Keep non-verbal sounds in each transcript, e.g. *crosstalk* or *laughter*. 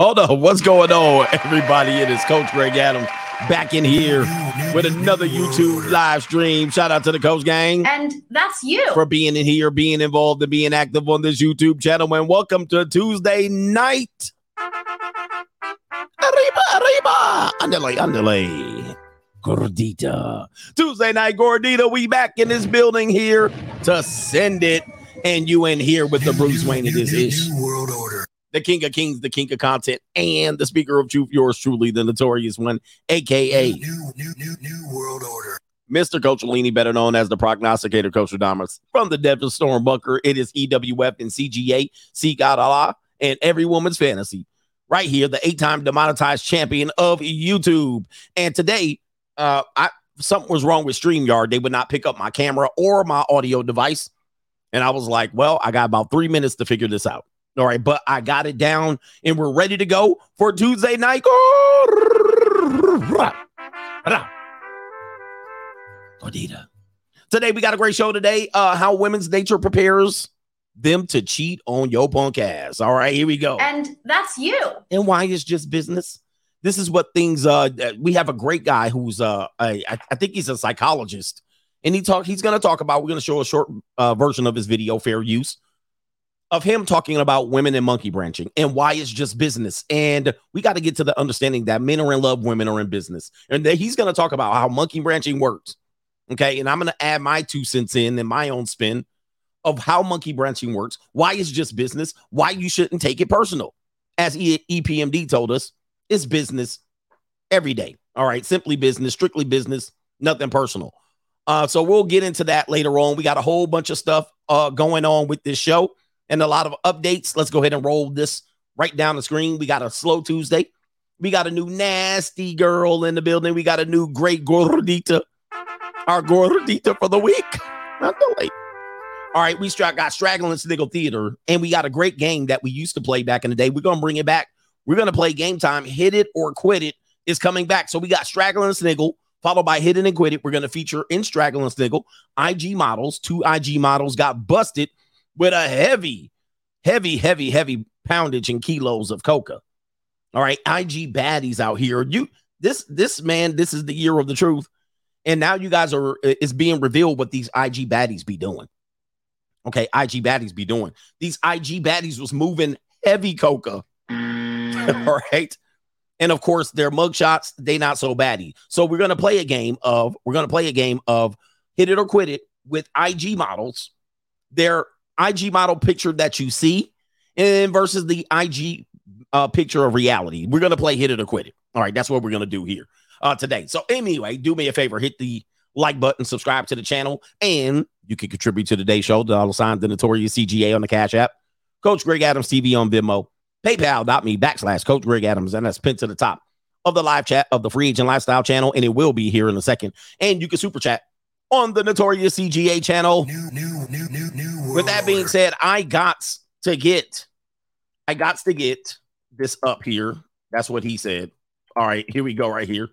Hold on. What's going on, everybody? It is Coach Greg Adams back in here with another YouTube live stream. Shout out to the Coach Gang. And that's you. For being in here, being involved, and being active on this YouTube channel. And welcome to Tuesday night. Arriba, arriba. Underlay, underlay. Gordita. Tuesday night, Gordita. We back in this building here to send it. And you in here with the Bruce Wayne of this ish. World order the king of kings, the king of content, and the speaker of truth, yours truly, the notorious one, aka new, new, new, new world order. Mr. Coachellini, better known as the prognosticator, Coach Adamas from the Devil Storm Bunker. It is EWF and CGA, Seek Out Allah, and Every Woman's Fantasy. Right here, the eight-time demonetized champion of YouTube. And today, uh, I something was wrong with StreamYard. They would not pick up my camera or my audio device. And I was like, well, I got about three minutes to figure this out. All right, but I got it down and we're ready to go for Tuesday night. Today we got a great show today. Uh, how women's nature prepares them to cheat on your punk ass. All right, here we go. And that's you. And why is just business? This is what things uh we have a great guy who's uh a, I think he's a psychologist and he talk he's going to talk about we're going to show a short uh, version of his video fair use of him talking about women and monkey branching and why it's just business. And we got to get to the understanding that men are in love, women are in business. And that he's going to talk about how monkey branching works. Okay. And I'm going to add my two cents in and my own spin of how monkey branching works, why it's just business, why you shouldn't take it personal. As e- EPMD told us, it's business every day. All right. Simply business, strictly business, nothing personal. Uh, so we'll get into that later on. We got a whole bunch of stuff uh, going on with this show and a lot of updates. Let's go ahead and roll this right down the screen. We got a slow Tuesday. We got a new nasty girl in the building. We got a new great gordita, our gordita for the week. Not the late. All right, we got Straggling Sniggle Theater, and we got a great game that we used to play back in the day. We're gonna bring it back. We're gonna play game time. Hit it or quit it is coming back. So we got Straggling Sniggle, followed by Hit it and Quit it. We're gonna feature in Straggling Sniggle IG models. Two IG models got busted with a heavy, heavy, heavy, heavy poundage and kilos of coca. All right, IG baddies out here. You this this man, this is the year of the truth. And now you guys are it's being revealed what these IG baddies be doing. Okay, IG baddies be doing. These IG baddies was moving heavy coca. *laughs* All right. And of course, their mugshots, they not so baddie. So we're gonna play a game of we're gonna play a game of hit it or quit it with IG models. They're IG model picture that you see and versus the IG uh, picture of reality. We're going to play hit it or quit it. All right, that's what we're going to do here uh, today. So, anyway, do me a favor hit the like button, subscribe to the channel, and you can contribute to today's show. Dollar sign the notorious CGA on the Cash App, Coach Greg Adams TV on Venmo, PayPal.me backslash Coach Greg Adams, and that's pinned to the top of the live chat of the Free Agent Lifestyle channel, and it will be here in a second. And you can super chat on the Notorious CGA channel. New, new, new, new, new With that being said, I got to get, I got to get this up here. That's what he said. All right, here we go, right here.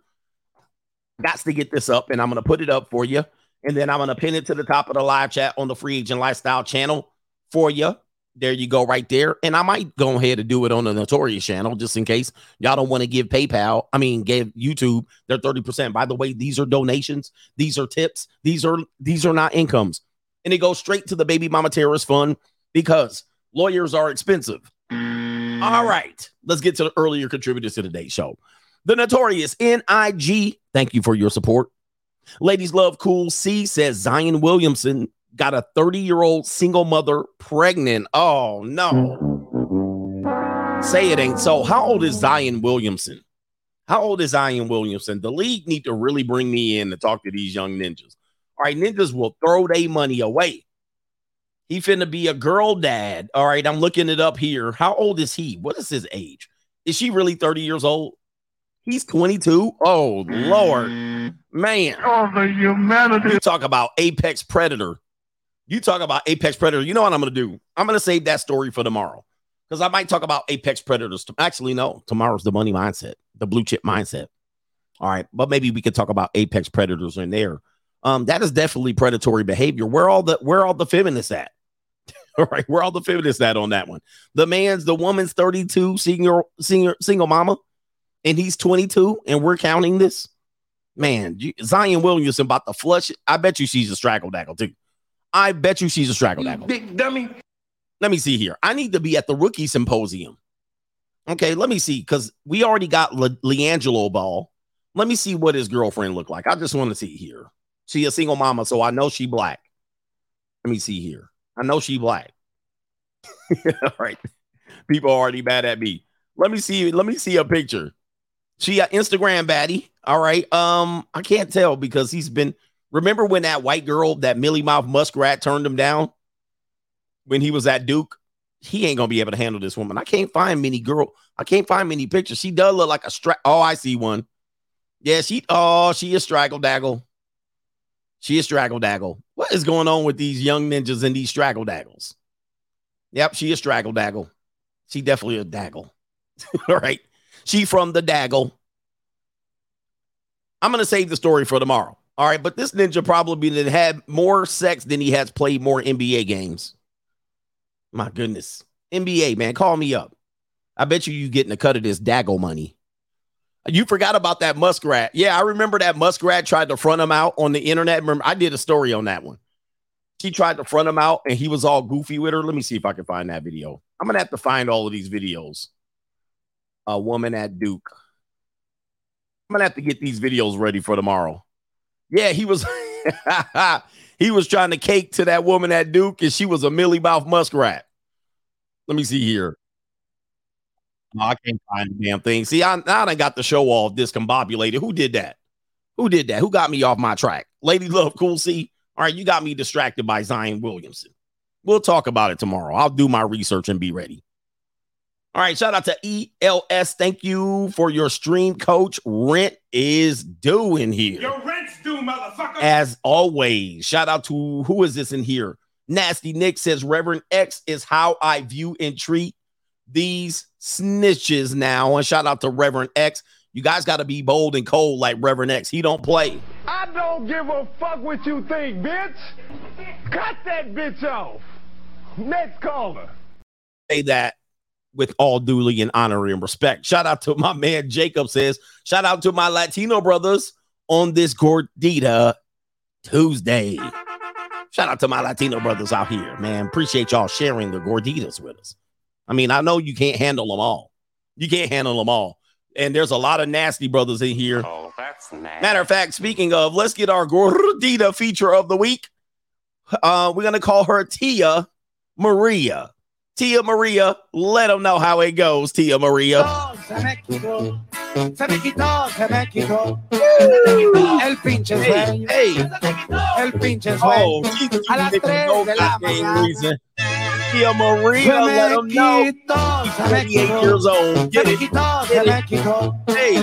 Got to get this up, and I'm going to put it up for you. And then I'm going to pin it to the top of the live chat on the Free Agent Lifestyle channel for you. There you go, right there. And I might go ahead and do it on the Notorious channel just in case y'all don't want to give PayPal, I mean, give YouTube their 30%. By the way, these are donations, these are tips, these are these are not incomes. And it goes straight to the baby mama terrorist fund because lawyers are expensive. All right, let's get to the earlier contributors to today's show. The notorious NIG, thank you for your support. Ladies love cool C says Zion Williamson got a 30 year old single mother pregnant. Oh, no. Say it ain't so. How old is Zion Williamson? How old is Zion Williamson? The league need to really bring me in to talk to these young ninjas. All right, ninjas will throw their money away. He finna be a girl dad. All right, I'm looking it up here. How old is he? What is his age? Is she really 30 years old? He's 22. Oh, Lord. Man. Oh, the humanity. You talk about apex predator. You talk about Apex Predator. You know what I'm going to do? I'm going to save that story for tomorrow because I might talk about Apex Predators. Actually, no, tomorrow's the money mindset, the blue chip mindset. All right, but maybe we could talk about Apex Predators in there. Um, that is definitely predatory behavior. Where all the where all the feminists at? *laughs* All right, where all the feminists at on that one? The man's the woman's 32, single senior single mama, and he's 22, and we're counting this. Man, Zion Williamson about to flush. I bet you she's a straggle daggle too. I bet you she's a straggle daggle. Big dummy. Let me see here. I need to be at the rookie symposium. Okay, let me see because we already got Le- LiAngelo Ball. Let me see what his girlfriend looked like. I just want to see here. She a single mama, so I know she black. Let me see here. I know she black. *laughs* All right. People are already mad at me. Let me see. Let me see a picture. She a Instagram baddie. All right. Um, I can't tell because he's been. Remember when that white girl, that Millie Mouth Muskrat, turned him down when he was at Duke? He ain't gonna be able to handle this woman. I can't find many girl. I can't find many pictures. She does look like a strap. Oh, I see one. Yeah, she. Oh, she is straggle daggle. She is straggle daggle. What is going on with these young ninjas and these straggle daggles? Yep, she is straggle daggle. She definitely a daggle. *laughs* All right. She from the daggle. I'm gonna save the story for tomorrow. All right, but this ninja probably had more sex than he has played more NBA games. My goodness. NBA, man, call me up. I bet you you getting a cut of this daggle money. You forgot about that muskrat. Yeah, I remember that muskrat tried to front him out on the internet. Remember, I did a story on that one. She tried to front him out and he was all goofy with her. Let me see if I can find that video. I'm gonna have to find all of these videos. A woman at Duke. I'm gonna have to get these videos ready for tomorrow. Yeah, he was *laughs* he was trying to cake to that woman at Duke, and she was a Millie Mouth muskrat. Let me see here. I can't find the damn thing. See, I, I done got the show all discombobulated. Who did that? Who did that? Who got me off my track? Lady Love Cool C. All right, you got me distracted by Zion Williamson. We'll talk about it tomorrow. I'll do my research and be ready. All right, shout out to ELS. Thank you for your stream, coach. Rent is due in here. Your rent's due, motherfucker. As always, shout out to who is this in here? Nasty Nick says Reverend X is how I view and treat these snitches now. And shout out to Reverend X. You guys got to be bold and cold like Reverend X. He don't play. I don't give a fuck what you think, bitch. Cut that bitch off. Next caller. Say that with all duly and honor and respect. Shout out to my man Jacob says, shout out to my Latino brothers on this Gordita Tuesday. Shout out to my Latino brothers out here, man. Appreciate y'all sharing the gorditas with us. I mean, I know you can't handle them all. You can't handle them all. And there's a lot of nasty brothers in here. Oh, that's nasty. Matter of fact, speaking of, let's get our gordita feature of the week. Uh, we're gonna call her Tia Maria. Tia Maria, let them know how it goes, Tia Maria. Se me quitó, se me quitó. El pinche Hey, hey. El pinche Oh, sueño. she's A las tres de la mañana. Tia Maria, let them know. She's se 28 years old. Get it. me quitó. Hey,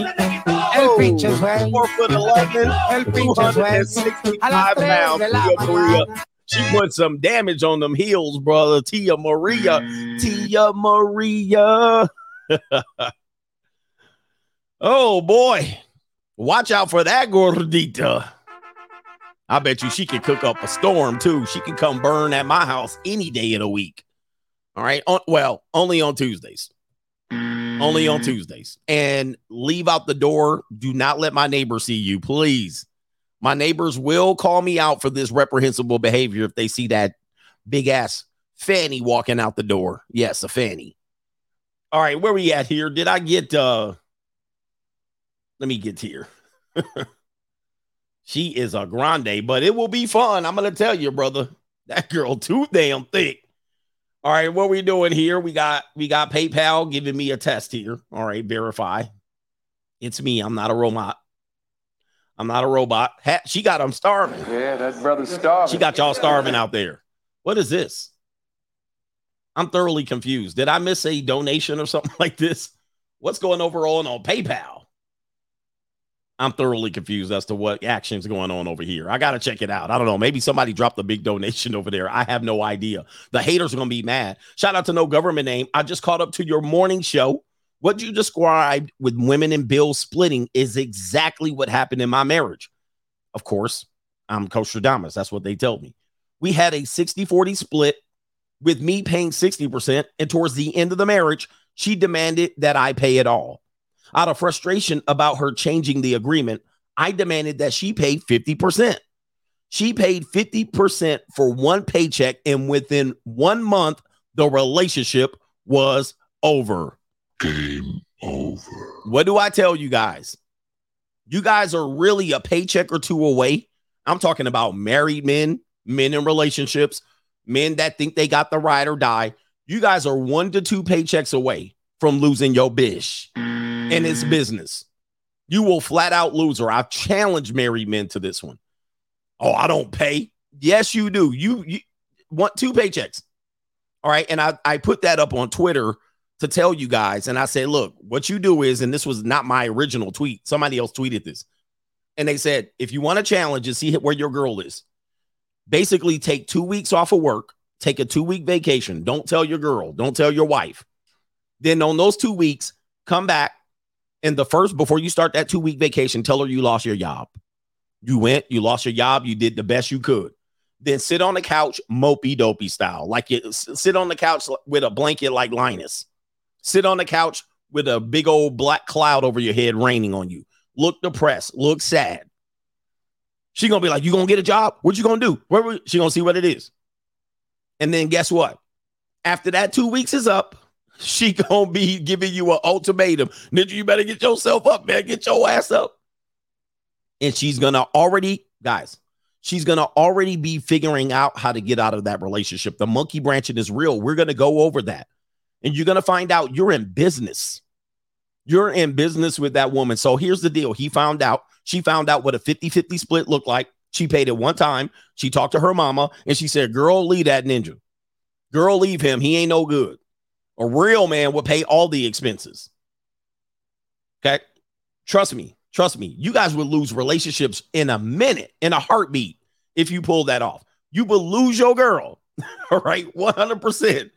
El Oh, pinche sueño. four foot 11, El pinche 265 A las tres pounds. Tia Maria. She put some damage on them heels, brother. Tia Maria. Mm. Tia Maria. *laughs* oh boy. Watch out for that gordita. I bet you she can cook up a storm too. She can come burn at my house any day of the week. All right. On, well, only on Tuesdays. Only on mm. Tuesdays. And leave out the door. Do not let my neighbor see you, please. My neighbors will call me out for this reprehensible behavior if they see that big ass fanny walking out the door. Yes, a fanny. All right, where we at here? Did I get uh let me get here. *laughs* she is a grande, but it will be fun. I'm gonna tell you, brother. That girl too damn thick. All right, what we doing here? We got we got PayPal giving me a test here. All right, verify. It's me. I'm not a robot. I'm not a robot. Ha- she got them starving. Yeah, that brother's starving. She got y'all starving out there. What is this? I'm thoroughly confused. Did I miss a donation or something *laughs* like this? What's going over on on PayPal? I'm thoroughly confused as to what action's going on over here. I gotta check it out. I don't know. Maybe somebody dropped a big donation over there. I have no idea. The haters are gonna be mad. Shout out to no government name. I just caught up to your morning show. What you described with women and bills splitting is exactly what happened in my marriage. Of course, I'm Coach Stradamus. That's what they told me. We had a 60 40 split with me paying 60%. And towards the end of the marriage, she demanded that I pay it all. Out of frustration about her changing the agreement, I demanded that she pay 50%. She paid 50% for one paycheck, and within one month, the relationship was over. Game over. What do I tell you guys? You guys are really a paycheck or two away. I'm talking about married men, men in relationships, men that think they got the ride or die. You guys are one to two paychecks away from losing your bish in this business. You will flat out lose her. I've challenged married men to this one. Oh, I don't pay. Yes, you do. You, you want two paychecks. All right. And I, I put that up on Twitter to tell you guys. And I said, look, what you do is, and this was not my original tweet, somebody else tweeted this. And they said, if you want to challenge and see where your girl is, basically take two weeks off of work, take a two week vacation. Don't tell your girl, don't tell your wife. Then on those two weeks, come back. And the first, before you start that two week vacation, tell her you lost your job. You went, you lost your job, you did the best you could. Then sit on the couch, mopey dopey style, like you sit on the couch with a blanket like Linus. Sit on the couch with a big old black cloud over your head raining on you. Look depressed, look sad. She gonna be like, "You gonna get a job? What you gonna do? Where she gonna see what it is?" And then guess what? After that two weeks is up, *laughs* she gonna be giving you an ultimatum. Ninja, you better get yourself up, man. Get your ass up. And she's gonna already, guys, she's gonna already be figuring out how to get out of that relationship. The monkey branching is real. We're gonna go over that. And you're gonna find out you're in business. You're in business with that woman. So here's the deal. He found out, she found out what a 50 50 split looked like. She paid it one time. She talked to her mama and she said, Girl, leave that ninja. Girl, leave him. He ain't no good. A real man would pay all the expenses. Okay. Trust me. Trust me. You guys would lose relationships in a minute, in a heartbeat, if you pull that off. You will lose your girl. *laughs* all right. 100%.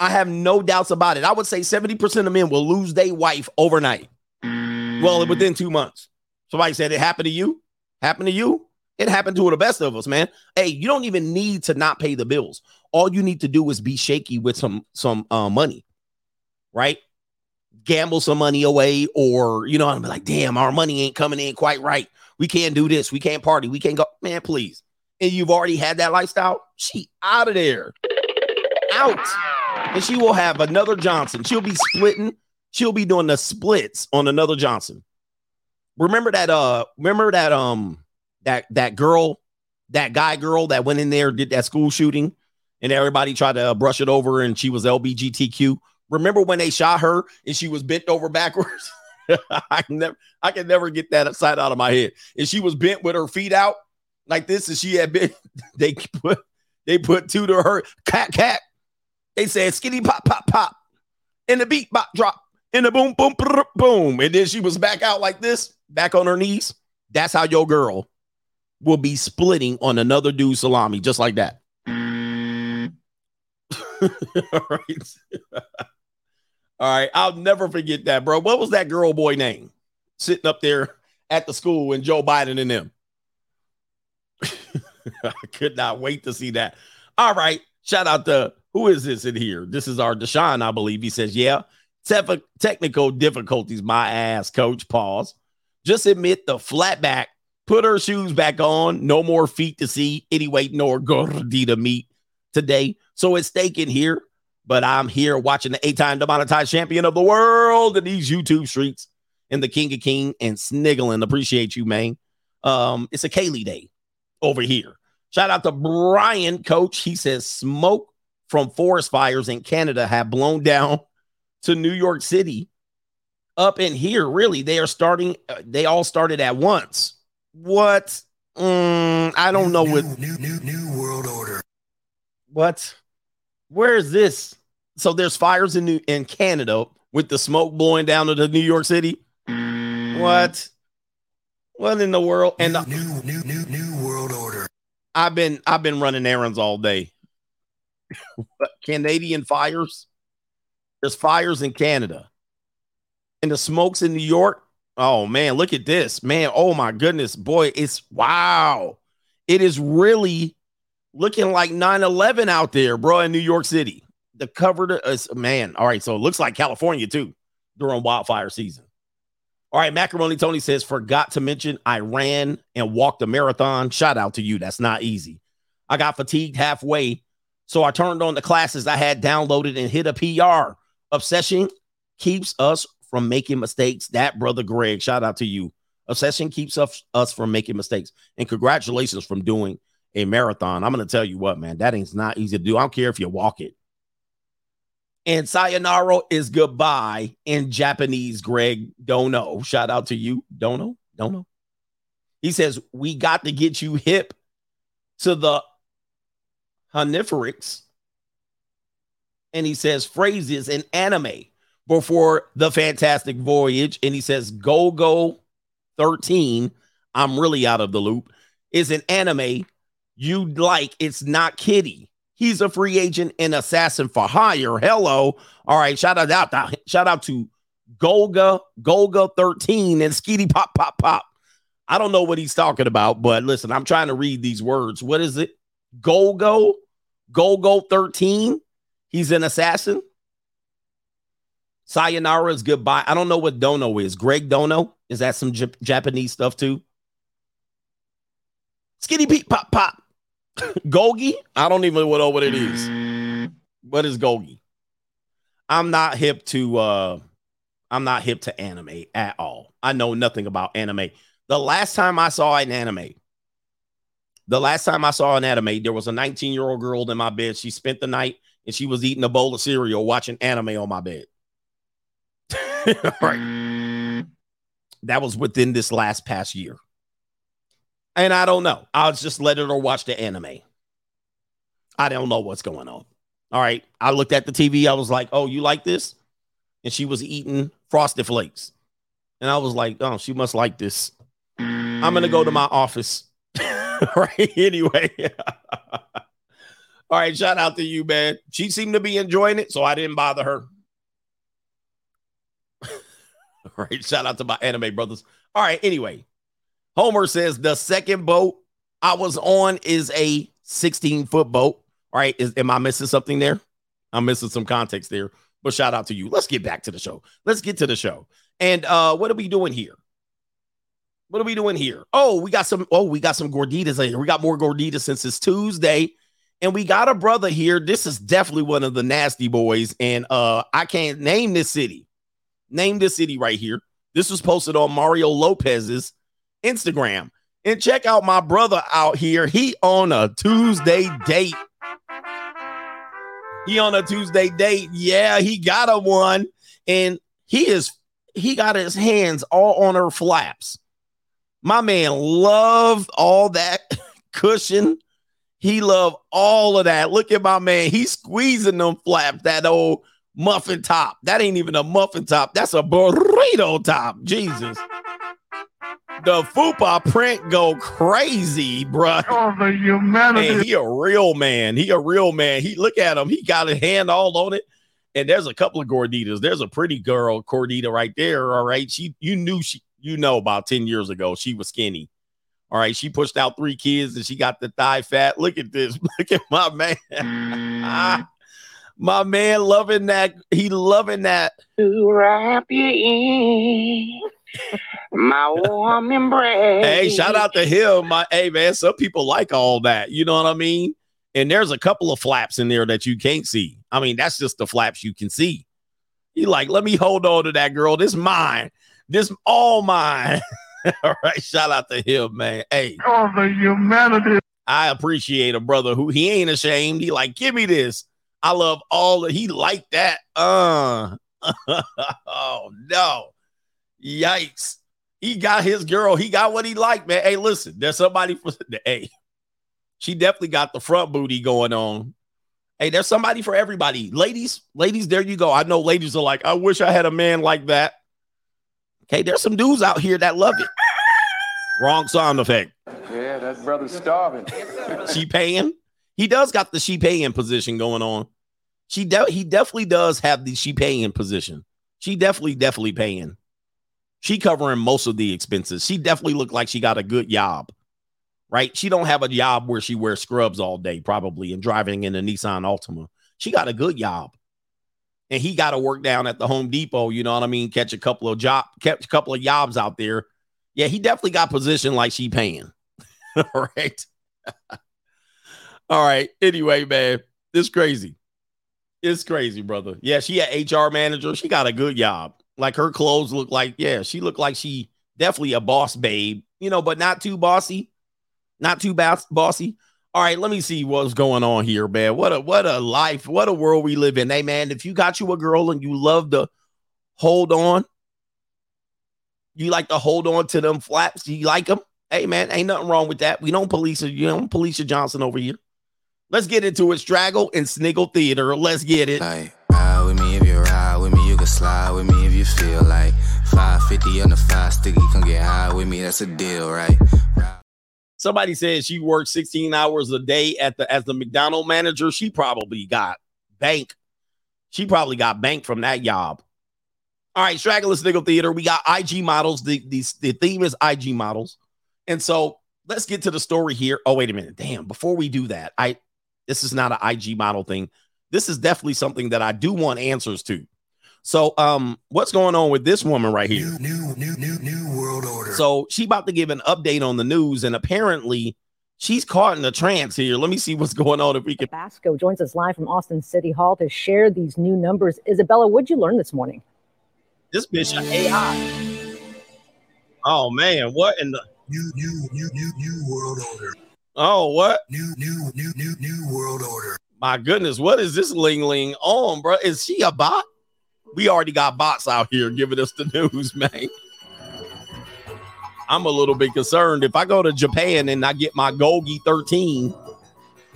I have no doubts about it. I would say 70% of men will lose their wife overnight. Well, within two months. Somebody said it happened to you. Happened to you. It happened to the best of us, man. Hey, you don't even need to not pay the bills. All you need to do is be shaky with some some uh, money, right? Gamble some money away, or you know, I'm like, damn, our money ain't coming in quite right. We can't do this. We can't party. We can't go, man. Please. And you've already had that lifestyle. She out of there, out, and she will have another Johnson. She'll be splitting. She'll be doing the splits on another Johnson. Remember that? Uh, remember that? Um, that that girl, that guy girl that went in there did that school shooting, and everybody tried to uh, brush it over, and she was LBGTQ. Remember when they shot her and she was bent over backwards? *laughs* I can never, I can never get that side out of my head. And she was bent with her feet out like this, and she had been. *laughs* They put, they put two to her cat cat. They said skinny pop pop pop, and the beat bop drop, and the boom boom boom boom, and then she was back out like this, back on her knees. That's how your girl will be splitting on another dude salami, just like that. *laughs* All right. *laughs* All right. I'll never forget that, bro. What was that girl boy name? Sitting up there at the school and Joe Biden and them. *laughs* I could not wait to see that. All right. Shout out to who is this in here? This is our Deshaun, I believe. He says, Yeah, Tef- technical difficulties, my ass, coach. Pause. Just admit the flat back put her shoes back on. No more feet to see. Anyway, nor gordita meat today. So it's staking here, but I'm here watching the eight-time demonetized champion of the world in these YouTube streets and the King of King and sniggling. Appreciate you, man. Um, it's a Kaylee day over here. Shout out to Brian, coach. He says smoke from forest fires in Canada have blown down to New York City. Up in here, really, they are starting. Uh, they all started at once what? Mm, I don't know new, what. New, new, new world order. What? Where is this? So there's fires in New, in Canada with the smoke blowing down to New York City. What? What in the world? And new, new, new, new, new world order. I've been I've been running errands all day. Canadian fires. There's fires in Canada. And the smokes in New York. Oh man, look at this. Man, oh my goodness. Boy, it's wow. It is really looking like 9-11 out there, bro, in New York City. The covered uh, is man. All right, so it looks like California too during wildfire season. All right, Macaroni Tony says, forgot to mention I ran and walked a marathon. Shout out to you. That's not easy. I got fatigued halfway, so I turned on the classes I had downloaded and hit a PR. Obsession keeps us from making mistakes. That brother Greg, shout out to you. Obsession keeps us, us from making mistakes. And congratulations from doing a marathon. I'm going to tell you what, man, that ain't not easy to do. I don't care if you walk it. And sayonara is goodbye in Japanese, Greg. Don't know. Shout out to you. Don't know. He says, We got to get you hip to the honorifics. And he says, phrases in anime before the Fantastic Voyage. And he says, Go Go 13. I'm really out of the loop. Is an anime you'd like. It's not kitty. He's a free agent and assassin for hire. Hello. All right. Shout out, out shout out to Golga, Golga 13 and Skeety Pop Pop Pop. I don't know what he's talking about, but listen, I'm trying to read these words. What is it? Golgo, Golgo 13. He's an assassin. Sayonara is goodbye. I don't know what Dono is. Greg Dono? Is that some J- Japanese stuff too? Skinny Pete Pop Pop. *laughs* Golgi? I don't even know what it is. What is Golgi? I'm not hip to uh I'm not hip to anime at all. I know nothing about anime. The last time I saw an anime, the last time I saw an anime, there was a 19 year old girl in my bed. She spent the night and she was eating a bowl of cereal, watching anime on my bed. *laughs* right. That was within this last past year. And I don't know. I'll just let her watch the anime. I don't know what's going on. All right. I looked at the TV. I was like, oh, you like this? And she was eating frosted flakes. And I was like, oh, she must like this. I'm going to go to my office. *laughs* right. Anyway. *laughs* All right. Shout out to you, man. She seemed to be enjoying it. So I didn't bother her. All *laughs* right. Shout out to my anime brothers. All right. Anyway, Homer says the second boat I was on is a 16 foot boat. All right. Is, am I missing something there? I'm missing some context there. But shout out to you. Let's get back to the show. Let's get to the show. And uh, what are we doing here? What are we doing here? Oh, we got some. Oh, we got some gorditas here. We got more gorditas since it's Tuesday, and we got a brother here. This is definitely one of the nasty boys, and uh, I can't name this city. Name this city right here. This was posted on Mario Lopez's Instagram. And check out my brother out here. He on a Tuesday date. He on a Tuesday date. Yeah, he got a one. And he is he got his hands all on her flaps. My man loved all that *laughs* cushion. He loved all of that. Look at my man. He's squeezing them flaps, that old muffin top. That ain't even a muffin top. That's a burrito top. Jesus the FUPA print go crazy, bro. Oh, the humanity. Man, he a real man. He a real man. He look at him. He got a hand all on it. And there's a couple of gorditas. There's a pretty girl, Gordita, right there. All right. She you knew she you know about 10 years ago. She was skinny. All right. She pushed out three kids and she got the thigh fat. Look at this. *laughs* Look at my man. Mm. *laughs* my man loving that. He loving that. To wrap you in my *laughs* warm embrace. Hey, shout out to him. My hey man, some people like all that. You know what I mean? And there's a couple of flaps in there that you can't see. I mean, that's just the flaps you can see. You like, let me hold on to that girl. This mine. This all mine. *laughs* all right. Shout out to him, man. Hey. Oh, the humanity. I appreciate a brother who he ain't ashamed. He like, give me this. I love all of he like that. Uh *laughs* oh no. Yikes. He got his girl. He got what he liked, man. Hey, listen, there's somebody for the *laughs* hey. She definitely got the front booty going on. Hey, there's somebody for everybody. Ladies, ladies, there you go. I know ladies are like, I wish I had a man like that. Okay, there's some dudes out here that love it. *laughs* Wrong sound effect. Yeah, that brother's starving. *laughs* she paying. He does got the she paying position going on. She de- he definitely does have the she paying position. She definitely, definitely paying. She covering most of the expenses. She definitely looked like she got a good job. right? She don't have a job where she wears scrubs all day, probably, and driving in a Nissan Altima. She got a good job. And he got to work down at the Home Depot, you know what I mean? Catch a couple of job, catch a couple of jobs out there. Yeah, he definitely got position like she paying. *laughs* all right. *laughs* all right. Anyway, man, it's crazy. It's crazy, brother. Yeah, she a HR manager. She got a good job. Like her clothes look like, yeah, she looked like she definitely a boss babe, you know, but not too bossy, not too boss- bossy. All right, let me see what's going on here, man. What a what a life, what a world we live in. Hey, man, if you got you a girl and you love to hold on, you like to hold on to them flaps. You like them? Hey, man, ain't nothing wrong with that. We don't police you don't police your Johnson over here. Let's get into it. Straggle and Sniggle Theater. Let's get it. Ride with me if you ride with me, you can slide with me if you feel like 550 on the five sticky, come get high with me, that's a deal, right? Somebody said she worked 16 hours a day at the as the McDonald manager. She probably got bank. She probably got bank from that job. All right, Straggle and Sniggle Theater. We got IG models. The, the, the theme is IG models. And so let's get to the story here. Oh, wait a minute. Damn, before we do that, I this is not an IG model thing. This is definitely something that I do want answers to. So, um, what's going on with this woman right here? New, new, new, new, new world order. So she about to give an update on the news, and apparently she's caught in a trance here. Let me see what's going on if we can. Basco joins us live from Austin City Hall to share these new numbers. Isabella, what'd you learn this morning? This bitch an AI. Oh man, what in the? New, new, new, new, new world order. Oh what? New, new, new, new, new world order. My goodness, what is this ling ling on, bro? Is she a bot? We already got bots out here giving us the news, *laughs* man. I'm a little bit concerned. If I go to Japan and I get my Golgi 13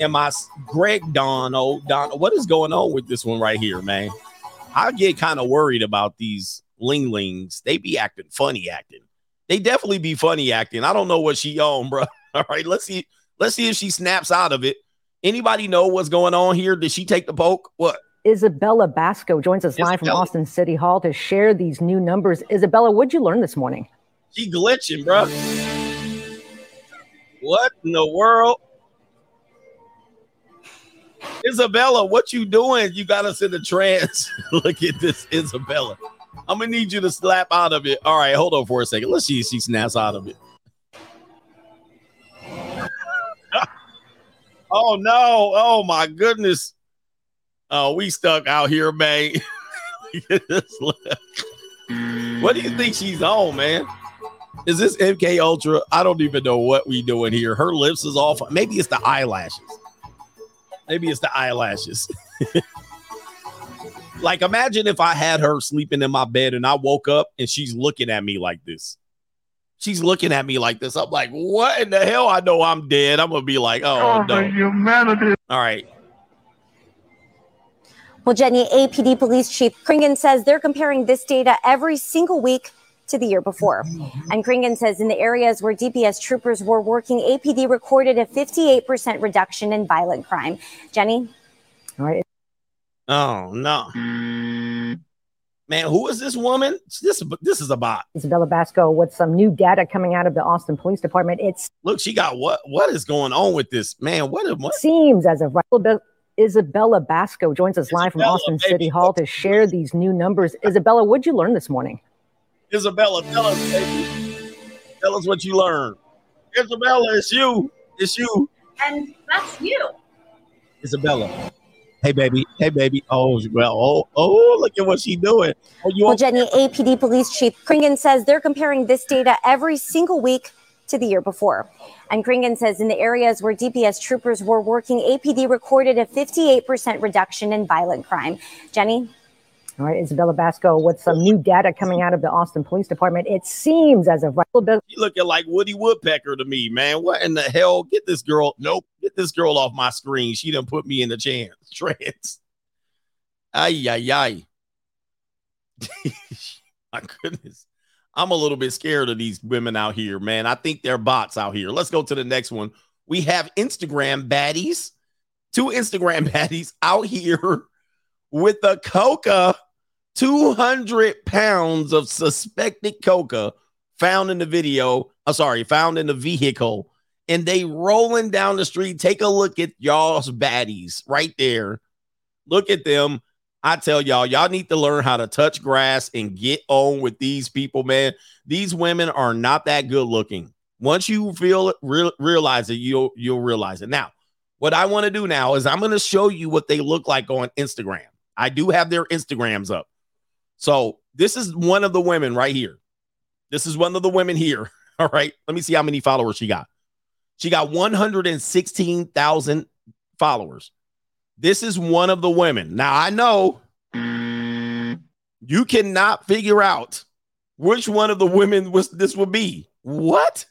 and my Greg Don, oh Don, what is going on with this one right here, man? I get kind of worried about these ling lings. They be acting funny acting. They definitely be funny acting. I don't know what she on, *laughs* bro. All right, let's see. Let's see if she snaps out of it. Anybody know what's going on here? Did she take the poke? What? Isabella Basco joins us live from Austin City Hall to share these new numbers. Isabella, what'd you learn this morning? She glitching, bro. What in the world? Isabella, what you doing? You got us in the trance. *laughs* Look at this, Isabella. I'm gonna need you to slap out of it. All right, hold on for a second. Let's see if she snaps out of it. *laughs* oh no! Oh my goodness! Oh, we stuck out here, man. Look at this. what do you think she's on, man? Is this MK Ultra? I don't even know what we doing here. Her lips is off. Maybe it's the eyelashes. Maybe it's the eyelashes. *laughs* like imagine if I had her sleeping in my bed and I woke up and she's looking at me like this. She's looking at me like this. I'm like, what in the hell? I know I'm dead. I'm gonna be like, oh no. humanity. All right. Well, Jenny, APD Police Chief Kringen says they're comparing this data every single week to the year before. And Kringen says in the areas where DPS troopers were working, APD recorded a 58% reduction in violent crime. Jenny? All right. Oh no. Man, who is this woman? This this is a bot. Isabella Basco with some new data coming out of the Austin Police Department. It's Look, she got what? What is going on with this man? What? What? seems as of right. Isabella Basco joins us live from Austin baby. City Hall to share these new numbers. Isabella, what'd you learn this morning? Isabella, tell us, baby. Tell us what you learned. Isabella, it's you. It's you. And that's you. Isabella. Hey, baby. Hey, baby. Oh, well. Oh, oh, look at what she's doing. Oh, you Well, on- Jenny, APD Police Chief Kringen says they're comparing this data every single week to the year before. And Kringen says in the areas where DPS troopers were working, APD recorded a 58% reduction in violent crime. Jenny? All right, Isabella Basco with some new data coming out of the Austin Police Department. It seems as of right. You looking like Woody Woodpecker to me, man. What in the hell? Get this girl. Nope. Get this girl off my screen. She done put me in the chance. *laughs* Trance. Ay, ay, ay. *laughs* my goodness. I'm a little bit scared of these women out here, man. I think they're bots out here. Let's go to the next one. We have Instagram baddies, two Instagram *laughs* baddies out here with the coca, 200 pounds of suspected coca found in the video. I'm sorry, found in the vehicle and they rolling down the street. Take a look at y'all's baddies right there. Look at them. I tell y'all, y'all need to learn how to touch grass and get on with these people, man. These women are not that good looking. Once you feel it, real, realize it, you'll you'll realize it. Now, what I want to do now is I'm going to show you what they look like on Instagram. I do have their Instagrams up. So this is one of the women right here. This is one of the women here. *laughs* All right. Let me see how many followers she got. She got 116,000 followers. This is one of the women. Now I know you cannot figure out which one of the women was this would be. What?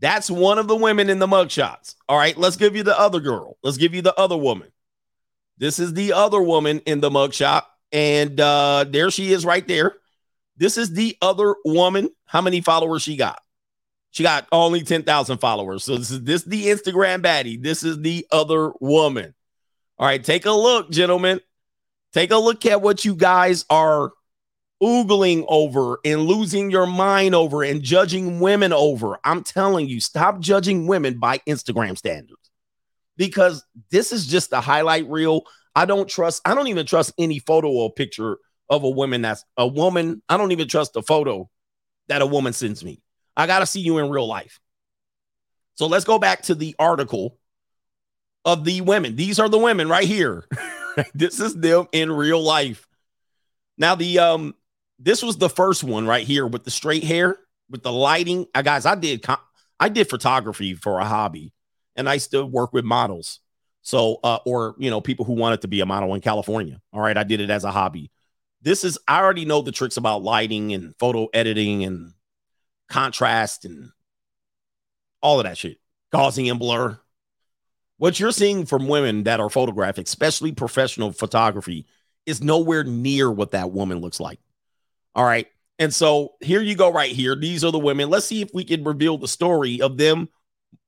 That's one of the women in the mugshots. All right, let's give you the other girl. Let's give you the other woman. This is the other woman in the mugshot, and uh, there she is right there. This is the other woman. How many followers she got? She got only 10,000 followers. So this is this the Instagram baddie. This is the other woman. All right, take a look, gentlemen. Take a look at what you guys are oogling over and losing your mind over and judging women over. I'm telling you, stop judging women by Instagram standards because this is just a highlight reel. I don't trust, I don't even trust any photo or picture of a woman that's a woman. I don't even trust the photo that a woman sends me. I got to see you in real life. So let's go back to the article of the women. These are the women right here. *laughs* this is them in real life. Now the um this was the first one right here with the straight hair, with the lighting. Uh, guys, I did I did photography for a hobby, and I still work with models. So, uh, or you know, people who wanted to be a model in California. All right, I did it as a hobby. This is I already know the tricks about lighting and photo editing and contrast and all of that shit, Gaussian blur. What you're seeing from women that are photographed, especially professional photography, is nowhere near what that woman looks like. All right. And so here you go, right here. These are the women. Let's see if we can reveal the story of them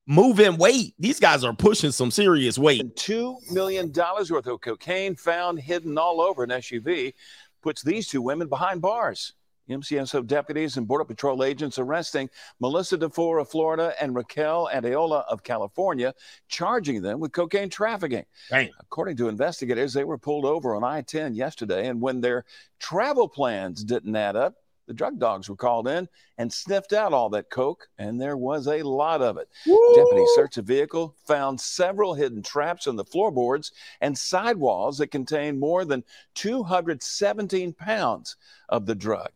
moving weight. These guys are pushing some serious weight. $2 million worth of cocaine found hidden all over an SUV puts these two women behind bars. MCSO deputies and Border Patrol agents arresting Melissa DeFore of Florida and Raquel Adeola of California, charging them with cocaine trafficking. Dang. According to investigators, they were pulled over on I 10 yesterday, and when their travel plans didn't add up, the drug dogs were called in and sniffed out all that coke, and there was a lot of it. Woo! Deputies searched the vehicle, found several hidden traps in the floorboards and sidewalls that contained more than 217 pounds of the drug.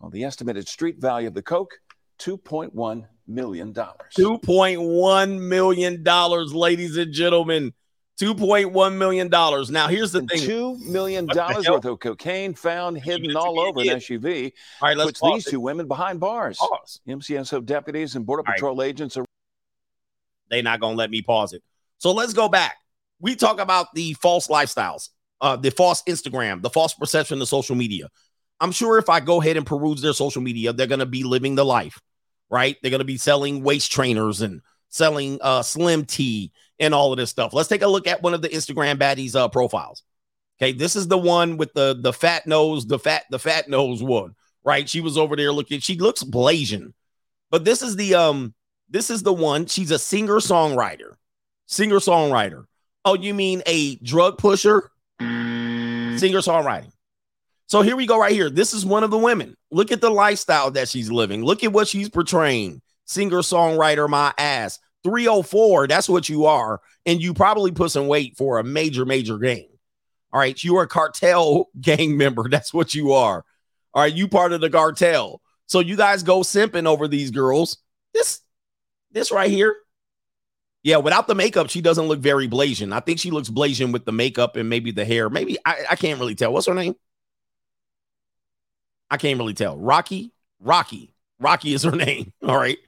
Well, the estimated street value of the coke, $2.1 million. $2.1 million, ladies and gentlemen. $2.1 million. Now, here's the thing $2 million What the hell? worth of cocaine found hidden all over an SUV. All right, let's puts these it. two women behind bars. Pause. MCSO deputies and Border All right. Patrol agents are They're not going to let me pause it. So let's go back. We talk about the false lifestyles, uh, the false Instagram, the false perception of social media. I'm sure if I go ahead and peruse their social media, they're going to be living the life, right? They're going to be selling waist trainers and selling uh, slim tea and all of this stuff. Let's take a look at one of the Instagram baddies uh, profiles. Okay, this is the one with the the fat nose, the fat the fat nose one, right? She was over there looking. She looks Blasian, but this is the um this is the one. She's a singer songwriter, singer songwriter. Oh, you mean a drug pusher? Singer songwriting. So here we go, right here. This is one of the women. Look at the lifestyle that she's living. Look at what she's portraying. Singer songwriter, my ass. 304, that's what you are. And you probably put some weight for a major, major gang. All right. You are a cartel *laughs* gang member. That's what you are. All right. You part of the cartel. So you guys go simping over these girls. This, this right here. Yeah, without the makeup, she doesn't look very Blasian. I think she looks Blasian with the makeup and maybe the hair. Maybe I, I can't really tell. What's her name? I can't really tell. Rocky, Rocky, Rocky is her *laughs* name. All right.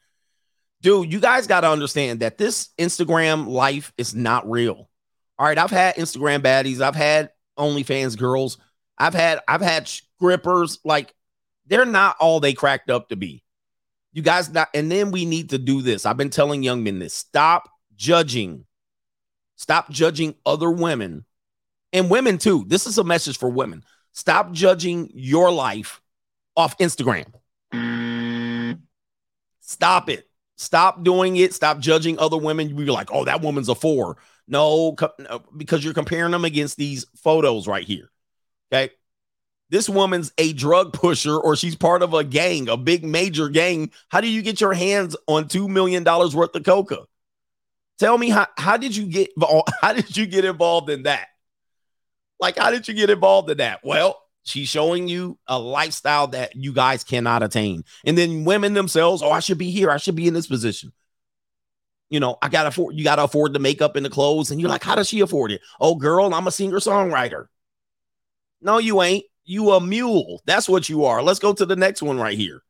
Dude, you guys got to understand that this Instagram life is not real. All right. I've had Instagram baddies, I've had OnlyFans girls, I've had I've had scrippers. Like they're not all they cracked up to be. You guys not, and then we need to do this. I've been telling young men this. Stop judging. Stop judging other women and women too. This is a message for women. Stop judging your life off Instagram. Stop it. Stop doing it. Stop judging other women. You be like, oh, that woman's a four. No, co- no, because you're comparing them against these photos right here. Okay. This woman's a drug pusher or she's part of a gang, a big major gang. How do you get your hands on $2 million worth of coca? Tell me how, how did you get *laughs* how did you get involved in that? Like, how did you get involved in that? Well, she's showing you a lifestyle that you guys cannot attain. And then women themselves, oh, I should be here. I should be in this position. You know, I gotta afford you gotta afford the makeup and the clothes. And you're like, how does she afford it? Oh, girl, I'm a singer-songwriter. No, you ain't. You a mule. That's what you are. Let's go to the next one right here.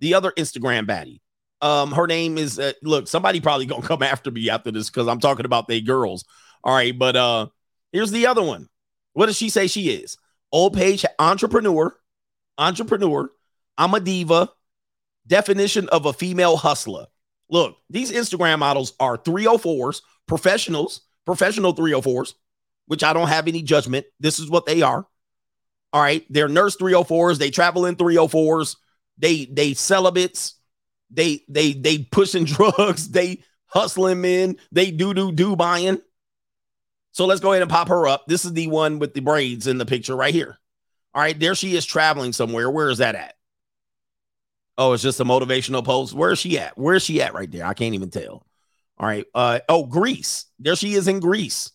The other Instagram baddie. Um, her name is uh, look, somebody probably gonna come *laughs* after me after this because I'm talking about they girls. All right, but uh here's the other one. What does she say she is? Old page entrepreneur, entrepreneur. I'm a diva. Definition of a female hustler. Look, these Instagram models are 304s, professionals, professional 304s, which I don't have any judgment. This is what they are. All right, they're nurse 304s. They travel in 304s. They they celibates. They they they pushing *laughs* drugs. They hustling men. They do do do buying. So let's go ahead and pop her up. This is the one with the braids in the picture right here. All right, there she is traveling somewhere. Where is that at? Oh, it's just a motivational post. Where is she at? Where is she at right there? I can't even tell. All right. Uh oh, Greece. There she is in Greece.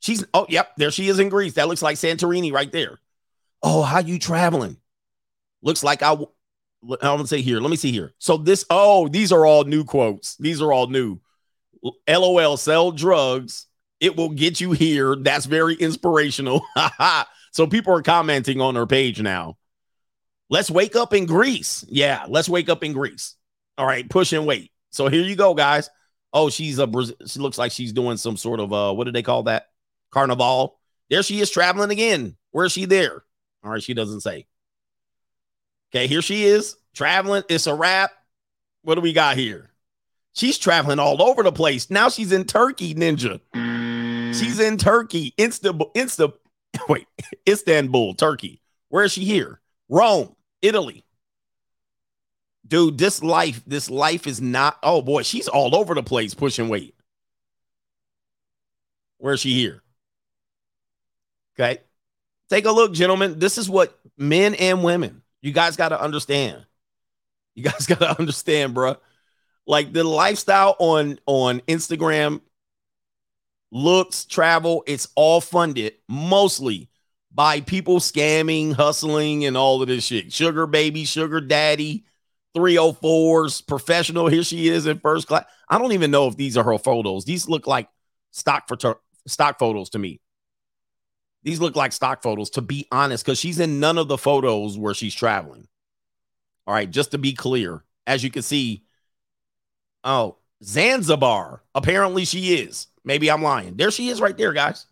She's oh, yep, there she is in Greece. That looks like Santorini right there. Oh, how you traveling? Looks like I I'm gonna say here. Let me see here. So this, oh, these are all new quotes. These are all new. LOL, sell drugs. It will get you here. That's very inspirational. *laughs* so people are commenting on her page now. Let's wake up in Greece. Yeah, let's wake up in Greece. All right, push and wait. So here you go, guys. Oh, she's a. She looks like she's doing some sort of uh, what do they call that? Carnival. There she is traveling again. Where is she there? All right, she doesn't say. Okay, here she is traveling. It's a wrap. What do we got here? She's traveling all over the place. Now she's in Turkey, Ninja. She's in Turkey, Insta, Insta, *laughs* wait, Istanbul, Turkey. Where is she here? Rome, Italy. Dude, this life, this life is not. Oh boy, she's all over the place pushing weight. Where is she here? Okay. Take a look, gentlemen. This is what men and women, you guys got to understand. You guys *laughs* got to understand, bro. Like the lifestyle on on Instagram, looks, travel, it's all funded mostly by people scamming, hustling, and all of this shit. Sugar baby, sugar daddy, 304s, professional. Here she is in first class. I don't even know if these are her photos. These look like stock for stock photos to me. These look like stock photos, to be honest, because she's in none of the photos where she's traveling. All right, just to be clear, as you can see, oh, Zanzibar. Apparently she is. Maybe I'm lying. There she is right there, guys.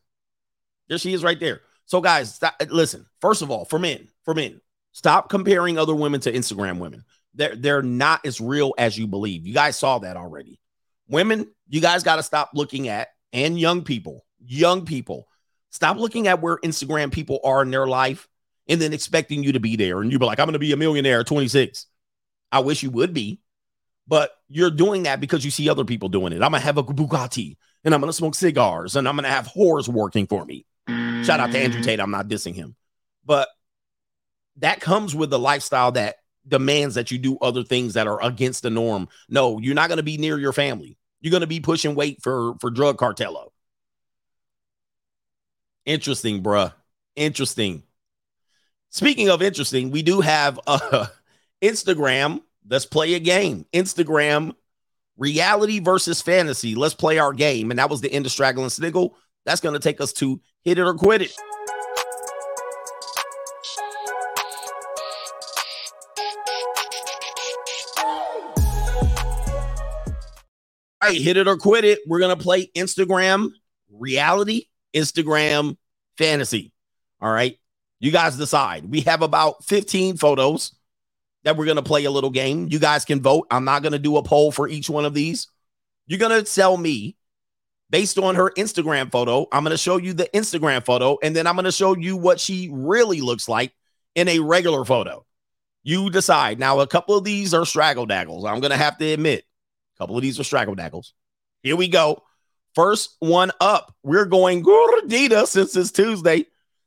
There she is right there. So, guys, listen, first of all, for men, for men, stop comparing other women to Instagram women. They're, they're not as real as you believe. You guys saw that already. Women, you guys got to stop looking at, and young people, young people, Stop looking at where Instagram people are in their life and then expecting you to be there. And you be like, I'm going to be a millionaire at 26. I wish you would be, but you're doing that because you see other people doing it. I'm going to have a Bugatti and I'm going to smoke cigars and I'm going to have whores working for me. Shout out to Andrew Tate. I'm not dissing him, but that comes with the lifestyle that demands that you do other things that are against the norm. No, you're not going to be near your family. You're going to be pushing weight for for drug cartello. Interesting, bruh. Interesting. Speaking of interesting, we do have uh, *laughs* Instagram. Let's play a game. Instagram reality versus fantasy. Let's play our game. And that was the end of Straggle and Sniggle. That's going to take us to hit it or quit it. All right, hit it or quit it. We're going to play Instagram reality Instagram fantasy. All right. You guys decide. We have about 15 photos that we're going to play a little game. You guys can vote. I'm not going to do a poll for each one of these. You're going to tell me based on her Instagram photo. I'm going to show you the Instagram photo, and then I'm going to show you what she really looks like in a regular photo. You decide. Now, a couple of these are straggle daggles. I'm going to have to admit. A couple of these are straggle daggles. Here we go. First one up. We're going gordita since it's Tuesday.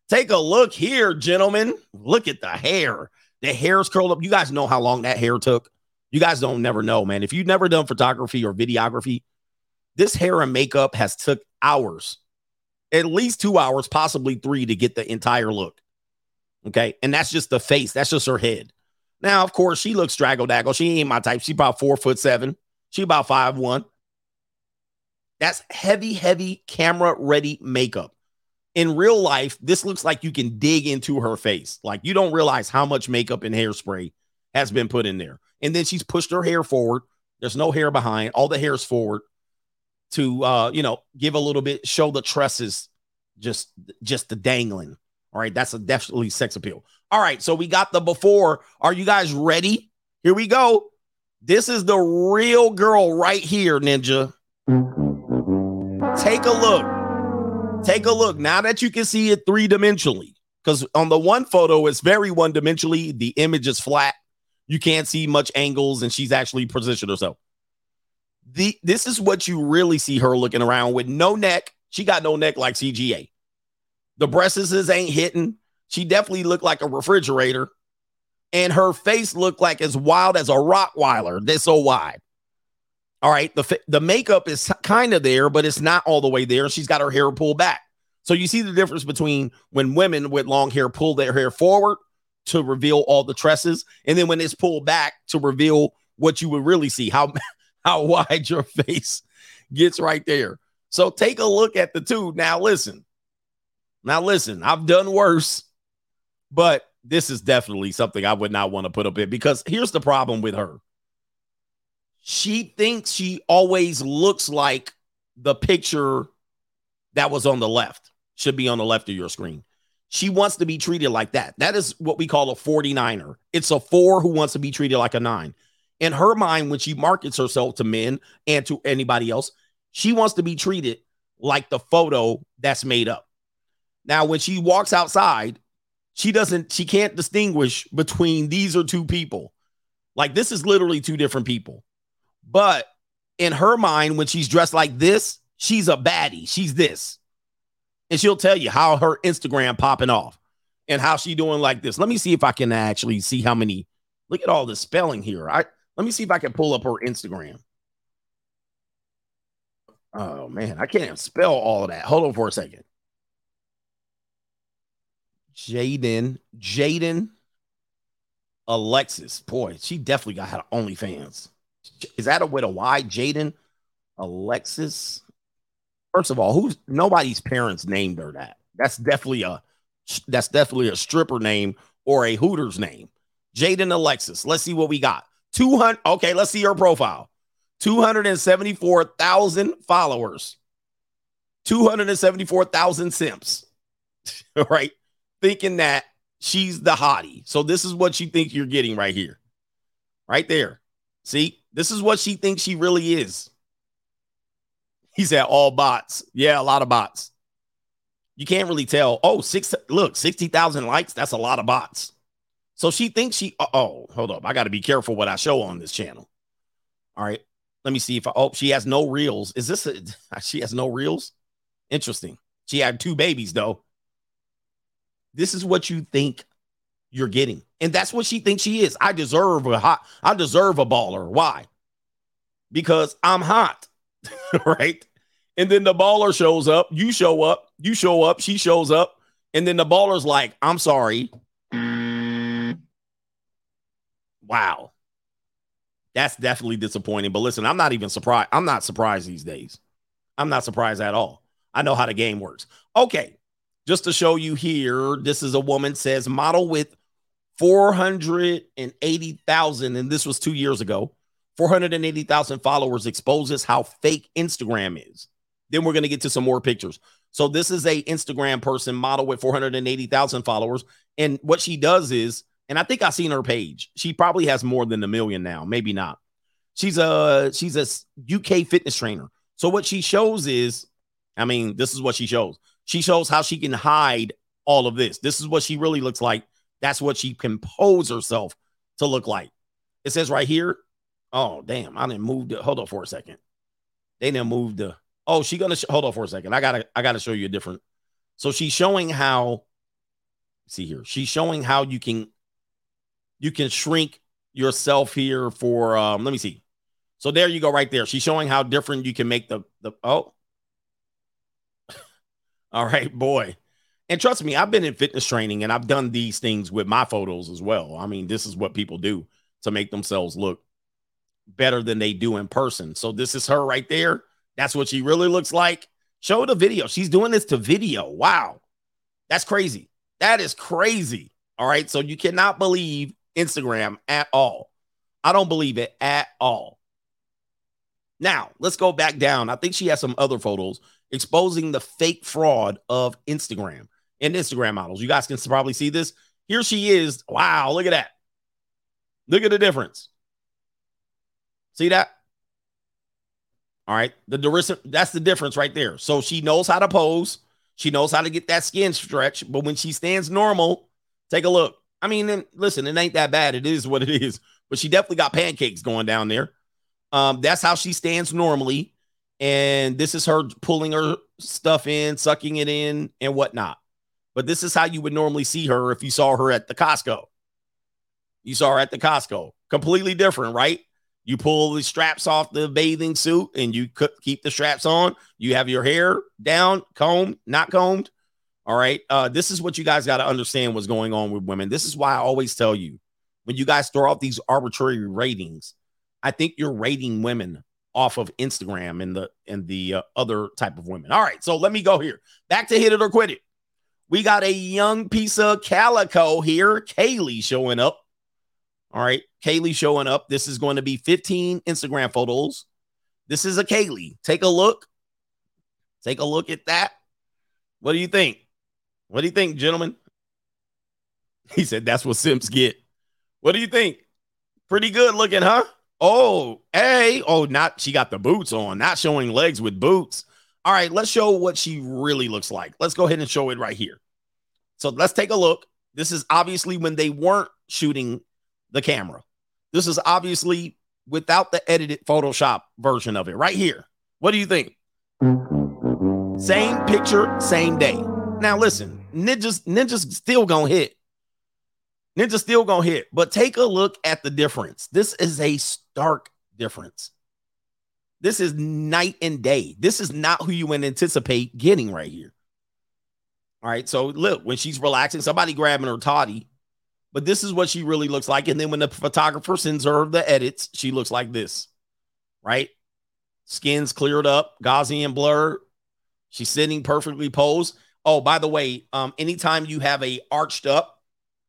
Take a look here, gentlemen. Look at the hair. The hair's curled up. You guys know how long that hair took. You guys don't never know, man. If you've never done photography or videography, this hair and makeup has took hours, at least two hours, possibly three to get the entire look. Okay. And that's just the face. That's just her head. Now, of course, she looks straggle daggle. She ain't my type. She about four foot seven. She about five one. That's heavy, heavy camera ready makeup. In real life, this looks like you can dig into her face. Like you don't realize how much makeup and hairspray has been put in there. And then she's pushed her hair forward. There's no hair behind. All the hair's forward to uh, you know, give a little bit, show the tresses just just the dangling. All right, that's a definitely sex appeal. All right, so we got the before. Are you guys ready? Here we go. This is the real girl right here, Ninja. Take a look. Take a look. Now that you can see it three dimensionally, because on the one photo, it's very one dimensionally. The image is flat. You can't see much angles, and she's actually positioned herself. The this is what you really see her looking around with no neck. She got no neck like CGA. The breasts ain't hitting. She definitely looked like a refrigerator. And her face looked like as wild as a Rottweiler. This so wide. All right. The, the makeup is kind of there, but it's not all the way there. She's got her hair pulled back. So you see the difference between when women with long hair pull their hair forward to reveal all the tresses, and then when it's pulled back to reveal what you would really see, how *laughs* how wide your face gets right there. So take a look at the two. Now listen. Now listen, I've done worse, but this is definitely something I would not want to put up in because here's the problem with her. She thinks she always looks like the picture that was on the left, should be on the left of your screen. She wants to be treated like that. That is what we call a 49er. It's a four who wants to be treated like a nine. In her mind, when she markets herself to men and to anybody else, she wants to be treated like the photo that's made up. Now, when she walks outside, she doesn't, she can't distinguish between these are two people. Like this is literally two different people. But in her mind, when she's dressed like this, she's a baddie. She's this. And she'll tell you how her Instagram popping off and how she doing like this. Let me see if I can actually see how many. Look at all the spelling here. I let me see if I can pull up her Instagram. Oh man, I can't spell all of that. Hold on for a second. Jaden, Jaden, Alexis. Boy, she definitely got had OnlyFans. Is that a with a Y? Jaden, Alexis. First of all, who's nobody's parents named her that? That's definitely a that's definitely a stripper name or a Hooters name. Jaden Alexis. Let's see what we got. 200. Okay, let's see her profile. 274,000 followers. 274,000 simps. *laughs* Right thinking that she's the hottie. So this is what you think you're getting right here. Right there. See, this is what she thinks she really is. He said all bots. Yeah, a lot of bots. You can't really tell. Oh, six look, 60,000 likes. That's a lot of bots. So she thinks she oh, hold up. I got to be careful what I show on this channel. All right. Let me see if I oh, she has no reels. Is this a *laughs* she has no reels? Interesting. She had two babies though. This is what you think you're getting. And that's what she thinks she is. I deserve a hot, I deserve a baller. Why? Because I'm hot. *laughs* right? And then the baller shows up, you show up, you show up, she shows up, and then the baller's like, I'm sorry. Wow. That's definitely disappointing. But listen, I'm not even surprised. I'm not surprised these days. I'm not surprised at all. I know how the game works. Okay just to show you here, this is a woman says model with 480,000, and this was two years ago. 480,000 followers exposes how fake Instagram is. Then we're going to get to some more pictures. So this is a Instagram person model with 480,000 followers. And what she does is, and I think I've seen her page. She probably has more than a million now, maybe not. She's a she's a UK fitness trainer. So what she shows is, I mean, this is what she shows. She shows how she can hide all of this. This is what she really looks like. That's what she can pose herself to look like. It says right here, Oh, damn. I didn't move the hold on for a second. They didn't move the oh, she gonna sh- hold on for a second. I gotta I gotta show you a different. So she's showing how see here. She's showing how you can you can shrink yourself here for um let me see. So there you go right there. She's showing how different you can make the the oh. *laughs* All right, boy. And trust me, I've been in fitness training and I've done these things with my photos as well. I mean, this is what people do to make themselves look better than they do in person. So this is her right there. That's what she really looks like. Show the video. She's doing this to video. Wow. That's crazy. That is crazy. All right. So you cannot believe Instagram at all. I don't believe it at all. Now, let's go back down. I think she has some other photos exposing the fake fraud of Instagram and Instagram models. You guys can probably see this. Here she is. Wow, look at that. Look at the difference. See that? All right. The that's the difference right there. So she knows how to pose. She knows how to get that skin stretch. But when she stands normal, take a look. I mean, listen, it ain't that bad. It is what it is. But she definitely got pancakes going down there. Um, that's how she stands normally. And this is her pulling her stuff in, sucking it in, and whatnot. But this is how you would normally see her if you saw her at the Costco. You saw her at the Costco. Completely different, right? You pull the straps off the bathing suit and you keep the straps on. You have your hair down, combed, not combed. All right. Uh, this is what you guys got to understand what's going on with women. This is why I always tell you when you guys throw out these arbitrary ratings, I think you're rating women off of Instagram and the and the uh, other type of women. All right, so let me go here. Back to hit it or quit it. We got a young piece of calico here, Kaylee showing up. All right, Kaylee showing up. This is going to be 15 Instagram photos. This is a Kaylee. Take a look. Take a look at that. What do you think? What do you think, gentlemen? *laughs* He said that's what Simps get. What do you think? Pretty good looking, huh? Oh, hey. Oh, not she got the boots on, not showing legs with boots. All right, let's show what she really looks like. Let's go ahead and show it right here. So let's take a look. This is obviously when they weren't shooting the camera. This is obviously without the edited Photoshop version of it right here. What do you think? Same picture, same day. Now listen, ninjas, ninjas still gonna hit. Ninja still gonna hit, but take a look at the difference. This is a stark difference. This is night and day. This is not who you would anticipate getting right here. All right. So look, when she's relaxing, somebody grabbing her toddy, but this is what she really looks like. And then when the photographer sends her the edits, she looks like this, right? Skin's cleared up, Gaussian blur. She's sitting perfectly posed. Oh, by the way, um, anytime you have a arched up,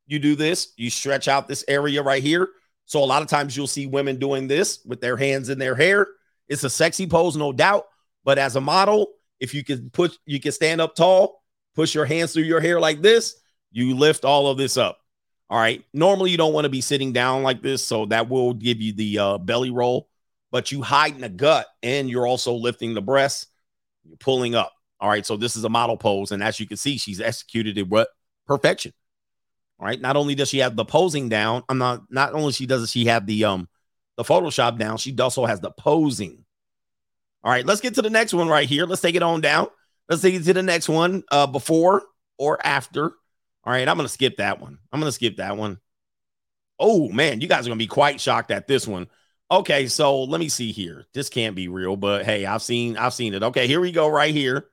you do this, you stretch out this area right here. So a lot of times you'll see women doing this with their hands in their hair. It's a sexy pose, no doubt. But as a model, if you can push, you can stand up tall, push your hands through your hair like this, you lift all of this up. All right. Normally, you don't want to be sitting down like this, so that will give you the uh, belly roll. But you hide in the gut, and you're also lifting the breasts. You're pulling up. All right. So this is a model pose, and as you can see, she's executed it what perfection. All right. Not only does she have the posing down, I'm not. Not only she does she have the um the Photoshop down, she also has the posing. All right. Let's get to the next one right here. Let's take it on down. Let's take it to the next one. Uh, before or after. All right. I'm gonna skip that one. I'm gonna skip that one. Oh man, you guys are gonna be quite shocked at this one. Okay, so let me see here. This can't be real, but hey, I've seen I've seen it. Okay, here we go right here.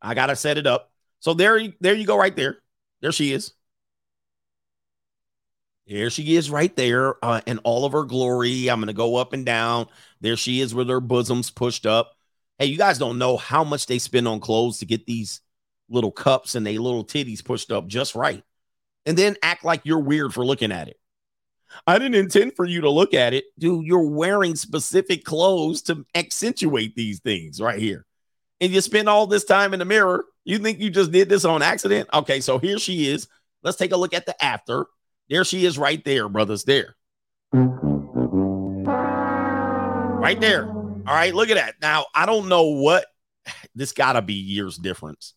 I gotta set it up. So there, there you go, right there. There she is. There she is, right there, uh, in all of her glory. I'm gonna go up and down. There she is with her bosoms pushed up. Hey, you guys don't know how much they spend on clothes to get these little cups and they little titties pushed up just right, and then act like you're weird for looking at it. I didn't intend for you to look at it, dude. You're wearing specific clothes to accentuate these things right here and you spend all this time in the mirror, you think you just did this on accident? Okay, so here she is. Let's take a look at the after. There she is right there, brothers. There. Right there. All right, look at that. Now, I don't know what this gotta be years difference.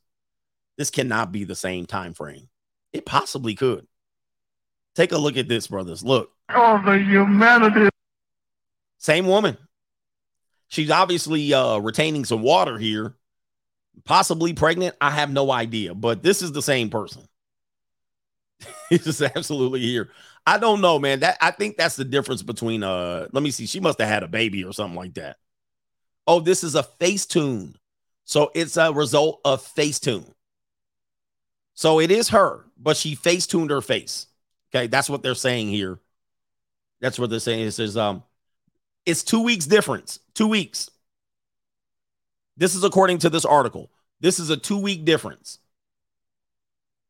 This cannot be the same time frame. It possibly could. Take a look at this, brothers. Look. Oh, the humanity. Same woman. She's obviously uh, retaining some water here, possibly pregnant. I have no idea, but this is the same person. *laughs* He's just absolutely here. I don't know, man. That I think that's the difference between uh let me see. She must have had a baby or something like that. Oh, this is a Facetune. So it's a result of Facetune. So it is her, but she Facetuned her face. Okay, that's what they're saying here. That's what they're saying. It says um it's two weeks difference. Two weeks. This is according to this article. This is a two week difference.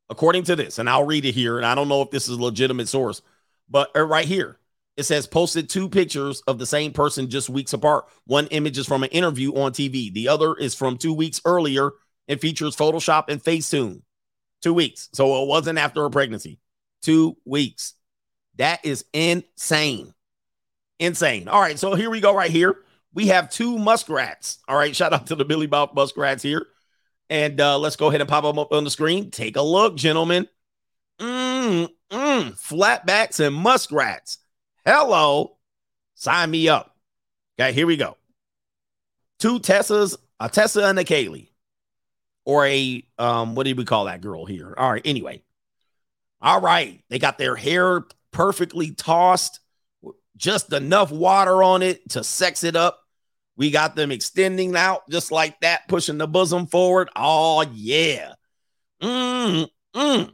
According to this, and I'll read it here, and I don't know if this is a legitimate source, but uh, right here it says posted two pictures of the same person just weeks apart. One image is from an interview on TV, the other is from two weeks earlier and features Photoshop and Facetune. Two weeks. So it wasn't after a pregnancy. Two weeks. That is insane. Insane. All right. So here we go, right here. We have two muskrats. All right. Shout out to the Billy Bob muskrats here. And uh, let's go ahead and pop them up on the screen. Take a look, gentlemen. Mm, mm, flatbacks and muskrats. Hello. Sign me up. Okay, here we go. Two Tessas, a Tessa and a Kaylee. Or a um, what do we call that girl here? All right, anyway. All right. They got their hair perfectly tossed, just enough water on it to sex it up. We got them extending out just like that, pushing the bosom forward. Oh, yeah. Mm, mm.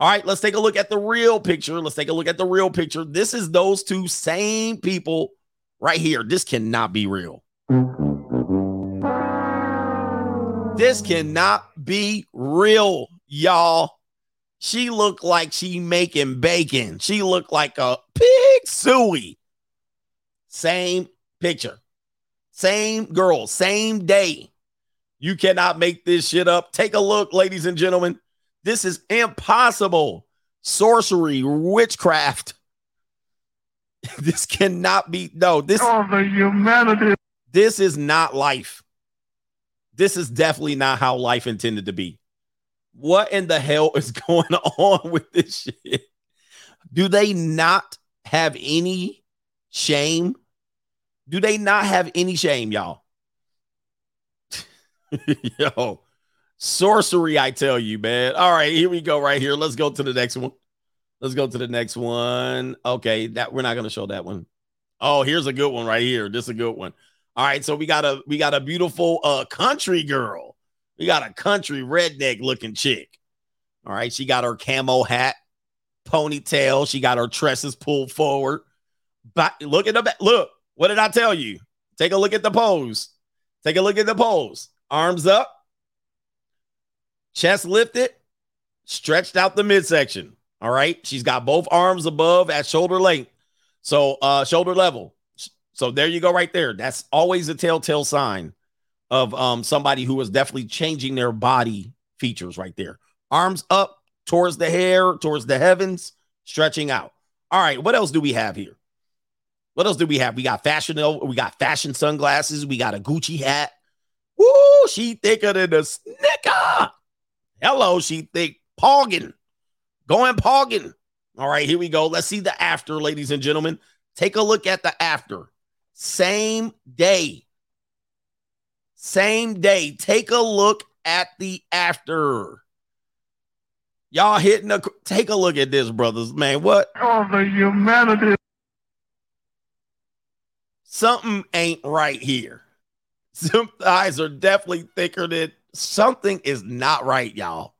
All right, let's take a look at the real picture. Let's take a look at the real picture. This is those two same people right here. This cannot be real. This cannot be real, y'all. She looked like she making bacon. She looked like a pig suey. Same picture. Same girl, same day. You cannot make this shit up. Take a look, ladies and gentlemen. This is impossible. Sorcery, witchcraft. *laughs* this cannot be. No, this. Oh, the humanity. This is not life. This is definitely not how life intended to be. What in the hell is *laughs* going on with this shit? Do they not have any shame? Do they not have any shame, y'all? *laughs* Yo, sorcery, I tell you, man. All right, here we go, right here. Let's go to the next one. Let's go to the next one. Okay, that we're not gonna show that one. Oh, here's a good one right here. This is a good one. All right, so we got a we got a beautiful uh country girl. We got a country redneck looking chick. All right, she got her camo hat, ponytail. She got her tresses pulled forward. But look at the back. Look, what did I tell you? Take a look at the pose. Take a look at the pose. Arms up, chest lifted, stretched out the midsection. All right. She's got both arms above at shoulder length. So uh shoulder level. So there you go, right there. That's always a telltale sign of um somebody who is definitely changing their body features right there. Arms up towards the hair, towards the heavens, stretching out. All right, what else do we have here? What else do we have? We got fashion, oh, we got fashion sunglasses, we got a Gucci hat. Woo, she thicker than a snicker. Hello, she thick. Poggin. Going poggin. All right, here we go. Let's see the after, ladies and gentlemen. Take a look at the after. Same day. Same day. Take a look at the after. Y'all hitting a take a look at this, brothers. Man, what? Oh, the humanity. Something ain't right here. Some thighs are definitely thicker than something is not right, y'all.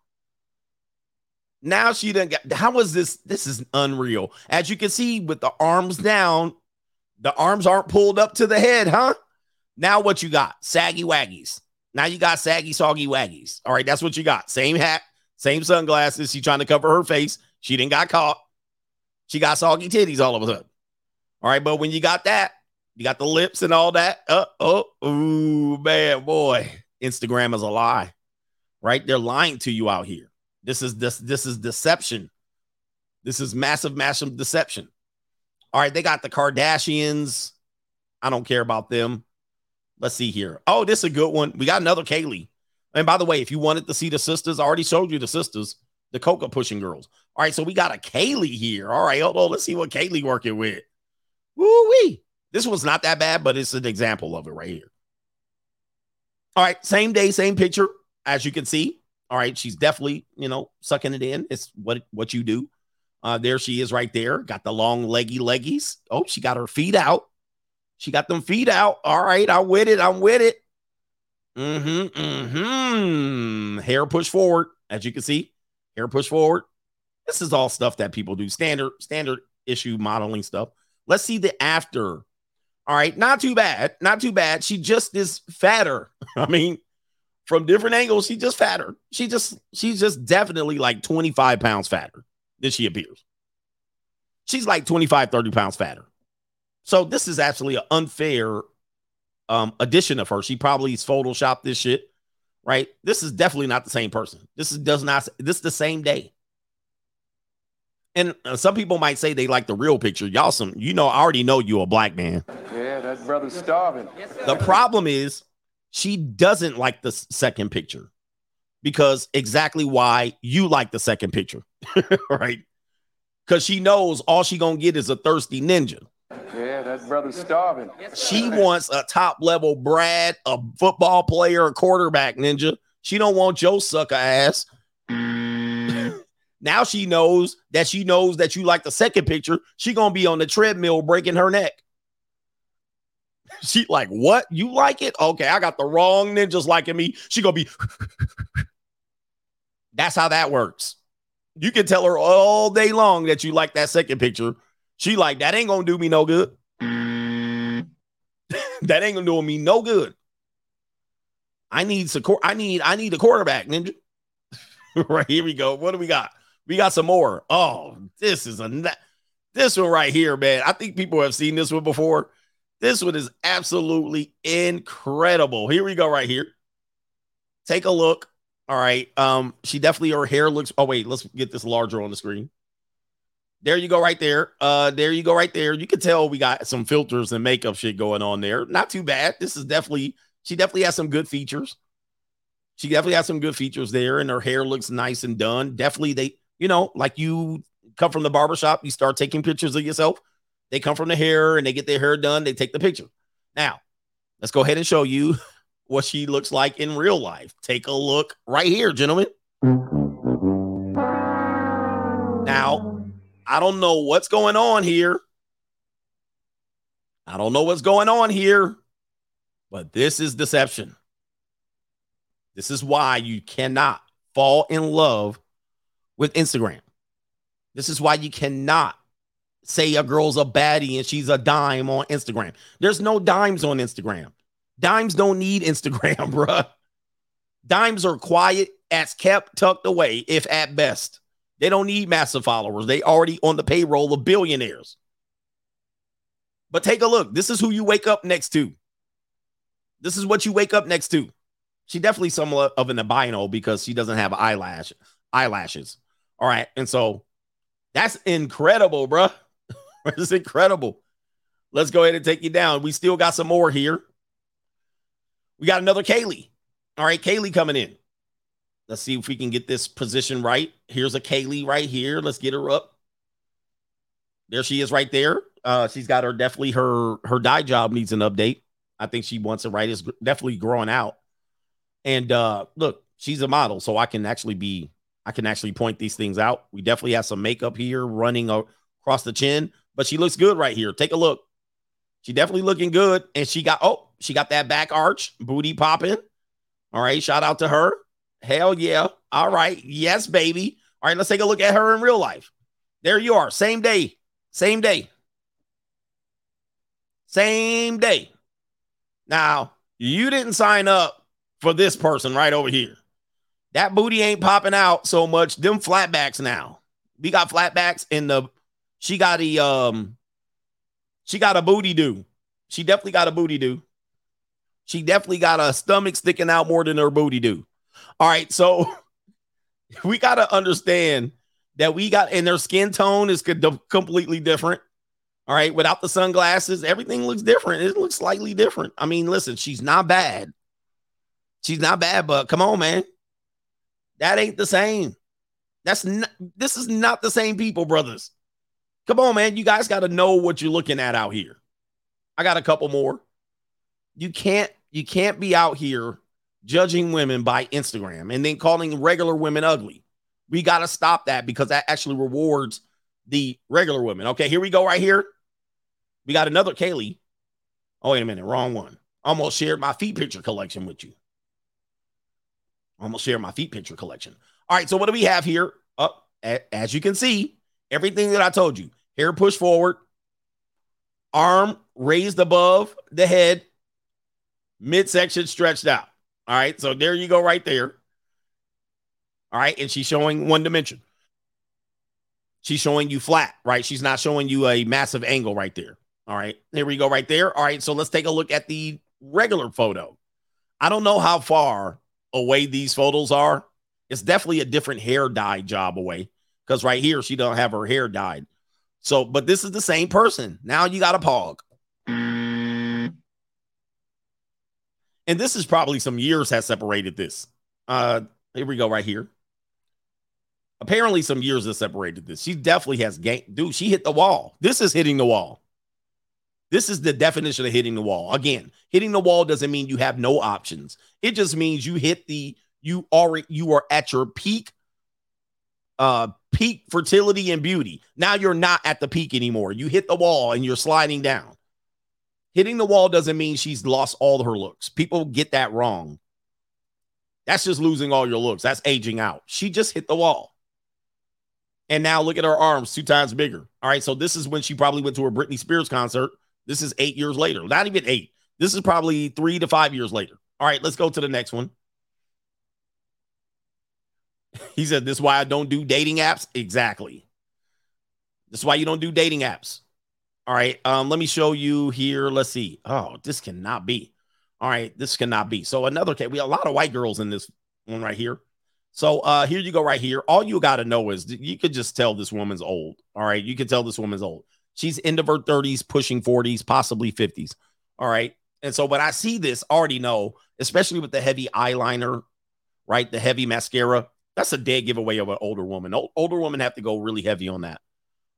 Now she didn't get was this? This is unreal. As you can see, with the arms down, the arms aren't pulled up to the head, huh? Now what you got? Saggy waggies. Now you got saggy, soggy waggies. All right, that's what you got. Same hat, same sunglasses. She trying to cover her face. She didn't got caught. She got soggy titties all of a sudden. All right, but when you got that, you got the lips and all that. Uh, oh, ooh, man, boy. Instagram is a lie, right? They're lying to you out here. This is this this is deception. This is massive, massive deception. All right, they got the Kardashians. I don't care about them. Let's see here. Oh, this is a good one. We got another Kaylee. And by the way, if you wanted to see the sisters, I already showed you the sisters, the coca pushing girls. All right, so we got a Kaylee here. All right, hold on. Let's see what Kaylee working with. Woo wee. This one's not that bad, but it's an example of it right here. All right, same day, same picture, as you can see. All right, she's definitely, you know, sucking it in. It's what what you do. Uh, there she is right there. Got the long leggy leggies. Oh, she got her feet out. She got them feet out. All right, I'm with it. I'm with it. Mm-hmm. Mm-hmm. Hair push forward, as you can see. Hair push forward. This is all stuff that people do. Standard, standard issue modeling stuff. Let's see the after. All right, not too bad. Not too bad. She just is fatter. *laughs* I mean, from different angles, she just fatter. She just, she's just definitely like 25 pounds fatter than she appears. She's like 25, 30 pounds fatter. So this is actually an unfair um addition of her. She probably photoshopped this shit, right? This is definitely not the same person. This is does not this is the same day. And uh, some people might say they like the real picture. Y'all some you know I already know you a black man. Yeah, that brother's starving. The problem is she doesn't like the second picture because exactly why you like the second picture, *laughs* right? Because she knows all she gonna get is a thirsty ninja. Yeah, that brother's starving. She wants a top level Brad, a football player, a quarterback ninja. She don't want your sucker ass. Now she knows that she knows that you like the second picture. She gonna be on the treadmill breaking her neck. She like, what? You like it? Okay, I got the wrong ninjas liking me. She gonna be. *laughs* That's how that works. You can tell her all day long that you like that second picture. She like that ain't gonna do me no good. *laughs* that ain't gonna do me no good. I need support. I need I need a quarterback, ninja. *laughs* right here we go. What do we got? We got some more. Oh, this is a this one right here, man. I think people have seen this one before. This one is absolutely incredible. Here we go, right here. Take a look. All right. Um, she definitely her hair looks. Oh, wait, let's get this larger on the screen. There you go, right there. Uh, there you go, right there. You can tell we got some filters and makeup shit going on there. Not too bad. This is definitely she definitely has some good features. She definitely has some good features there, and her hair looks nice and done. Definitely, they, you know, like you come from the barbershop, you start taking pictures of yourself. They come from the hair and they get their hair done, they take the picture. Now, let's go ahead and show you *laughs* what she looks like in real life. Take a look right here, gentlemen. Now, I don't know what's going on here. I don't know what's going on here, but this is deception. This is why you cannot fall in love with Instagram. This is why you cannot say a girl's a baddie and she's a dime on Instagram. There's no dimes on Instagram. Dimes don't need *laughs* Instagram, bruh. Dimes are quiet, as kept tucked away, if at best. They don't need massive followers. They already on the payroll of billionaires. But take a look. This is who you wake up next to. This is what you wake up next to. She definitely somewhat of an albino because she doesn't have eyelash eyelashes. All right, and so that's incredible, bruh. *laughs* it's incredible. Let's go ahead and take you down. We still got some more here. We got another Kaylee. All right, Kaylee coming in. Let's see if we can get this position right. Here's a Kaylee right here. Let's get her up. There she is right there. Uh, she's got her definitely her her dye job needs an update. I think she wants it right. It's definitely growing out. And uh look, she's a model, so I can actually be I can actually point these things out. We definitely have some makeup here running across the chin, but she looks good right here. Take a look. She definitely looking good. And she got oh, she got that back arch, booty popping. All right, shout out to her. Hell yeah. All right. Yes, baby. All right, let's take a look at her in real life. There you are. Same day. Same day. Same day. Now, you didn't sign up for this person right over here. That booty ain't popping out so much. Them flatbacks now. We got flatbacks in the she got a um she got a booty do. She definitely got a booty do. She definitely got a stomach sticking out more than her booty do. All right, so *laughs* we got to understand that we got and their skin tone is completely different. All right, without the sunglasses, everything looks different. It looks slightly different. I mean, listen, she's not bad. She's not bad, but come on, man. That ain't the same. That's not this is not the same people, brothers. Come on, man. You guys got to know what you're looking at out here. I got a couple more. You can't you can't be out here judging women by Instagram and then calling regular women ugly. We got to stop that because that actually rewards the regular women. Okay, here we go right here. We got another Kaylee. Oh, wait a minute, wrong one. Almost shared my feet picture collection with you. Almost share my feet picture collection. All right, so what do we have here? Up, as you can see, everything that I told you. Hair pushed forward, arm raised above the head, midsection stretched out. All right, so there you go, right there. All right, and she's showing one dimension. She's showing you flat, right? She's not showing you a massive angle right there. All right, there we go, right there. All right, so let's take a look at the regular photo. I don't know how far away these photos are. It's definitely a different hair dye job away because right here she don't have her hair dyed. So, but this is the same person. Now you got a pog. And this is probably some years has separated this. Uh, here we go, right here. Apparently, some years has separated this. She definitely has game. Dude, she hit the wall. This is hitting the wall. This is the definition of hitting the wall. Again, hitting the wall doesn't mean you have no options. It just means you hit the you are you are at your peak uh peak fertility and beauty. Now you're not at the peak anymore. You hit the wall and you're sliding down. Hitting the wall doesn't mean she's lost all her looks. People get that wrong. That's just losing all your looks. That's aging out. She just hit the wall. And now look at her arms, two times bigger. All right. So this is when she probably went to a Britney Spears concert. This is eight years later. Not even eight. This is probably three to five years later. All right. Let's go to the next one. *laughs* He said, This is why I don't do dating apps. Exactly. This is why you don't do dating apps. All right. Um, let me show you here. Let's see. Oh, this cannot be. All right, this cannot be. So another case. We a lot of white girls in this one right here. So uh here you go right here. All you got to know is you could just tell this woman's old. All right, you can tell this woman's old. She's into her 30s, pushing 40s, possibly 50s. All right. And so when I see this, already know, especially with the heavy eyeliner, right? The heavy mascara, that's a dead giveaway of an older woman. Older women have to go really heavy on that.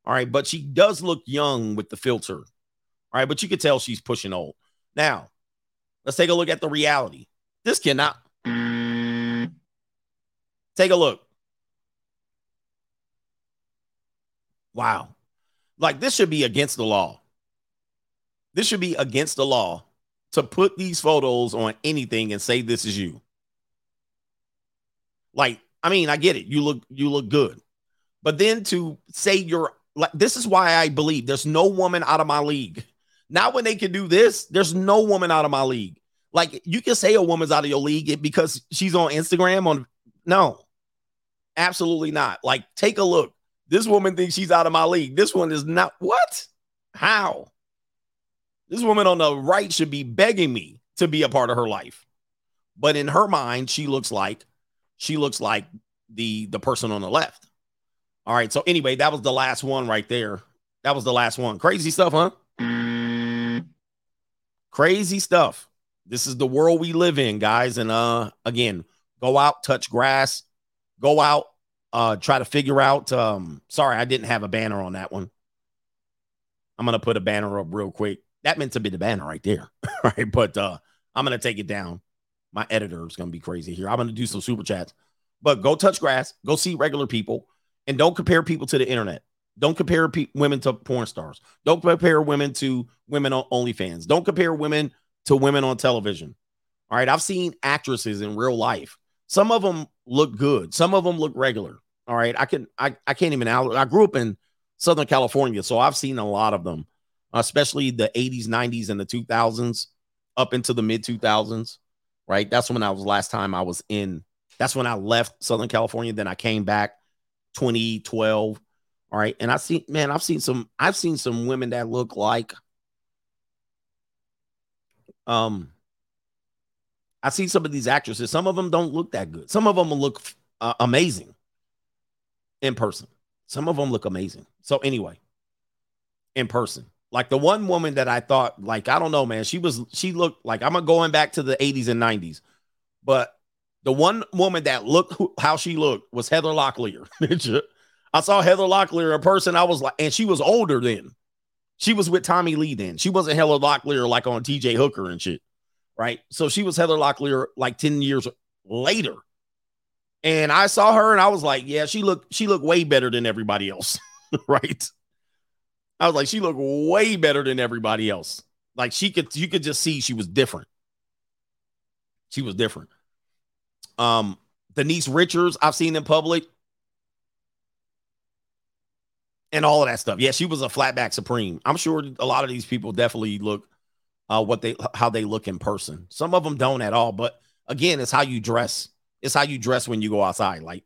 All right. But she does look young with the filter. All right. But you could tell she's pushing old. Now, let's take a look at the reality. This cannot. Take a look. Wow. Like this should be against the law. This should be against the law to put these photos on anything and say this is you. Like, I mean, I get it. You look you look good. But then to say you're like this is why I believe there's no woman out of my league. Now when they can do this, there's no woman out of my league. Like you can say a woman's out of your league because she's on Instagram on no. Absolutely not. Like take a look. This woman thinks she's out of my league. This one is not. What? How? This woman on the right should be begging me to be a part of her life. But in her mind, she looks like she looks like the the person on the left. All right. So anyway, that was the last one right there. That was the last one. Crazy stuff, huh? Crazy stuff. This is the world we live in, guys. And uh again, go out, touch grass, go out, uh try to figure out um sorry, I didn't have a banner on that one. I'm gonna put a banner up real quick. That meant to be the banner right there. *laughs* right. But uh I'm gonna take it down. My editor is gonna be crazy here. I'm gonna do some super chats. But go touch grass, go see regular people, and don't compare people to the internet. Don't compare pe- women to porn stars. Don't compare women to women on OnlyFans. Don't compare women to women on television. All right. I've seen actresses in real life. Some of them look good. Some of them look regular. All right. I can I, I can't even out. I grew up in Southern California, so I've seen a lot of them, especially the 80s, 90s, and the 2000s, up into the mid 2000s. Right. That's when I was last time I was in. That's when I left Southern California. Then I came back 2012. All right. And I see, man, I've seen some, I've seen some women that look like um I see some of these actresses. Some of them don't look that good. Some of them look uh, amazing in person. Some of them look amazing. So anyway, in person, like the one woman that I thought, like I don't know, man, she was she looked like I'm going back to the 80s and 90s, but the one woman that looked how she looked was Heather Locklear. *laughs* I saw Heather Locklear in person. I was like, and she was older then. She was with Tommy Lee then. She wasn't Heather Locklear like on TJ Hooker and shit, right? So she was Heather Locklear like 10 years later. And I saw her and I was like, yeah, she looked she looked way better than everybody else, *laughs* right? I was like, she looked way better than everybody else. Like she could you could just see she was different. She was different. Um Denise Richards, I've seen in public. And all of that stuff. Yeah, she was a flatback supreme. I'm sure a lot of these people definitely look uh what they how they look in person. Some of them don't at all, but again, it's how you dress. It's how you dress when you go outside. Like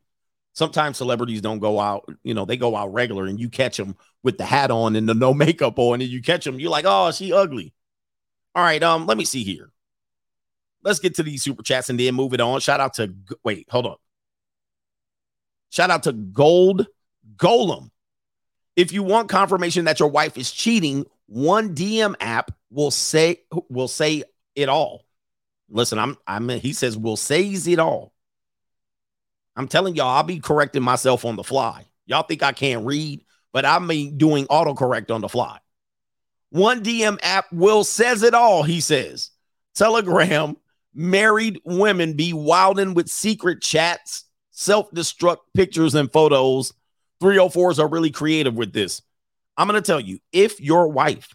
sometimes celebrities don't go out, you know, they go out regular and you catch them with the hat on and the no *laughs* makeup on, and you catch them, you're like, oh, she ugly. All right, um, let me see here. Let's get to these super chats and then move it on. Shout out to wait, hold on. Shout out to Gold Golem. If you want confirmation that your wife is cheating, one DM app will say will say it all. Listen, I'm I'm he says will says it all. I'm telling y'all, I'll be correcting myself on the fly. Y'all think I can't read, but I'm doing autocorrect on the fly. One DM app will says it all, he says. Telegram, married women be wilding with secret chats, self-destruct pictures and photos. 304s are really creative with this. I'm going to tell you, if your wife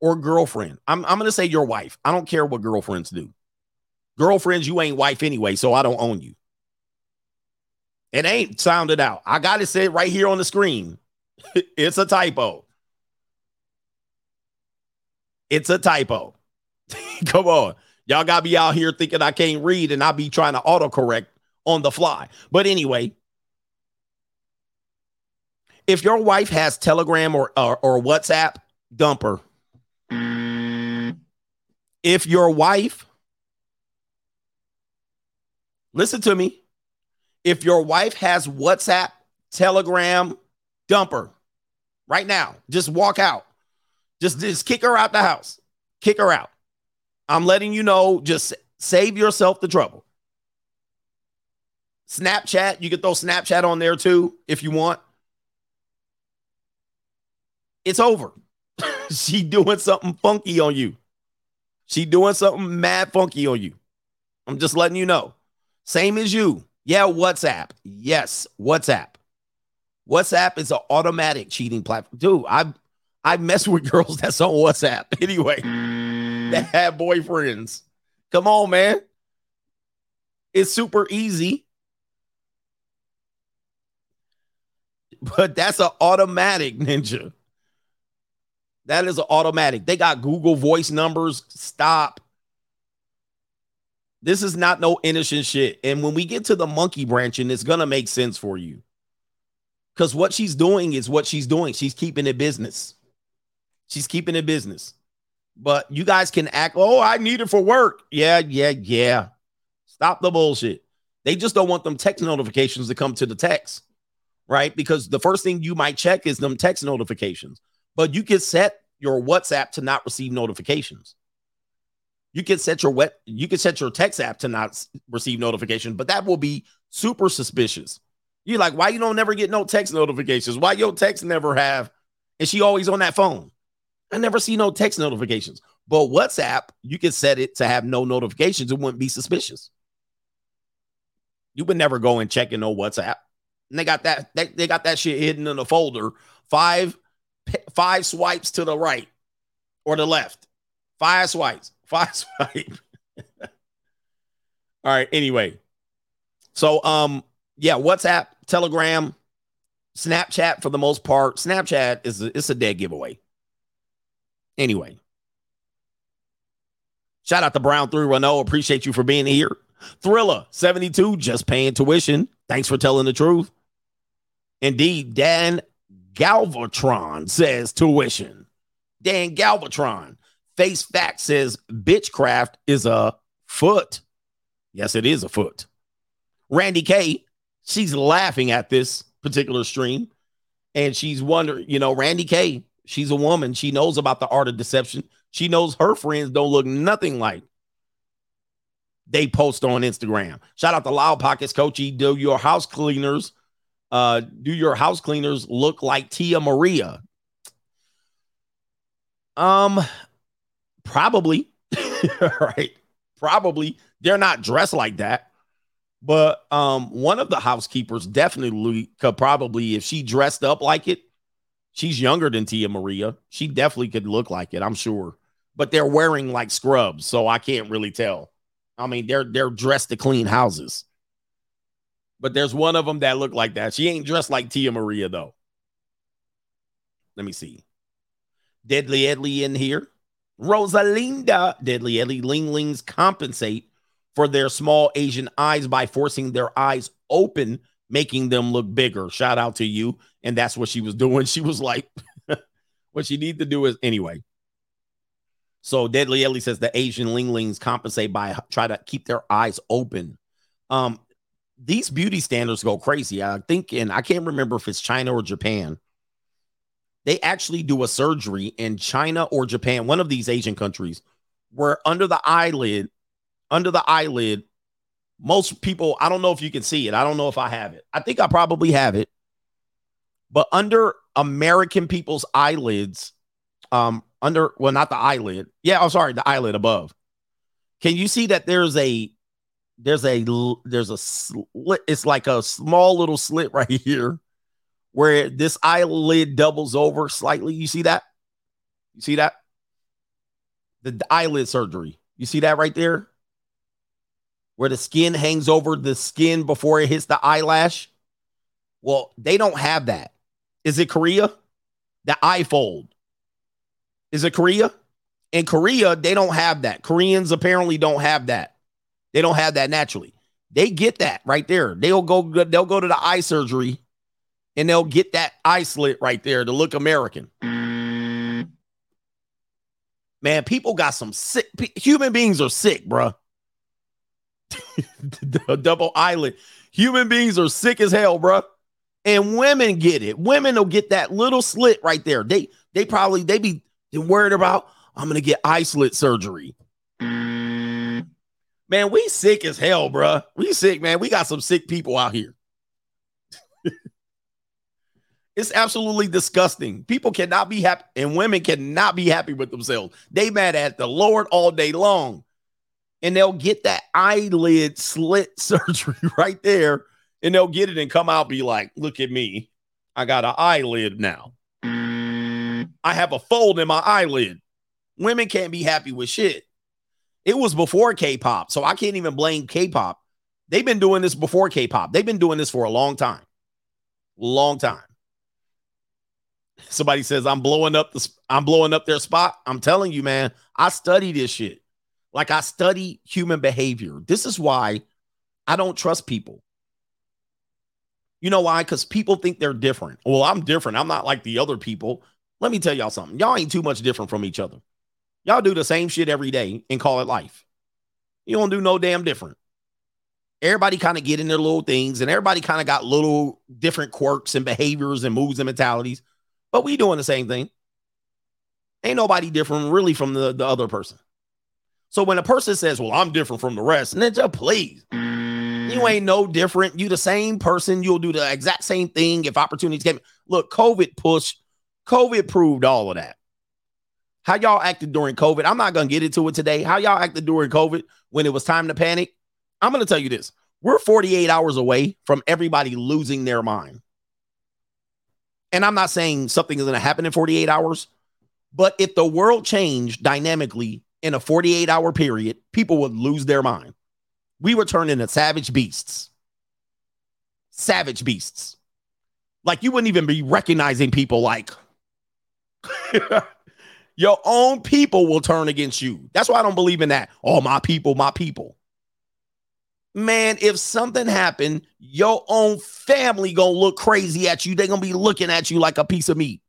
or girlfriend, I'm, I'm going to say your wife. I don't care what girlfriends do. Girlfriends, you ain't wife anyway, so I don't own you. It ain't sounded out. I got it said right here on the screen. *laughs* it's a typo. It's a typo. *laughs* Come on. Y'all got me out here thinking I can't read and I be trying to autocorrect on the fly. But anyway, if your wife has Telegram or, or, or WhatsApp, dump her. If your wife, listen to me, if your wife has WhatsApp, Telegram, dump her right now. Just walk out. Just, just kick her out the house. Kick her out. I'm letting you know, just save yourself the trouble. Snapchat, you can throw Snapchat on there too if you want. It's over. *laughs* she doing something funky on you. She doing something mad funky on you. I'm just letting you know. Same as you. Yeah, WhatsApp. Yes, WhatsApp. WhatsApp is an automatic cheating platform. Dude, I I mess with *laughs* girls that's on WhatsApp *laughs* anyway. *laughs* That have boyfriends. Come on, man. It's super easy. But that's an automatic ninja. That is an automatic. They got Google voice numbers. Stop. This is not no innocent shit. And when we get to the monkey branching, it's gonna make sense for you. Because what she's doing is what she's doing. She's keeping it business. She's keeping it business. But you guys can act, oh, I need it for work. Yeah, yeah, yeah. Stop the bullshit. They just don't want them text notifications to come to the text, right? Because the first thing you might check is them text notifications. But you can set your WhatsApp to not receive notifications. You can set your web, you can set your text app to not receive notifications, but that will be super suspicious. You're like, why you don't never get no text notifications? Why your text never have? And she always on that phone. I never see no text notifications. But WhatsApp, you can set it to have no notifications. It wouldn't be suspicious. You would never go and check in no WhatsApp. And they got that they, they got that shit hidden in a folder. Five five swipes to the right or the left. Five swipes. Swipe. *laughs* All right. Anyway. So um yeah, WhatsApp, Telegram, Snapchat for the most part. Snapchat is a, it's a dead giveaway. Anyway, shout out to Brown Three Renault. Appreciate you for being here. Thriller 72, just paying tuition. Thanks for telling the truth. Indeed, Dan Galvatron says tuition. Dan Galvatron. Face Fact says bitchcraft is a foot. Yes, it is a foot. Randy K she's laughing at this particular stream and she's wondering, you know, Randy K, she's a woman. She knows about the art of deception. She knows her friends don't look nothing like they post on Instagram. Shout out to Loud Pockets, Coachy. Do your house cleaners, uh, do your house cleaners look like Tia Maria? Um, probably. *laughs* right. Probably. They're not dressed like that. But um, one of the housekeepers definitely could probably, if she dressed up like it, she's younger than Tia Maria. She definitely could look like it, I'm sure. But they're wearing like scrubs, so I can't really tell. I mean, they're they're dressed to clean houses. But there's one of them that look like that. She ain't dressed like Tia Maria though. Let me see. Deadly Edley in here. Rosalinda. Deadly Edley Linglings compensate for their small Asian eyes by forcing their eyes open, making them look bigger. Shout out to you. And that's what she was doing. *laughs* She was like, *laughs* what she need to do is anyway. So Deadly Ellie says the Asian linglings compensate by try to keep their eyes open. Um, these beauty standards go crazy. I think, and I can't remember if it's China or Japan. They actually do a surgery in China or Japan, one of these Asian countries, where under the eyelid, under the eyelid, most people, I don't know if you can see it. I don't know if I have it. I think I probably have it. But under American people's eyelids, um, under well, not the eyelid. Yeah, I'm sorry, the eyelid above. Can you see that there's a there's a there's a slit, it's like a small little slit *laughs* right here where this eyelid doubles over slightly. You see that? You see that? The, eyelid surgery. You see that right there? Where the skin hangs over the skin before it hits the eyelash. Well, they don't have that. Is it Korea? The eye fold. Is it Korea? In Korea, they don't have that. Koreans apparently don't have that. They don't have that naturally. They get that right there. They'll go they'll go to the eye surgery and they'll get that eye slit right there to look American. Man, people got some sick human beings are sick, bro. *laughs* double eyelid. Human beings are sick as hell, bro. And women get it. Women will get that little slit right there. They they probably they be worried about I'm gonna get eye slit surgery. Man, we sick as hell, bro. We sick, man. We got some sick people out here. It's absolutely disgusting. People cannot be happy, and women cannot be happy with themselves. They mad at the Lord all day long. And they'll get that eyelid slit *laughs* surgery right there, and they'll get it and come out be like, look at me. I got an eyelid now. I have a fold in my eyelid. Women can't be happy with shit. It was before K-pop, so I can't even blame K-pop. They've been doing this before K-pop. They've been doing this for a long time. Long time. Somebody says I'm blowing up the I'm blowing up their spot. I'm telling you, man, I study this shit. Like I study human behavior. This is why I don't trust people. You know why? Because people think they're different. Well, I'm different. I'm not like the other people. Let me tell y'all something. Y'all ain't too much different from each other. Y'all do the same shit every day and call it life. You don't do no damn different. Everybody kind of get in their little things and everybody kind of got little different quirks and behaviors and moves and mentalities, but we doing the same thing. Ain't nobody different really from the, the other person. So when a person says, well, I'm different from the rest, just please, you ain't no different. You the same person. You'll do the exact same thing if opportunities came. Look, COVID pushed, COVID proved all of that. How y'all acted during COVID? I'm not gonna get into it today. How y'all acted during COVID when it was time to panic? I'm gonna tell you this: we're 48 hours away from everybody losing their mind. And I'm not saying something is gonna happen in 48 hours, but if the world changed dynamically in a 48 hour period, people would lose their mind. We would turn into savage beasts. Savage beasts. Like you wouldn't even be recognizing people like *laughs* your own people will turn against you. That's why I don't believe in that. Oh, my people, my people. Man, if something happened, your own family gonna look crazy at you. They're gonna be looking at you like a piece of meat.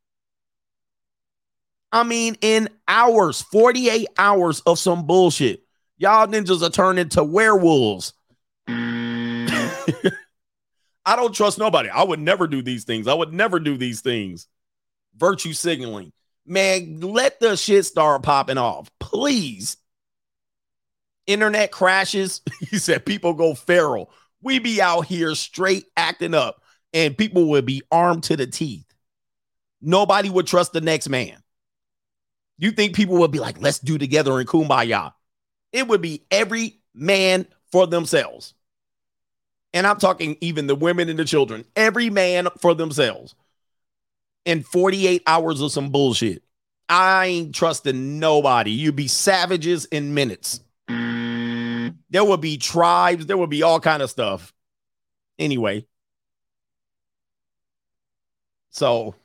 I mean, in hours, 48 hours of some bullshit, y'all ninjas are turning into werewolves. Mm. *laughs* I don't trust nobody. I would never do these things. I would never do these things. Virtue signaling man, let the shit start popping off, please. Internet crashes. *laughs* he said people go feral. We be out here straight acting up, and people would be armed to the teeth. Nobody would trust the next man. You think people would be like, let's do together in kumbaya? It would be every man for themselves. And I'm talking even the women and the children, every man for themselves. In 48 hours of some bullshit. I ain't trusting nobody. You'd be savages in minutes. There would be tribes, there would be all kind of stuff. Anyway. So,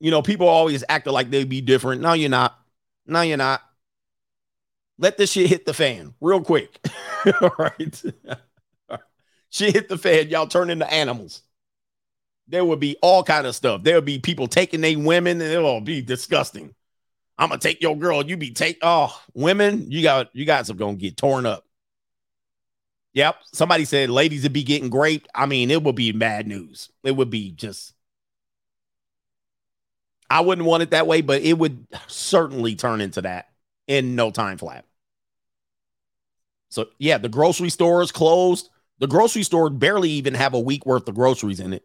you know, people always acting like they'd be different. No, you're not. No, you're not. Let this shit hit the fan real quick. *laughs* all right. *laughs* shit hit the fan. Y'all turn into animals. There would be all kind of stuff. There would be people taking their women, and it'll be disgusting. I'm gonna take your girl. You be take oh women. You got you guys are gonna get torn up. Yep. Somebody said ladies would be getting great. I mean, it would be bad news. It would be just. I wouldn't want it that way, but it would certainly turn into that in no time flat. So yeah, the grocery store is closed. The grocery store barely even have a week worth of groceries in it.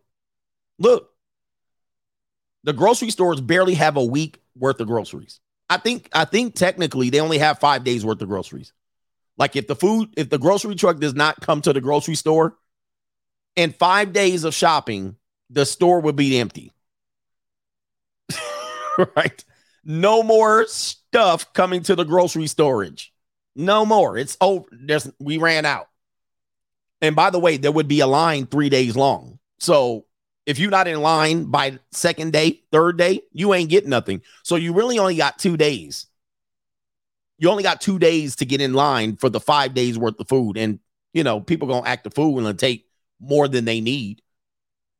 Look, the grocery stores barely have a week worth of groceries. I think I think technically they only have 5 days worth of groceries. Like if the food if the grocery truck does not come to the grocery store in 5 days of shopping, the store would be empty. *laughs* right? No more stuff coming to the grocery storage. No more. It's over. There's we ran out. And by the way, there would be a line 3 days long. So if you're not in line by second day, third day, you ain't getting nothing. So you really only got two days. You only got two days to get in line for the five days worth of food. And, you know, people going to act the fool and take more than they need.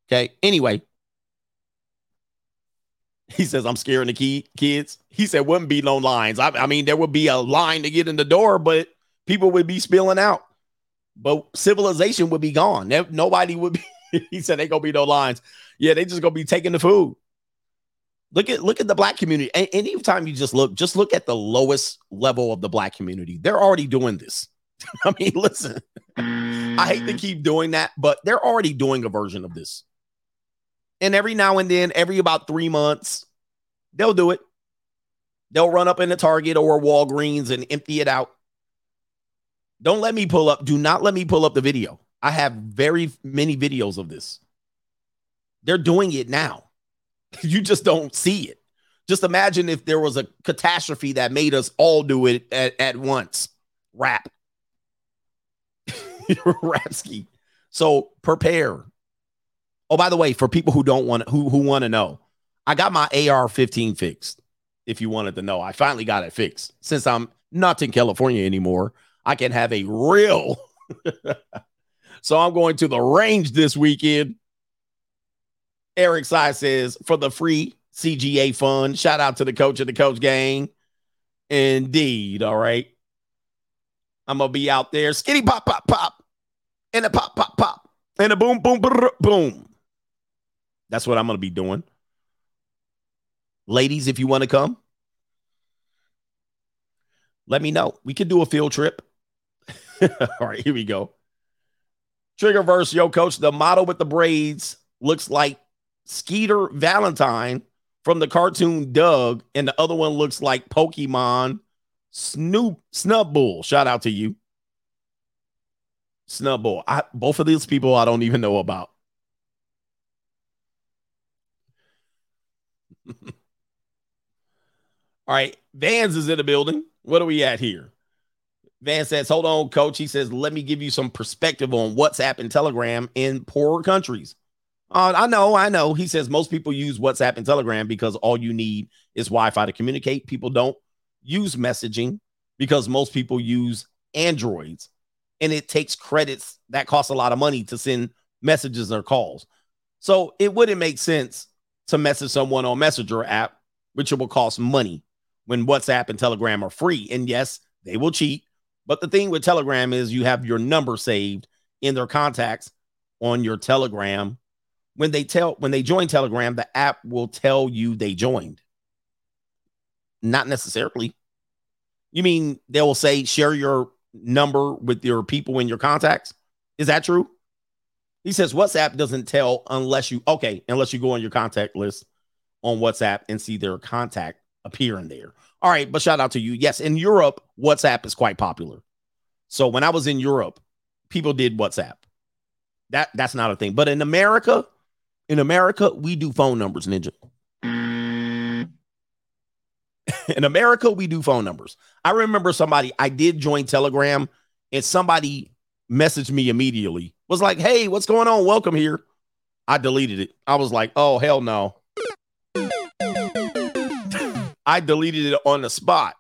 Okay. Anyway, *laughs* he says, I'm scaring the key, kids. He said, wouldn't be no lines. I, I mean, there would be a line to get in the door, but people would be spilling out. But civilization would be gone. Nobody would be. *laughs* he said they gonna be no lines. Yeah, they just gonna be taking the food. Look at look at the black community. And anytime you just look, just look at the lowest level of the black community. They're already doing this. *laughs* I mean, listen, I hate to mm. keep doing that, but they're already doing a version of this. And every now and then, every about three months, they'll do it. They'll run up in the Target or Walgreens and empty it out. Don't let me pull up. Do not let me pull up the video. I have very many videos of this. They're doing it now. *laughs* you just don't see it. Just imagine if there was a catastrophe that made us all do it at, at once. Rap. *laughs* Rapski. So prepare. Oh, by the way, for people who don't want who who want to know, I got my AR-15 fixed. If you wanted to know, I finally got it fixed. Since I'm not in California anymore, I can have a real *laughs* So I'm going to the range this weekend. Eric Sy says for the free CGA fund. Shout out to the coach of the coach gang. Indeed. All right. I'm gonna be out there. Skinny pop, pop, pop. And a pop, pop, pop. And a boom, boom, boom, boom. That's what I'm gonna be doing. Ladies, if you want to come, let me know. We could do a field trip. *laughs* All right, here we go. Triggerverse, yo, coach, the model with the braids looks like Skeeter Valentine from the cartoon Doug, and the other one looks like Pokemon Snoop Snubbull. Shout out to you. Snubbull. I, both of these people I don't even know about. *laughs* All right, Vans is in the building. What are we at here? Van says, hold on, coach. He says, let me give you some perspective on WhatsApp and Telegram in poorer countries. Uh, I know, I know. He says most people use WhatsApp and Telegram because all you need is Wi Fi to communicate. People don't use messaging because most people use Androids and it takes credits that cost a lot of money to send messages or calls. So it wouldn't make sense to message someone on Messenger app, which will cost money when WhatsApp and Telegram are free. And yes, they will cheat but the thing with Telegram is you have your number saved in their contacts on your Telegram. When they tell when they join Telegram, the app will tell you they joined. Not necessarily. You mean they will say share your number with your people in your contacts? Is that true? He says WhatsApp doesn't tell unless you okay, unless you go on your contact list on WhatsApp and see their contact appearing there. All right, but shout out to you. Yes, in Europe, WhatsApp is quite popular. So when I was in Europe, people did WhatsApp. That that's not a thing. But in America, in America, we do phone numbers, ninja. *laughs* in America, we do phone numbers. I remember somebody, I did join Telegram, and somebody messaged me immediately, was like, Hey, what's going on? Welcome here. I deleted it. I was like, Oh, hell no. *laughs* I deleted it on the spot.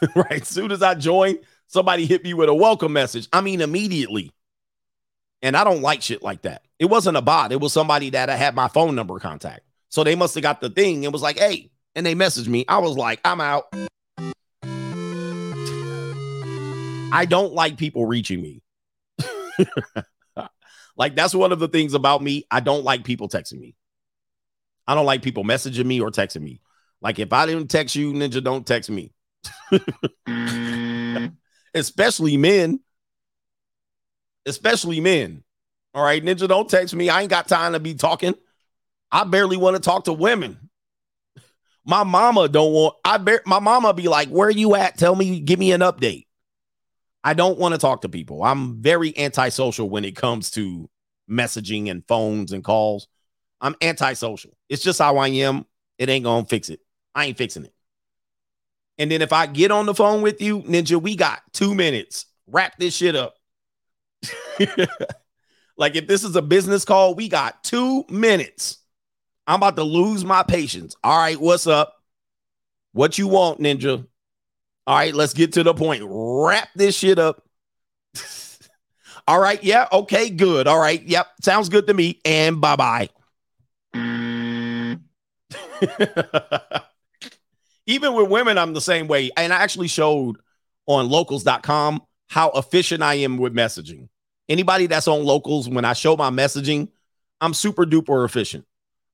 *laughs* right. Soon as I joined, somebody hit me with a welcome message. I mean, immediately. And I don't like shit like that. It wasn't a bot, it was somebody that I had my phone number contact. So they must have got the thing and was like, hey, and they messaged me. I was like, I'm out. I don't like people reaching me. *laughs* like, that's one of the things about me. I don't like people texting me. I don't like people messaging me or texting me. Like, if I didn't text you, Ninja, don't text me. *laughs* Mm. Especially men. Especially men. All right, Ninja, don't text me. I ain't got time to be talking. I barely want to talk to women. My mama don't want. I bar- my mama be like, "Where you at? Tell me. Give me an update." I don't want to talk to people. I'm very antisocial when it comes to messaging and phones and calls. I'm antisocial. It's just how I am. It ain't gonna fix it. I ain't fixing it. And then if I get on the phone with you, Ninja, we got two minutes. Wrap this shit up. *laughs* like if this is a business call, we got two minutes. I'm about to lose my patience. All right, what's up? What you want, Ninja? All right, let's get to the point. Wrap this shit up. *laughs* All right, yeah, okay, good. All right, yep, sounds good to me. And bye bye. *laughs* Even with women, I'm the same way. And I actually showed on locals.com how efficient I am with messaging. Anybody that's on locals, when I show my messaging, I'm super duper efficient.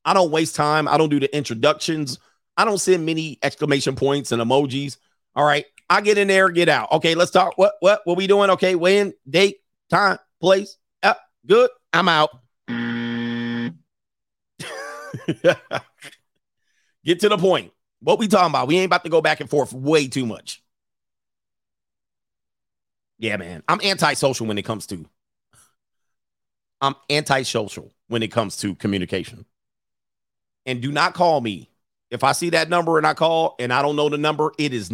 I don't waste time. I don't do the introductions. I don't send many exclamation points and emojis. All right. I get in there, get out. Okay, let's talk. What what what we doing? Okay, when, date, time, place. Yep, good. I'm out. *laughs* get to the point. What we talking about? We ain't about to go back and forth way too much. Yeah, man. I'm antisocial when it comes to I'm antisocial when it comes to communication. And do not call me. If I see that number and I call and I don't know the number, it is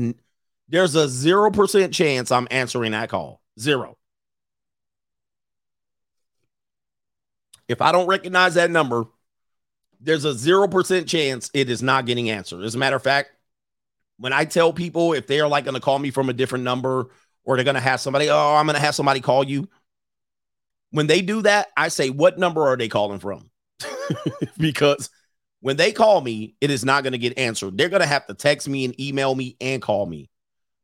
there's a 0% chance I'm answering that call. Zero. If I don't recognize that number, there's a 0% chance it is not getting answered. As a matter of fact, when I tell people if they are like going to call me from a different number or they're going to have somebody, oh, I'm going to have somebody call you. When they do that, I say, what number are they calling from? *laughs* because when they call me, it is not going to get answered. They're going to have to text me and email me and call me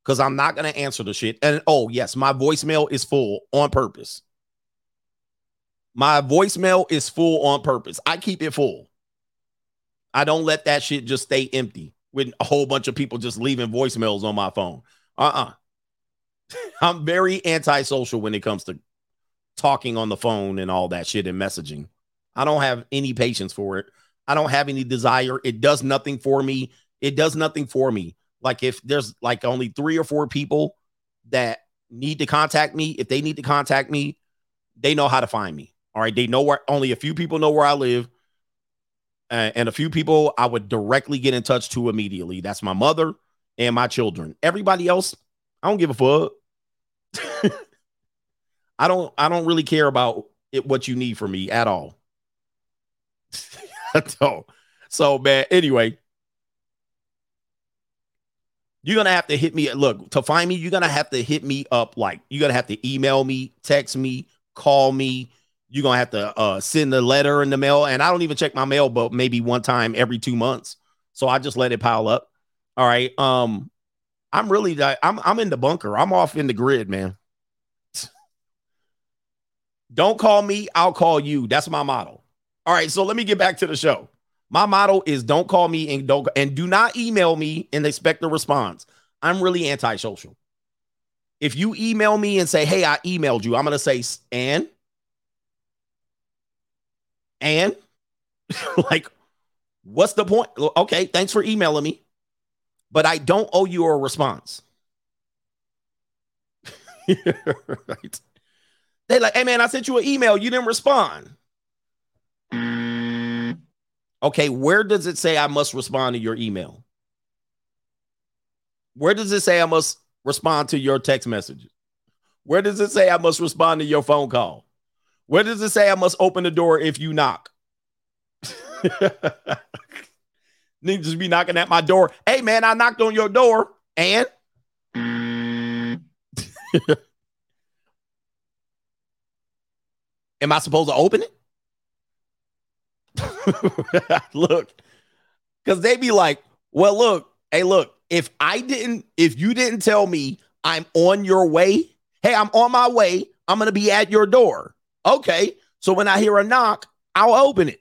because I'm not going to answer the shit. And oh, yes, my voicemail is full on purpose. My voicemail is full on purpose. I keep it full. I don't let that shit just stay empty with a whole bunch of people just leaving voicemails on my phone. Uh uh-uh. uh. *laughs* i am very antisocial when it comes to talking on the phone and all that shit and messaging. I don't have any patience for it. I don't have any desire. It does nothing for me. It does nothing for me. Like if there's like only three or four people that need to contact me, if they need to contact me, they know how to find me. All right. They know where only a few people know where I live. Uh, and a few people I would directly get in touch to immediately. That's my mother and my children. Everybody else, I don't give a fuck. *laughs* I don't I don't really care about it, what you need from me at all. *laughs* so, so man, anyway, you're gonna have to hit me. Look, to find me, you're gonna have to hit me up. Like you're gonna have to email me, text me, call me. You're gonna have to uh, send a letter in the mail. And I don't even check my mail, but maybe one time every two months. So I just let it pile up. All right. Um, I'm really I'm I'm in the bunker. I'm off in the grid, man. Don't call me, I'll call you. That's my model. All right, so let me get back to the show. My motto is don't call me and don't and do not email me and expect a response. I'm really antisocial. If you email me and say, "Hey, I emailed you," I'm gonna say, "And, and, *laughs* like, What's the point? Okay, thanks for emailing me, but I don't owe you a response. *laughs* right. They like, hey man, I sent you an email. You didn't respond. Mm. Okay, where does it say I must respond to your email? Where does it say I must respond to your text messages? Where does it say I must respond to your phone call? Where does it say I must open the door if you knock? *laughs* Need just be knocking at my door. Hey man, I knocked on your door and *laughs* Am I supposed to open it? *laughs* look, because they be like, well, look, hey, look, if I didn't, if you didn't tell me I'm on your way, hey, I'm on my way, I'm gonna be at your door. Okay. So when I hear a knock, I'll open it.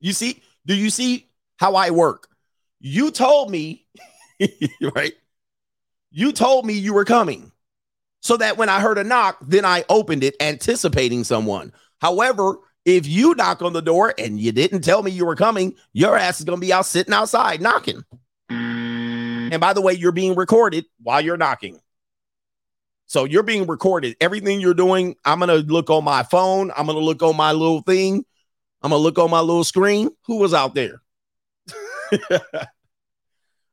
You see, do you see how I work? You told me, *laughs* right? You told me you were coming so that when I heard a knock, then I opened it anticipating someone. However, if you knock on the door and you didn't tell me you were coming, your ass is going to be out sitting outside knocking. And by the way, you're being recorded while you're knocking. So you're being recorded. Everything you're doing, I'm going to look on my phone. I'm going to look on my little thing. I'm to look on my little screen. Who was out there? *laughs*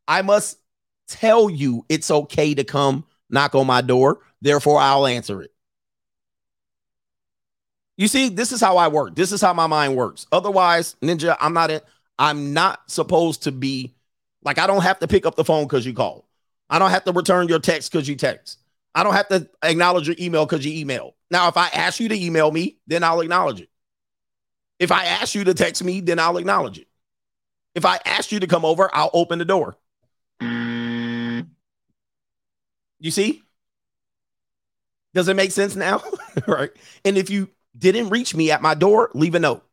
I must tell you it's okay to come knock on my door. Therefore, I'll answer it. You see, this is how I work. This is how my mind works. Otherwise, Ninja, I'm not in, I'm not supposed to be like I don't have to pick up the phone because you call. I don't have to return your text because you text. I don't have to acknowledge your email because you email. Now, if I ask you to email me, then I'll acknowledge it. If I ask you to text me, then I'll acknowledge it. If I ask you to come over, I'll open the door. Mm. You see? Does it make sense now? *laughs* right. And if you didn't reach me at my door, leave a note.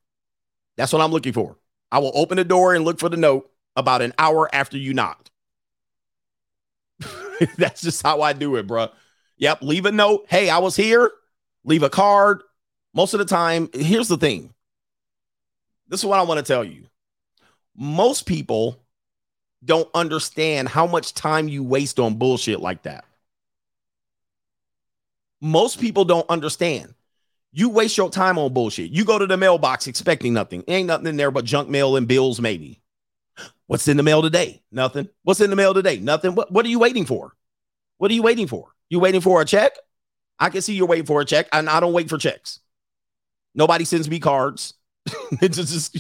That's what I'm looking for. I will open the door and look for the note about an hour after you knocked. *laughs* That's just how I do it, bro. Yep. Leave a note. Hey, I was here. Leave a card. Most of the time, here's the thing. This is what I want to tell you. Most people don't understand how much time you waste on bullshit like that. Most people don't understand. You waste your time on bullshit. You go to the mailbox expecting nothing. Ain't nothing in there but junk mail and bills, maybe. What's in the mail today? Nothing. What's in the mail today? Nothing. What, what are you waiting for? What are you waiting for? You waiting for a check? I can see you're waiting for a check, and I don't wait for checks. Nobody sends me cards. *laughs* it's just,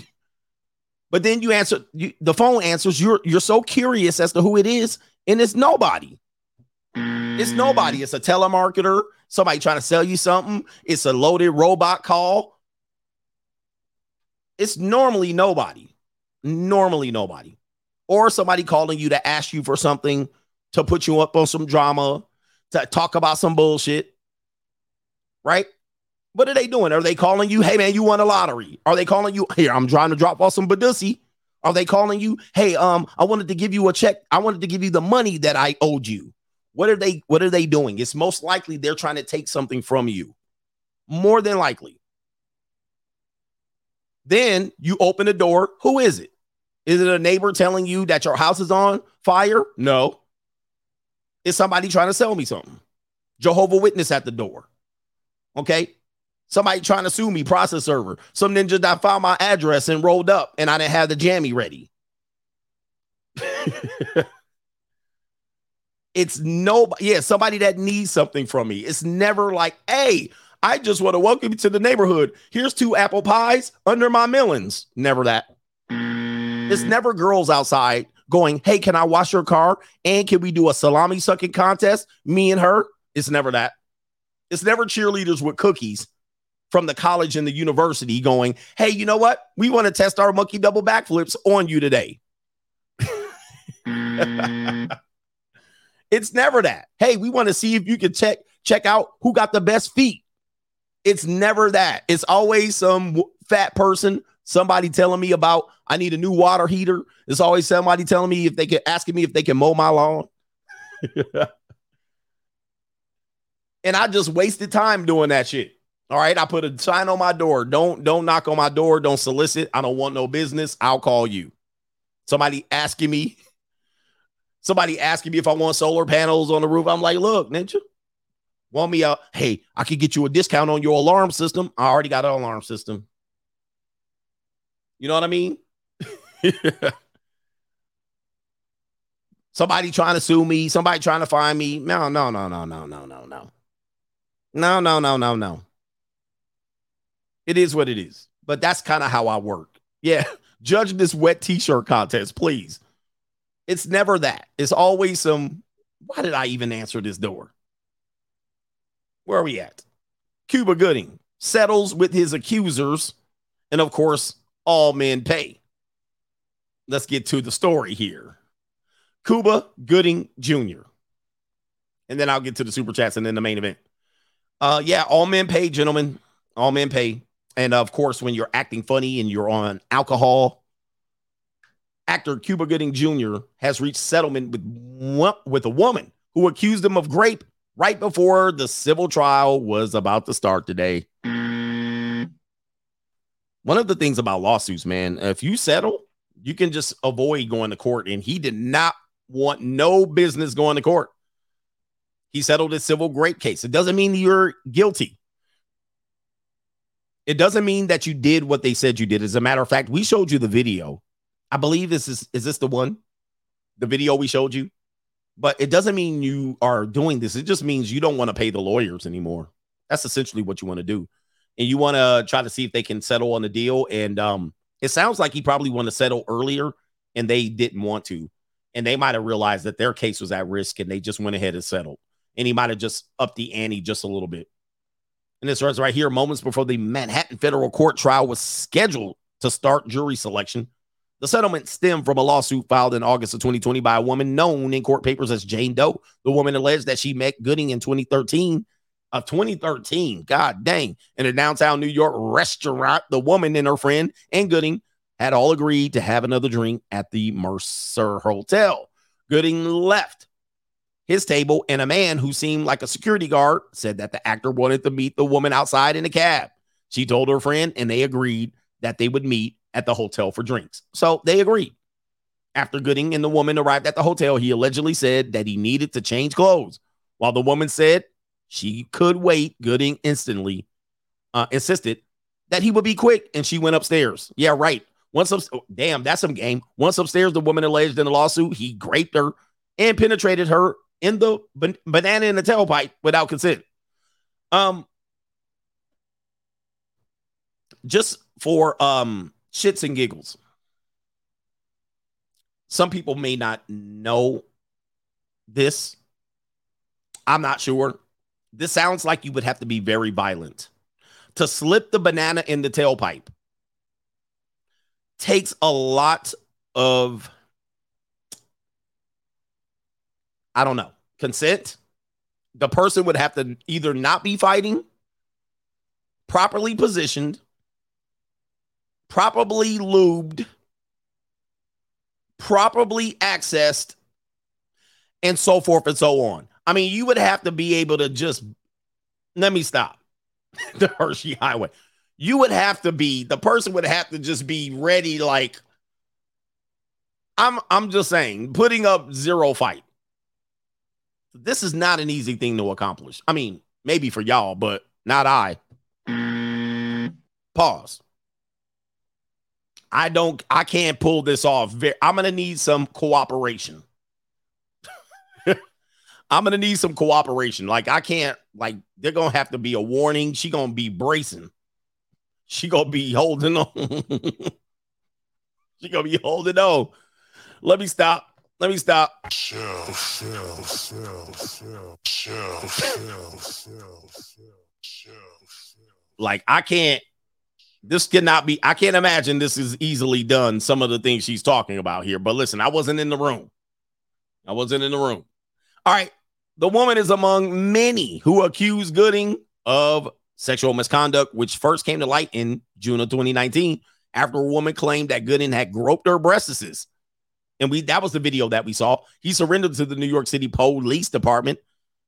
but then you answer you, the phone answers. You're you're so curious as to who it is, and it's nobody. It's mm-hmm. nobody. It's a telemarketer, somebody trying to sell you something. It's a loaded robot call. It's normally nobody. Normally nobody. Or somebody calling you to ask you for something, to put you up on some drama, to talk about some bullshit. Right? What are they doing? Are they calling you, hey man, you won a lottery? Are they calling you, here, I'm trying to drop off some Badusi? Are they calling you, hey, um, I wanted to give you a check. I wanted to give you the money that I owed you. What are they what are they doing? It's most likely they're trying to take something from you. More than likely. Then you open the door. Who is it? Is it a neighbor telling you that your house is on fire? No. It's somebody trying to sell me something. Jehovah Witness at the door. Okay. Somebody trying to sue me, process server. Some ninja that found my address and rolled up and I didn't have the jammy ready. *laughs* it's nobody, yeah, somebody that needs something from me. It's never like, hey, I just want to welcome you to the neighborhood. Here's two apple pies under my melons. Never that. It's never girls outside going, hey, can I wash your car? And can we do a salami sucking contest? Me and her. It's never that. It's never cheerleaders with cookies from the college and the university going, hey, you know what? We want to test our monkey double backflips on you today. Mm. *laughs* It's never that. Hey, we want to see if you can check check out who got the best feet. It's never that. It's always some fat person, somebody telling me about I need a new water heater. It's always somebody telling me if they can asking me if they can mow my lawn. *laughs* and I just wasted time doing that shit. All right, I put a sign on my door. Don't don't knock on my door. Don't solicit. I don't want no business. I'll call you. Somebody asking me, somebody asking me if I want solar panels on the roof. I'm like, look, ninja, want me out? Hey, I could get you a discount on your alarm system. I already got an alarm system. You know what I mean? *laughs* somebody trying to sue me, somebody trying to find me. No, no, no, no, no, no, no, no. No, no, no, no, no. It is what it is. But that's kind of how I work. Yeah. *laughs* Judge this wet t-shirt contest, please. It's never that. It's always some. Why did I even answer this door? Where are we at? Cuba Gooding settles with his accusers, and of course, all men pay. Let's get to the story here. Cuba Gooding Jr. And then I'll get to the super chats and then the main event. Uh, yeah, all men pay, gentlemen. All men pay. And of course, when you're acting funny and you're on alcohol, actor Cuba Gooding Jr. has reached settlement with with a woman who accused him of rape right before the civil trial was about to start today. One of the things about lawsuits, man, if you settle, you can just avoid going to court. And he did not want no business going to court. He settled a civil rape case. It doesn't mean you're guilty. It doesn't mean that you did what they said you did. As a matter of fact, we showed you the video. I believe this is is this the one? The video we showed you? But it doesn't mean you are doing this. It just means you don't want to pay the lawyers anymore. That's essentially what you want to do. And you want to try to see if they can settle on the deal. And um, it sounds like he probably wanted to settle earlier and they didn't want to. And they might have realized that their case was at risk and they just went ahead and settled. And he might have just upped the ante just a little bit. And this was right here, moments before the Manhattan federal court trial was scheduled to start jury selection. The settlement stemmed from a lawsuit filed in August of 2020 by a woman known in court papers as Jane Doe. The woman alleged that she met Gooding in 2013 of uh, 2013. God dang. In a downtown New York restaurant, the woman and her friend and Gooding had all agreed to have another drink at the Mercer Hotel. Gooding left his table, and a man who seemed like a security guard said that the actor wanted to meet the woman outside in a cab. She told her friend, and they agreed that they would meet at the hotel for drinks. So they agreed. After Gooding and the woman arrived at the hotel, he allegedly said that he needed to change clothes. While the woman said she could wait, Gooding instantly uh, insisted that he would be quick, and she went upstairs. Yeah, right. Once up, oh, damn, that's some game. Once upstairs, the woman alleged in the lawsuit he raped her and penetrated her in the ban- banana in the tailpipe without consent. Um, just for um shits and giggles. Some people may not know this. I'm not sure. This sounds like you would have to be very violent. To slip the banana in the tailpipe takes a lot of I don't know, consent. The person would have to either not be fighting, properly positioned, properly lubed, properly accessed, and so forth and so on. I mean, you would have to be able to just let me stop *laughs* the Hershey Highway. You would have to be the person would have to just be ready, like I'm. I'm just saying, putting up zero fight. This is not an easy thing to accomplish. I mean, maybe for y'all, but not I. Pause. I don't, I can't pull this off. I'm going to need some cooperation. *laughs* I'm going to need some cooperation. Like, I can't, like, they're going to have to be a warning. She going to be bracing. She going to be holding on. *laughs* she going to be holding on. Let me stop. Let me stop. Chill, chill, chill, chill, chill, chill, chill, chill, Like I can't. This cannot be. I can't imagine this is easily done. Some of the things she's talking about here. But listen, I wasn't in the room. I wasn't in the room. All right. The woman is among many who accuse Gooding of sexual misconduct, which first came to light in June of 2019 after a woman claimed that Gooding had groped her breasts and we that was the video that we saw. He surrendered to the New York City Police Department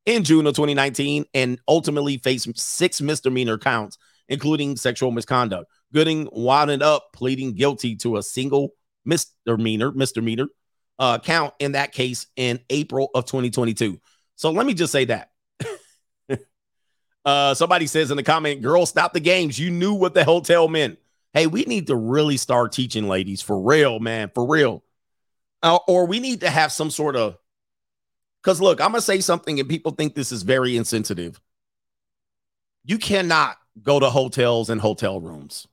in June of 2019 and ultimately faced six misdemeanor counts, including sexual misconduct. Gooding wound up pleading guilty to a single misdemeanor, misdemeanor uh, count in that case in April of 2022. So let me just say that. *laughs* uh, somebody says in the comment, girl, stop the games. You knew what the hotel meant. Hey, we need to really start teaching ladies for real, man, for real. Uh, or we need to have some sort of, because look, I'm to say something and people think this is very insensitive. You cannot go to hotels and hotel rooms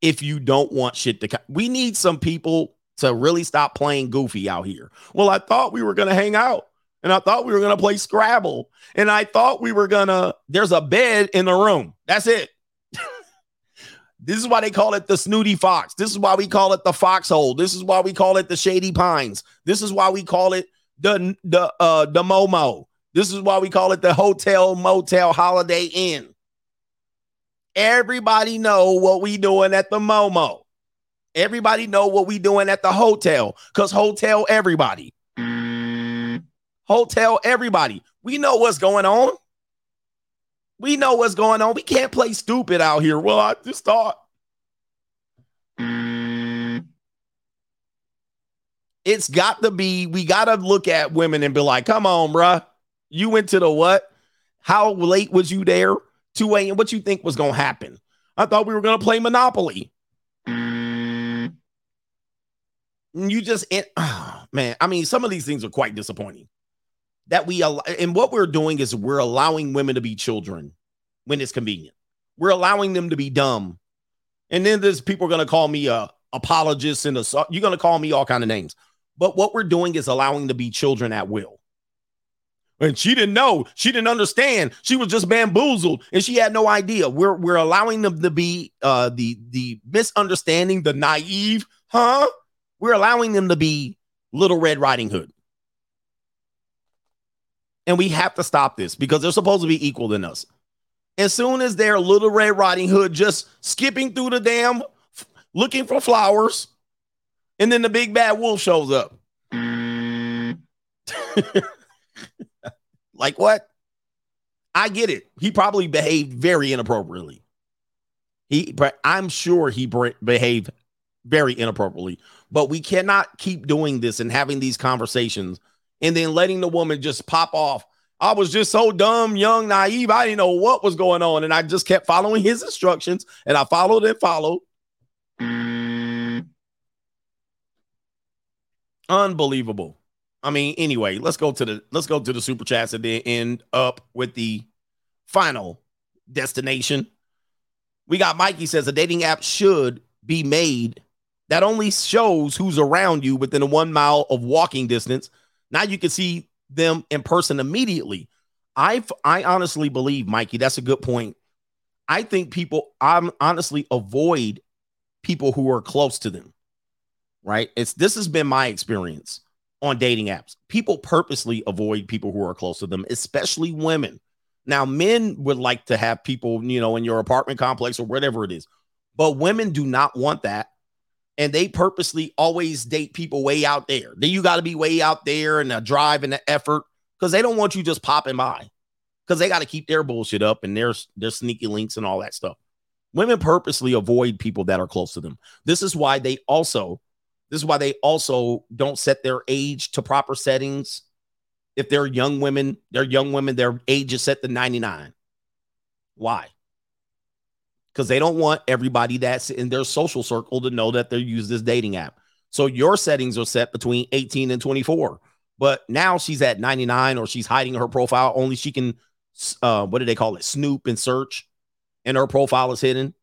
if you don't want shit to. We need some people to really stop playing goofy out here. Well, I thought we were to hang out and I thought we were to play Scrabble and I thought we were to, there's a bed in the room. That's it. This is why they call it the snooty fox. This is why we call it the foxhole. This is why we call it the shady pines. This is why we call it the, the, uh, the Momo. This is why we call it the hotel, motel, holiday inn. Everybody know what we doing at the Momo. Everybody know what we doing at the hotel because hotel everybody. Hotel everybody. We know what's going on. We know what's going on. We can't play stupid out here. Well, I just thought. It's got to be, we got to look at women and be like, come on, bruh. You went to the what? How late was you there? 2 a.m. What you think was going to happen? I thought we were going to play Monopoly. You just, it, *sighs* oh, man, I mean, some of these things are quite disappointing. That we, and what we're doing is we're allowing women to be children when it's convenient. We're allowing them to be dumb. And then there's people are going to call me a apologist and a, you're going to call me all kind of names. But what we're doing is allowing to be children at will. And she didn't know, she didn't understand. She was just bamboozled and she had no idea. We're we're allowing them to be uh the the misunderstanding, the naive, huh? We're allowing them to be Little Red Riding Hood. And we have to stop this because they're supposed to be equal than us. As soon as they're Little Red Riding Hood just skipping through the dam looking for flowers, and then the big bad wolf shows up. *laughs* like what? I get it. He probably behaved very inappropriately. He, but I'm sure he behaved very inappropriately. But we cannot keep doing this and having these conversations and then letting the woman just pop off. I was just so dumb, young, naive. I didn't know what was going on. And I just kept following his instructions and I followed and followed. Unbelievable. I mean, anyway, let's go to the let's go to the super chats and then end up with the final destination. We got Mikey says a dating app should be made that only shows who's around you within a one mile of walking distance. Now you can see them in person immediately. I I honestly believe, Mikey, that's a good point. I think people I'm honestly avoid people who are close to them. Right? It's this has been my experience on dating apps. People purposely avoid people who are close to them, especially women. Now, men would like to have people, you know, in your apartment complex or whatever it is, but women do not want that. And they purposely always date people way out there. Then you got to be way out there and the drive and the effort because they don't want you just popping by because they got to keep their bullshit up and their, their sneaky links and all that stuff. Women purposely avoid people that are close to them. This is why they also this is why they also don't set their age to proper settings. If they're young women, they're young women, their age is set to 99. Why? Because they don't want everybody that's in their social circle to know that they're use this dating app. So your settings are set between 18 and 24. But now she's at 99 or she's hiding her profile. Only she can, uh, what do they call it? Snoop and search. And her profile is hidden.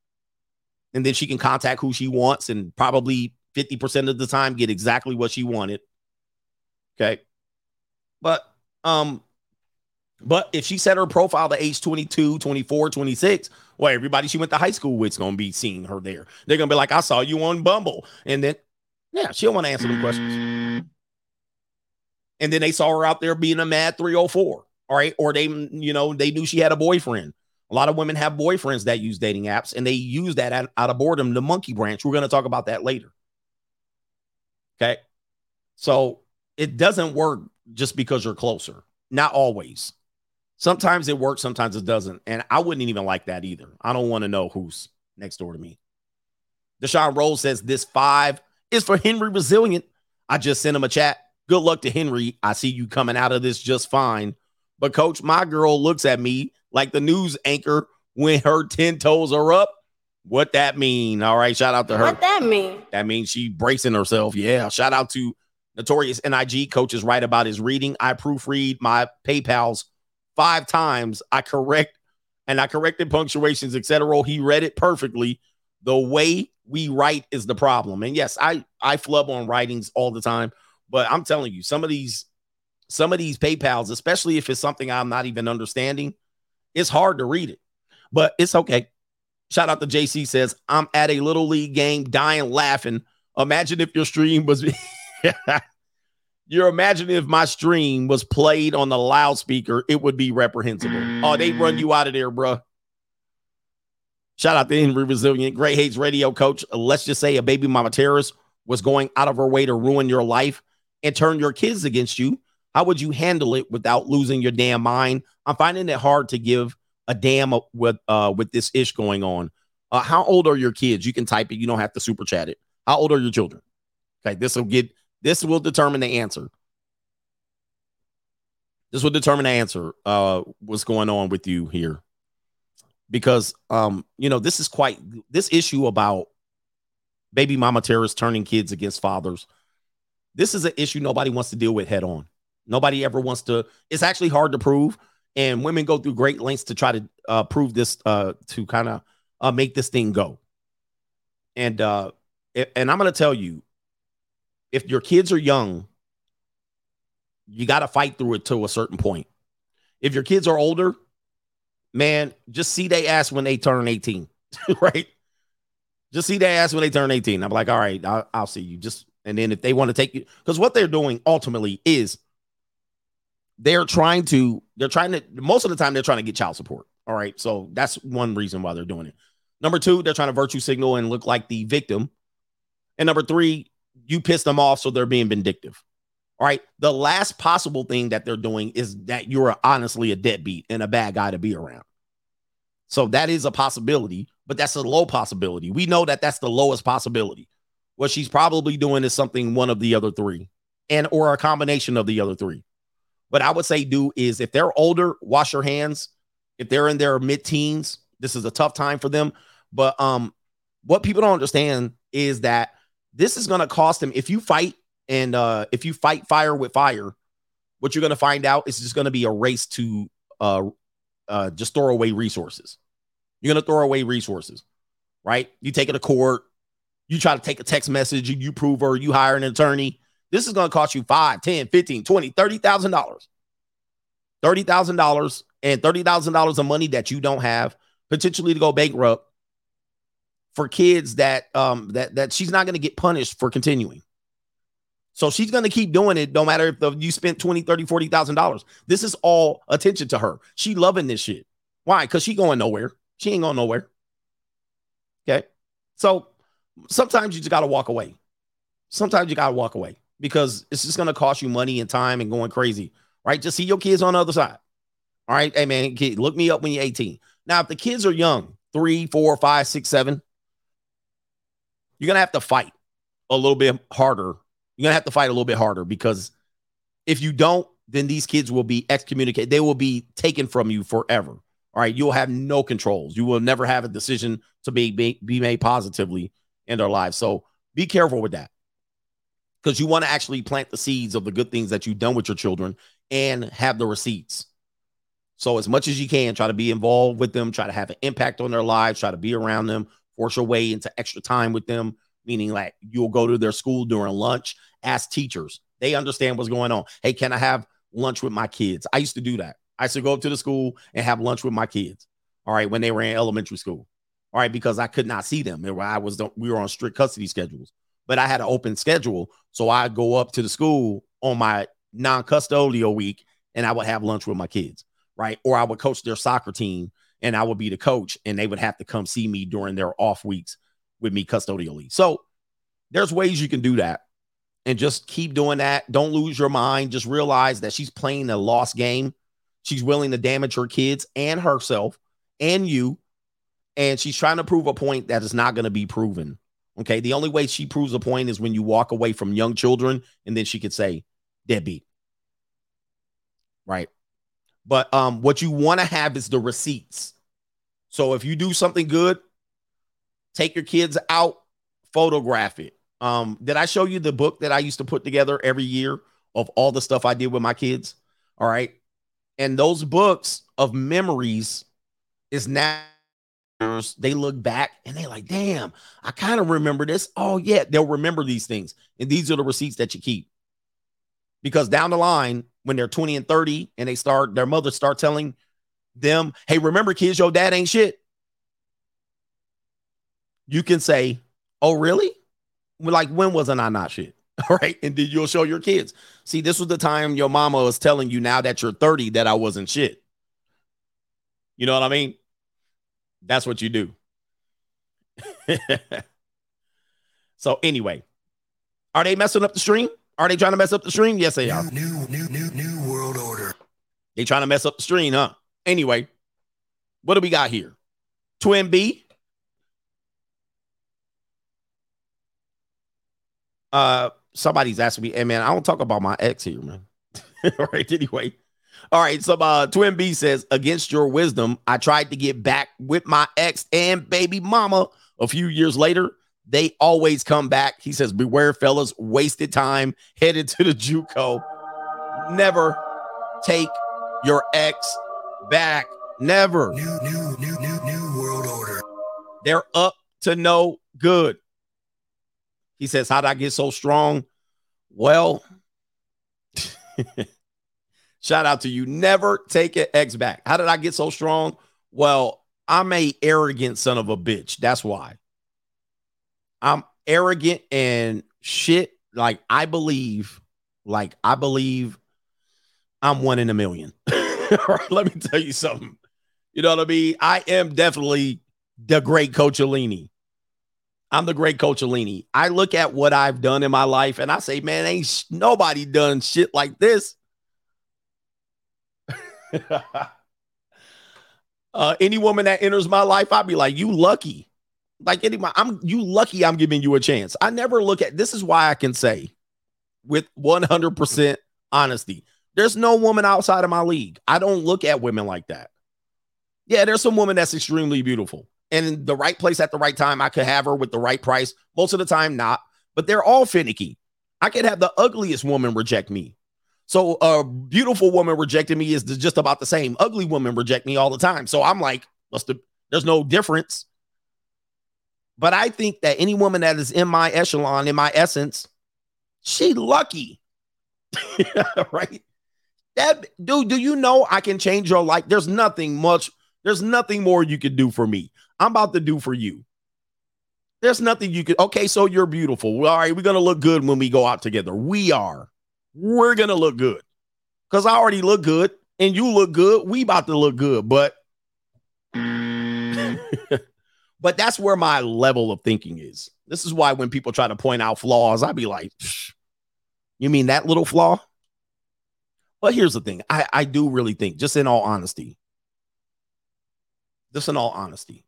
And then she can contact who she wants and probably 50% of the time get exactly what she wanted. Okay. But um but if she set her profile to age 22, 24, 26, well, everybody she went to high school with is going to be seeing her there. They're to be like, I saw you on Bumble. And then, yeah, she'll want to answer them questions. And then they saw her out there being a mad 304. All right. Or they, you know, they knew she had a boyfriend. A lot of women have boyfriends that use dating apps and they use that out, out of boredom, the monkey branch. We're going to talk about that later. Okay. So it doesn't work just because you're closer. not always. Sometimes it works, sometimes it doesn't. And I wouldn't even like that either. I don't want to know who's next door to me. Deshaun Rose says this five is for Henry Resilient. I just sent him a chat. Good luck to Henry. I see you coming out of this just fine. But coach, my girl looks at me like the news anchor when her 10 toes are up. What that mean? All right, shout out to her. What that mean? That means she bracing herself. Yeah. Shout out to Notorious NIG. Coach is right about his reading. I proofread my PayPal's five times. I correct and I corrected punctuations, etc. He read it perfectly. The way we write is the problem. And yes, I I flub on writings all the time, but I'm telling you, some of these some of these PayPal's, especially if it's something I'm not even understanding, it's hard to read it. But it's okay. Shout out to JC says, I'm at a little league game dying laughing. Imagine if your stream was *laughs* *laughs* You're imagining if my stream was played on the loudspeaker, it would be reprehensible. Oh, they run you out of there, bruh. Shout out to Henry Resilient, Great Hates Radio Coach. Let's just say a baby mama terrorist was going out of her way to ruin your life and turn your kids against you. How would you handle it without losing your damn mind? I'm finding it hard to give a damn with uh with this ish going on. Uh, how old are your kids? You can type it. You don't have to super chat it. How old are your children? Okay, this will get this will determine the answer. This will determine the answer. Uh, what's going on with you here? Because um, you know, this is quite this issue about baby mama terrorists turning kids against fathers. This is an issue nobody wants to deal with head on. Nobody ever wants to. It's actually hard to prove, and women go through great lengths to try to uh, prove this uh, to kind of uh, make this thing go. And uh, and I'm going to tell you, if your kids are young, you got to fight through it to a certain point. If your kids are older, man, just see they ass when they turn 18, *laughs* right? Just see they ass when they turn 18. I'm like, all right, I'll, I'll see you. Just and then if they want to take you, because what they're doing ultimately is they're trying to, they're trying to, most of the time they're trying to get child support. All right. So that's one reason why they're doing it. Number two, they're trying to virtue signal and look like the victim. And number three, you piss them off, so they're being vindictive. All right. The last possible thing that they're doing is that you're honestly a deadbeat and a bad guy to be around. So that is a possibility, but that's a low possibility. We know that that's the lowest possibility. What she's probably doing is something one of the other three, and or a combination of the other three. What I would say do is if they're older, wash your hands. If they're in their mid-teens, this is a tough time for them. But um, what people don't understand is that this is going to cost them if you fight and uh, if you fight fire with fire, what you're going to find out is just going to be a race to uh, uh, just throw away resources. You're going to throw away resources, right? You take it to court, you try to take a text message, you prove her, you hire an attorney. This is going to cost you five, 10, 15, 20, $30,000. $30,000 and $30,000 of money that you don't have, potentially to go bankrupt for kids that um that that she's not going to get punished for continuing. So she's going to keep doing it no matter if the, you spent 20, 30, 40,000 dollars. This is all attention to her. She loving this shit. Why? Cuz she going nowhere. She ain't going nowhere. Okay? So sometimes you just got to walk away. Sometimes you got to walk away because it's just going to cost you money and time and going crazy, right? Just see your kids on the other side. All right. Hey, man, kid, look me up when you're 18. Now, if the kids are young, three, four, five, six, seven, you're going to have to fight a little bit harder. You're going to have to fight a little bit harder because if you don't, then these kids will be excommunicated. They will be taken from you forever. All right. You'll have no controls. You will never have a decision to be, be, be made positively in their lives. So be careful with that because you want to actually plant the seeds of the good things that you've done with your children and have the receipts. So, as much as you can, try to be involved with them, try to have an impact on their lives, try to be around them, force your way into extra time with them, meaning like you'll go to their school during lunch, ask teachers. They understand what's going on. Hey, can I have lunch with my kids? I used to do that. I used to go up to the school and have lunch with my kids. All right, when they were in elementary school. All right, because I could not see them. I was we were on strict custody schedules, but I had an open schedule, so I'd go up to the school on my non-custodial week and I would have lunch with my kids, right? Or I would coach their soccer team and I would be the coach and they would have to come see me during their off weeks with me custodially. So there's ways you can do that. and just keep doing that. Don't lose your mind. Just realize that she's playing a lost game. She's willing to damage her kids and herself and you. And she's trying to prove a point that is not going to be proven. Okay. The only way she proves a point is when you walk away from young children and then she could say, deadbeat. Right. But um, what you want to have is the receipts. So if you do something good, take your kids out, photograph it. Um, did I show you the book that I used to put together every year of all the stuff I did with my kids? All right. And those books of memories is now they look back and they like, damn, I kind of remember this. Oh, yeah, they'll remember these things. And these are the receipts that you keep. Because down the line, when they're 20 and 30 and they start, their mother start telling them, hey, remember, kids, your dad ain't shit. You can say, oh, really? Like, when wasn't I not shit? *laughs* All right. And then you'll show your kids. See, this was the time your mama was telling you now that you're 30 that I wasn't shit. You know what I mean? That's what you do. *laughs* so, anyway, are they messing up the stream? Are they trying to mess up the stream? Yes, they are. New, new, new, new world order. They trying to mess up the stream, huh? Anyway, what do we got here? Twin B. Uh, somebody's asking me, hey man, I don't talk about my ex here, man. *laughs* All right, anyway. All right, so uh, Twin B says, against your wisdom, I tried to get back with my ex and baby mama. A few years later, they always come back. He says, beware, fellas, wasted time, headed to the JUCO. Never take your ex back. Never. New, new, new, new, new world order. They're up to no good. He says, How did I get so strong? Well, *laughs* shout out to you. Never take an ex back. How did I get so strong? Well, I'm a arrogant son of a bitch. That's why. I'm arrogant and shit. Like I believe, like I believe I'm one in a million. *laughs* Let me tell you something. You know what I mean? I am definitely the great Coach Alini. I'm the great Coach Alini. I look at what I've done in my life and I say, man, ain't sh- nobody done shit like this. *laughs* uh, any woman that enters my life, I'd be like, you lucky. Like any, I'm you lucky. I'm giving you a chance. I never look at. This is why I can say, with 100 percent honesty, there's no woman outside of my league. I don't look at women like that. Yeah, there's some woman that's extremely beautiful and the right place at the right time. I could have her with the right price. Most of the time, not. But they're all finicky. I could have the ugliest woman reject me. So a beautiful woman rejecting me is just about the same. Ugly woman reject me all the time. So I'm like, what's the? There's no difference. But I think that any woman that is in my echelon, in my essence, she lucky. *laughs* right? That dude, do you know I can change your life? There's nothing much, there's nothing more you can do for me. I'm about to do for you. There's nothing you could. Okay, so you're beautiful. All right, we're gonna look good when we go out together. We are. We're gonna look good. Because I already look good and you look good. We about to look good, but but that's where my level of thinking is. This is why when people try to point out flaws, I'd be like, you mean that little flaw? But here's the thing I, I do really think, just in all honesty, just in all honesty,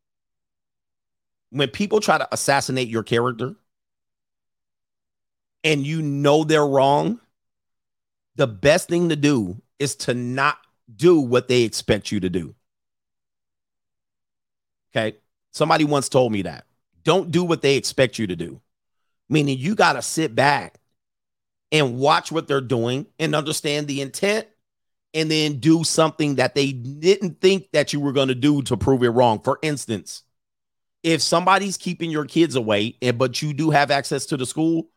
when people try to assassinate your character and you know they're wrong, the best thing to do is to not do what they expect you to do. Okay. Somebody once told me that. Don't do what they expect you to do. Meaning you got to sit back and watch what they're doing and understand the intent and then do something that they didn't think that you were going to do to prove it wrong. For instance, if somebody's keeping your kids away and but you do have access to the school,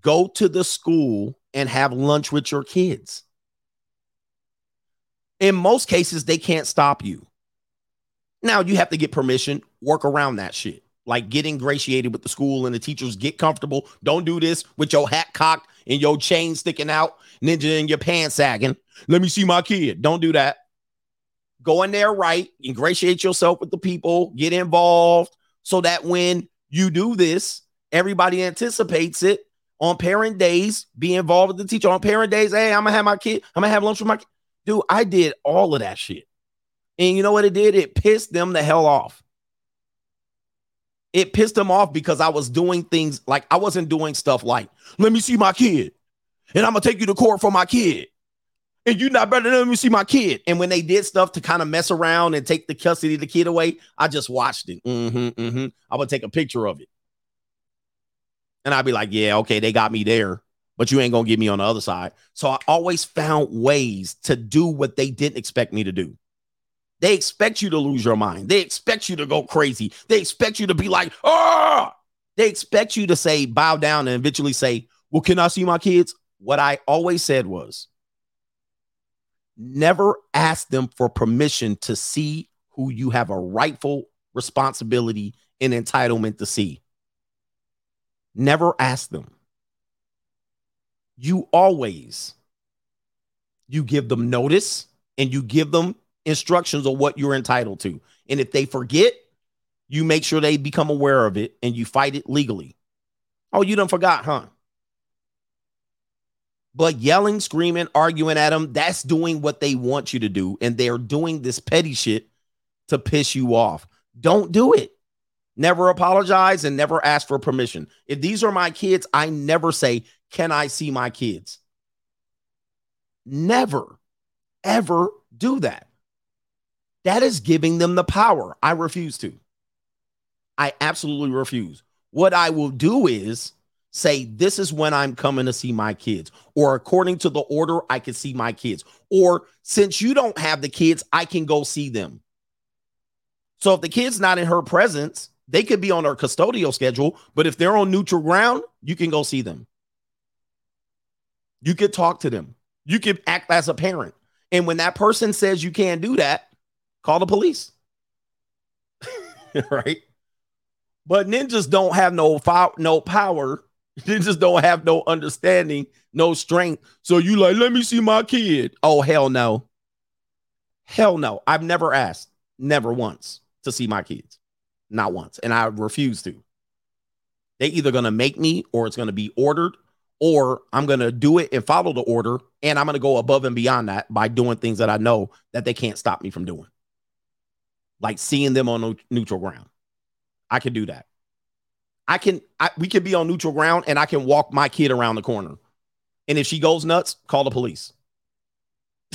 go to the school and have lunch with your kids. In most cases, they can't stop you. Now you have to get permission, work around that shit. Like get ingratiated with the school and the teachers, get comfortable. Don't do this with your hat cocked and your chain sticking out, ninja in your pants sagging. Let me see my kid. Don't do that. Go in there right, ingratiate yourself with the people, get involved so that when you do this, everybody anticipates it on parent days, be involved with the teacher on parent days. Hey, I'm gonna have my kid, I'm gonna have lunch with my kid. Dude, I did all of that shit. And you know what it did? It pissed them the hell off. It pissed them off because I was doing things like I wasn't doing stuff like, let me see my kid. And I'm gonna take you to court for my kid. And you're not better than let me see my kid. And when they did stuff to kind of mess around and take the custody of the kid away, I just watched it. Mm-hmm, mm-hmm. I would take a picture of it. And I'd be like, yeah, okay, they got me there, but you ain't gonna get me on the other side. So I always found ways to do what they didn't expect me to do. They expect you to lose your mind. They expect you to go crazy. They expect you to be like, ah. They expect you to say, bow down and eventually say, well, can I see my kids? What I always said was, never ask them for permission to see who you have a rightful responsibility and entitlement to see. Never ask them. You always you give them notice and you give them instructions of what you're entitled to. And if they forget, you make sure they become aware of it and you fight it legally. Oh, you done forgot, huh? But yelling, screaming, arguing at them, that's doing what they want you to do. And they're doing this petty shit to piss you off. Don't do it. Never apologize and never ask for permission. If these are my kids, I never say, Can I see my kids? Never, ever do that. That is giving them the power. I refuse to. I absolutely refuse. What I will do is say, This is when I'm coming to see my kids, or according to the order, I can see my kids, or since you don't have the kids, I can go see them. So if the kid's not in her presence, they could be on our custodial schedule, but if they're on neutral ground, you can go see them. You could talk to them. You could act as a parent. And when that person says you can't do that, call the police. *laughs* right? But ninjas don't have no fo- no power. *laughs* Ninjas don't have no understanding, no strength. So you like, let me see my kid. Oh hell no. Hell no. I've never asked, never once to see my kids. Not once. And I refuse to. They either gonna make me or it's gonna be ordered, or I'm gonna do it and follow the order, and I'm gonna go above and beyond that by doing things that I know that they can't stop me from doing. Like seeing them on neutral ground. I can do that. I can I, we can be on neutral ground and I can walk my kid around the corner. And if she goes nuts, call the police. *laughs*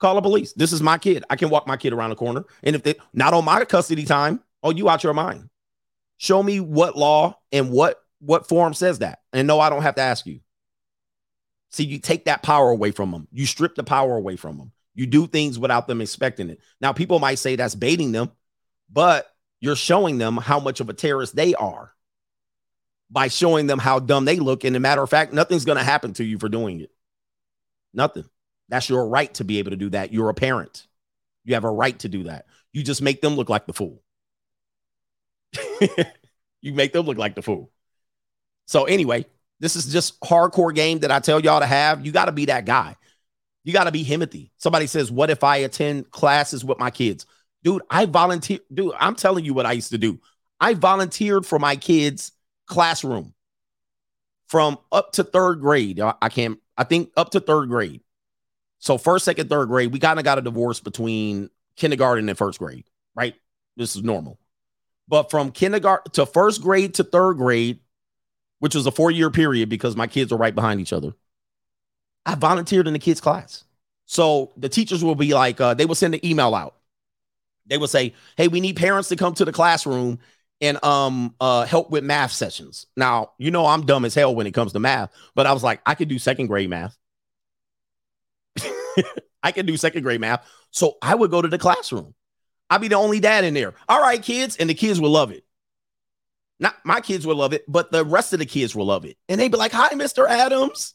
call the police. This is my kid. I can walk my kid around the corner. And if they not on my custody time, oh, you out your mind. Show me what law and what what form says that. And no, I don't have to ask you. See, you take that power away from them. You strip the power away from them. You do things without them expecting it. Now, people might say that's baiting them, but you're showing them how much of a terrorist they are by showing them how dumb they look. And a matter of fact, nothing's going to happen to you for doing it. Nothing. That's your right to be able to do that. You're a parent. You have a right to do that. You just make them look like the fool. *laughs* you make them look like the fool. So anyway, this is just hardcore game that I tell y'all to have. You got to be that guy. You got to be Himothy. Somebody says, "What if I attend classes with my kids?" Dude, I volunteer. Dude, I'm telling you what I used to do. I volunteered for my kids' classroom from up to third grade. I can't. I think up to third grade. So first, second, third grade, we kind of got a divorce between kindergarten and first grade, right? This is normal. But from kindergarten to first grade to third grade, which was a four year period because my kids are right behind each other, I volunteered in the kids' class. So the teachers will be like, uh, they will send an email out. They will say, "Hey, we need parents to come to the classroom and um uh help with math sessions." Now, you know I'm dumb as hell when it comes to math, but I was like, I could do second grade math. *laughs* I can do second grade math. So I would go to the classroom. I'd be the only dad in there. All right, kids. And the kids will love it. Not my kids will love it, but the rest of the kids will love it. And they'd be like, Hi, Mr. Adams.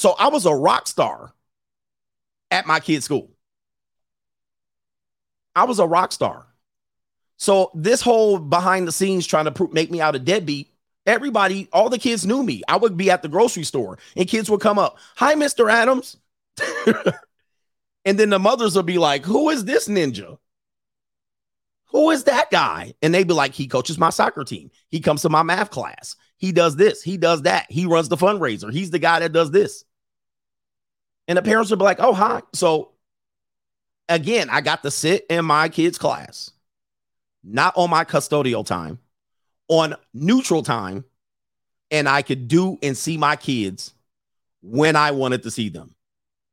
So I was a rock star at my kid's school. I was a rock star. So this whole behind the scenes trying to make me out a deadbeat, everybody, all the kids knew me. I would be at the grocery store and kids would come up. Hi, Mr. Adams. *laughs* and then the mothers would be like, Who is this ninja? Who is that guy? And they'd be like, He coaches my soccer team. He comes to my math class. He does this. He does that. He runs the fundraiser. He's the guy that does this. And the parents would be like, oh, hi. So again, I got to sit in my kids' class, not on my custodial time, on neutral time, and I could do and see my kids when I wanted to see them.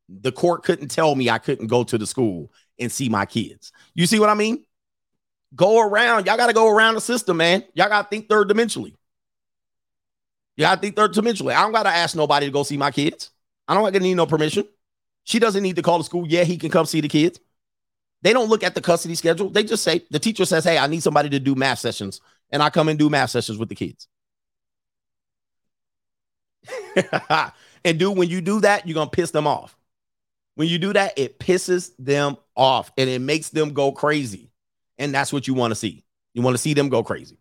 The court couldn't tell me I couldn't go to the school and see my kids. You see what I mean? Go around. Y'all got to go around the system, man. Y'all got to think third dimensionally. To think third dimensionally. I don't got to ask nobody to go see my kids. I don't gonna need no permission. She doesn't need to call the school. Yeah, he can come see the kids. They don't look at the custody schedule. They just say, the teacher says, Hey, I need somebody to do math sessions. And I come and do math sessions with the kids. *laughs* and do when you do that, you're to piss them off. When you do that, it pisses them off and it makes them go crazy. And that's what you want to see. You want to see them go crazy.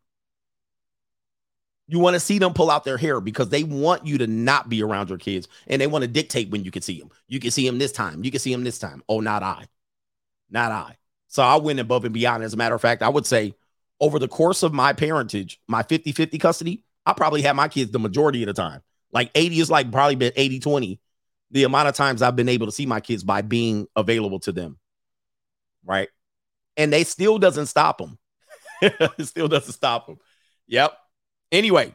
You want to see them pull out their hair because they want you to not be around your kids and they want to dictate when you can see them. You can see them this time. You can see them this time. Oh, not I. Not I. So I went above and beyond. As a matter of fact, I would say over the course of my parentage, my 50 50 custody, I probably had my kids the majority of the time. Like 80 is like probably been 80 20. The amount of times I've been able to see my kids by being available to them. Right. And they still doesn't stop them. *laughs* it still doesn't stop them. Yep. Anyway.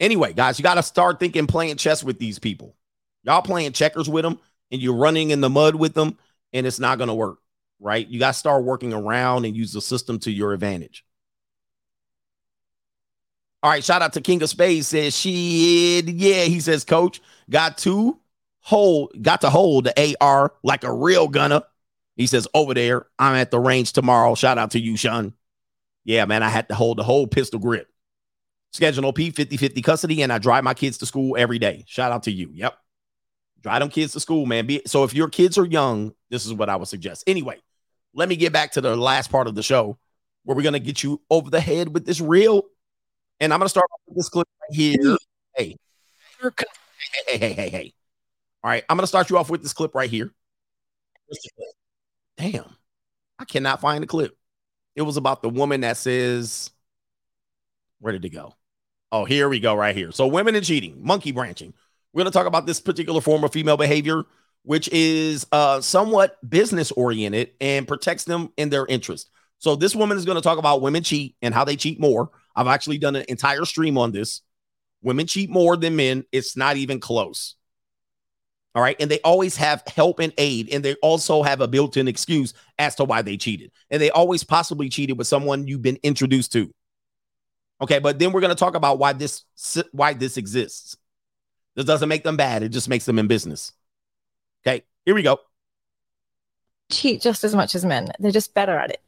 Anyway, guys, you got to start thinking playing chess with these people. Y'all playing checkers with them and you're running in the mud with them, and it's not going to work, right? You got to start working around and use the system to your advantage. All right, shout out to King of Spades says she yeah, he says coach got to hold got to hold the AR like a real gunner. He says over there, I'm at the range tomorrow. Shout out to you, Sean. Yeah, man, I had to hold the whole pistol grip. Schedule OP 50-50 custody, and I drive my kids to school every day. Shout out to you. Yep. Drive them kids to school, man. Be, so if your kids are young, this is what I would suggest. Anyway, let me get back to the last part of the show where we're gonna get you over the head with this real. And I'm gonna start with this clip right here. Hey, hey, hey, hey, hey. All right, I'm gonna start you off with this clip right here. Damn, I cannot find the clip. It was about the woman that says, "Where did it go?" Oh, here we go, right here. So, women and cheating, monkey branching. We're going to talk about this particular form of female behavior, which is uh, somewhat business oriented and protects them in their interest. So, this woman is going to talk about women cheat and how they cheat more. I've actually done an entire stream on this. Women cheat more than men. It's not even close. All right. And they always have help and aid. And they also have a built in excuse as to why they cheated. And they always possibly cheated with someone you've been introduced to. Okay. But then we're going to talk about why this why this exists. This doesn't make them bad. It just makes them in business. Okay, here we go. Cheat just as much as men. They're just better at it.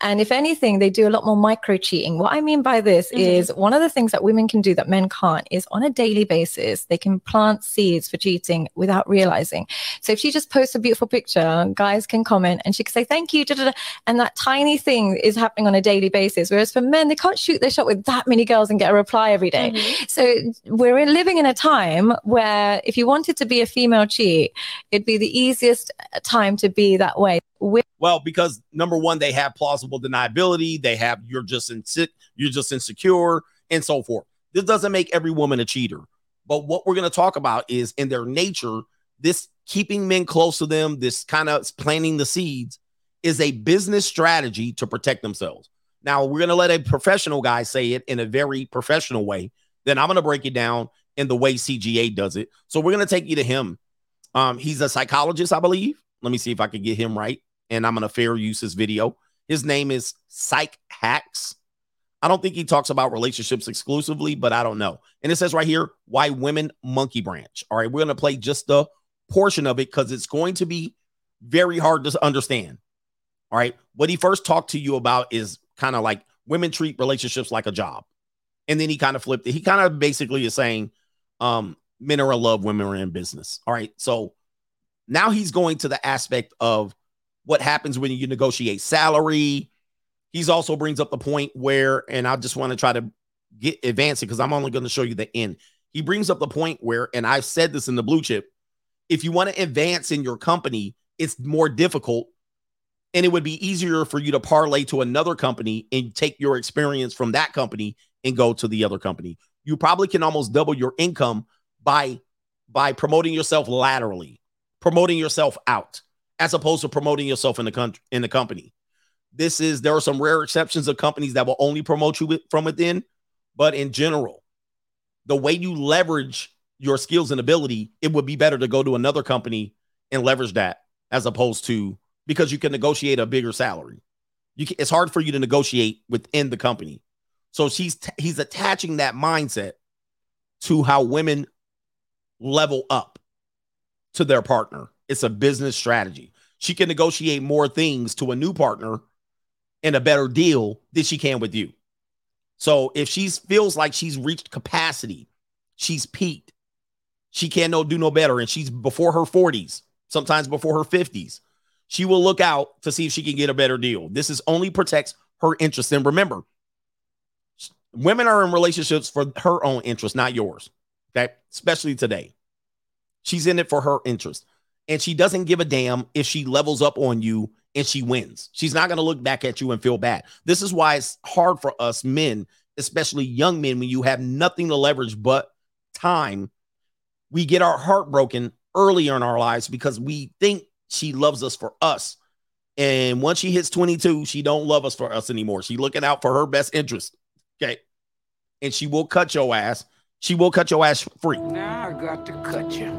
And if anything, they do a lot more micro cheating. What I mean by this mm-hmm. is one of the things that women can do that men can't is on a daily basis, they can plant seeds for cheating without realizing. So if she just posts a beautiful picture, guys can comment and she can say, thank you. Da, da, da. And that tiny thing is happening on a daily basis. Whereas for men, they can't shoot their shot with that many girls and get a reply every day. Mm-hmm. So we're living in a time where if you wanted to be a female cheat, it'd be the easiest time to be that way. With- well, because number one, they have plausible deniability. They have you're just in you're just insecure and so forth. This doesn't make every woman a cheater. But what we're going to talk about is in their nature, this keeping men close to them, this kind of planting the seeds is a business strategy to protect themselves. Now, we're going to let a professional guy say it in a very professional way. Then I'm going to break it down in the way CGA does it. So we're going to take you to him. Um, he's a psychologist, I believe. Let me see if I can get him right and I'm going to fair use his video. His name is Psych Hacks. I don't think he talks about relationships exclusively, but I don't know. And it says right here, why women monkey branch. All right, we're going to play just a portion of it because it's going to be very hard to understand. All right, what he first talked to you about is kind of like women treat relationships like a job. And then he kind of flipped it. He kind of basically is saying, um, men are in love, women are in business. All right. So now he's going to the aspect of what happens when you negotiate salary. He's also brings up the point where, and I just want to try to get advancing because I'm only going to show you the end. He brings up the point where, and I've said this in the blue chip, if you want to advance in your company, it's more difficult and it would be easier for you to parlay to another company and take your experience from that company and go to the other company. You probably can almost double your income by by promoting yourself laterally, promoting yourself out, as opposed to promoting yourself in the country in the company. This is there are some rare exceptions of companies that will only promote you with- from within, but in general, the way you leverage your skills and ability, it would be better to go to another company and leverage that as opposed to because you can negotiate a bigger salary. You can, it's hard for you to negotiate within the company. So she's t- he's attaching that mindset to how women level up to their partner. It's a business strategy. She can negotiate more things to a new partner and a better deal than she can with you. So if she feels like she's reached capacity, she's peaked, she can't no do no better, and she's before her 40s, sometimes before her 50s, she will look out to see if she can get a better deal. This is only protects her interest. And remember, women are in relationships for her own interest, not yours. Okay. Especially today. She's in it for her interest. And she doesn't give a damn if she levels up on you and she wins. She's not going to look back at you and feel bad. This is why it's hard for us men, especially young men, when you have nothing to leverage but time. We get our heart broken earlier in our lives because we think she loves us for us. And once she hits 22, she don't love us for us anymore. She looking out for her best interest. Okay. And she will cut your ass. She will cut your ass free. Now I got to cut you.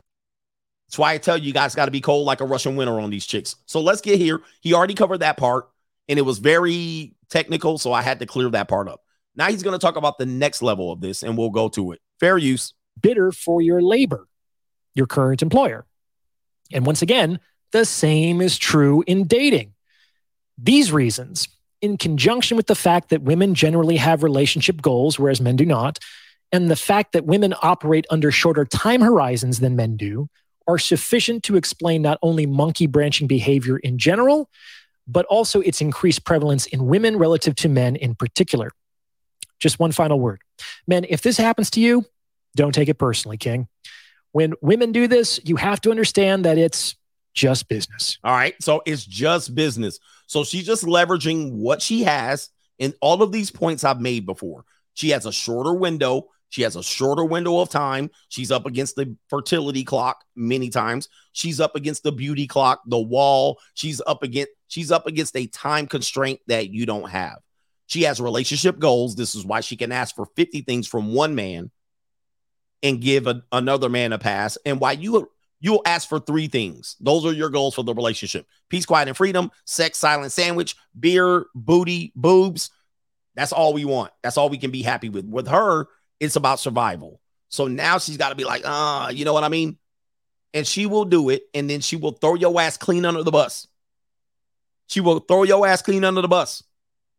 That's why I tell you, you guys got to be cold like a Russian winter on these chicks. So let's get here. He already covered that part, and it was very technical, so I had to clear that part up. Now he's going to talk about the next level of this, and we'll go to it. Fair use. Bidder for your labor, your current employer. And once again, the same is true in dating. These reasons, in conjunction with the fact that women generally have relationship goals, whereas men do not, and the fact that women operate under shorter time horizons than men do, are sufficient to explain not only monkey branching behavior in general, but also its increased prevalence in women relative to men in particular. Just one final word. Men, if this happens to you, don't take it personally, King. When women do this, you have to understand that it's just business. All right. So it's just business. So she's just leveraging what she has in all of these points I've made before. She has a shorter window. She has a shorter window of time. She's up against the fertility clock many times. She's up against the beauty clock, the wall. She's up against she's up against a time constraint that you don't have. She has relationship goals. This is why she can ask for 50 things from one man and give a, another man a pass. And why you you'll ask for three things. Those are your goals for the relationship: peace, quiet, and freedom, sex, silent sandwich, beer, booty, boobs. That's all we want. That's all we can be happy with. With her, it's about survival. So now she's got to be like, ah, uh, you know what I mean? And she will do it, and then she will throw your ass clean under the bus. She will throw your ass clean under the bus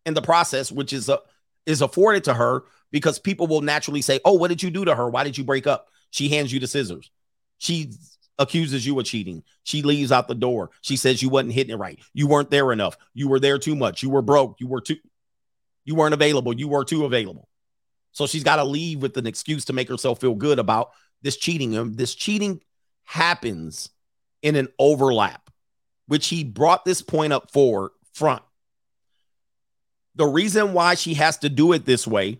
in the process, which is a, is afforded to her because people will naturally say, "Oh, what did you do to her? Why did you break up?" She hands you the scissors. She accuses you of cheating. She leaves out the door. She says you wasn't hitting it right. You weren't there enough. You were there too much. You were broke. You were too you weren't available. You were too available. So she's got to leave with an excuse to make herself feel good about this cheating. This cheating happens in an overlap, which he brought this point up forward front. The reason why she has to do it this way,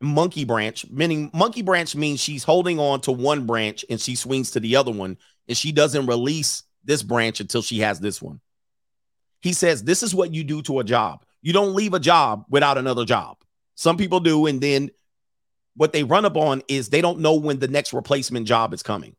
monkey branch, meaning monkey branch means she's holding on to one branch and she swings to the other one, and she doesn't release this branch until she has this one. He says, This is what you do to a job. You don't leave a job without another job. Some people do, and then what they run up on is they don't know when the next replacement job is coming.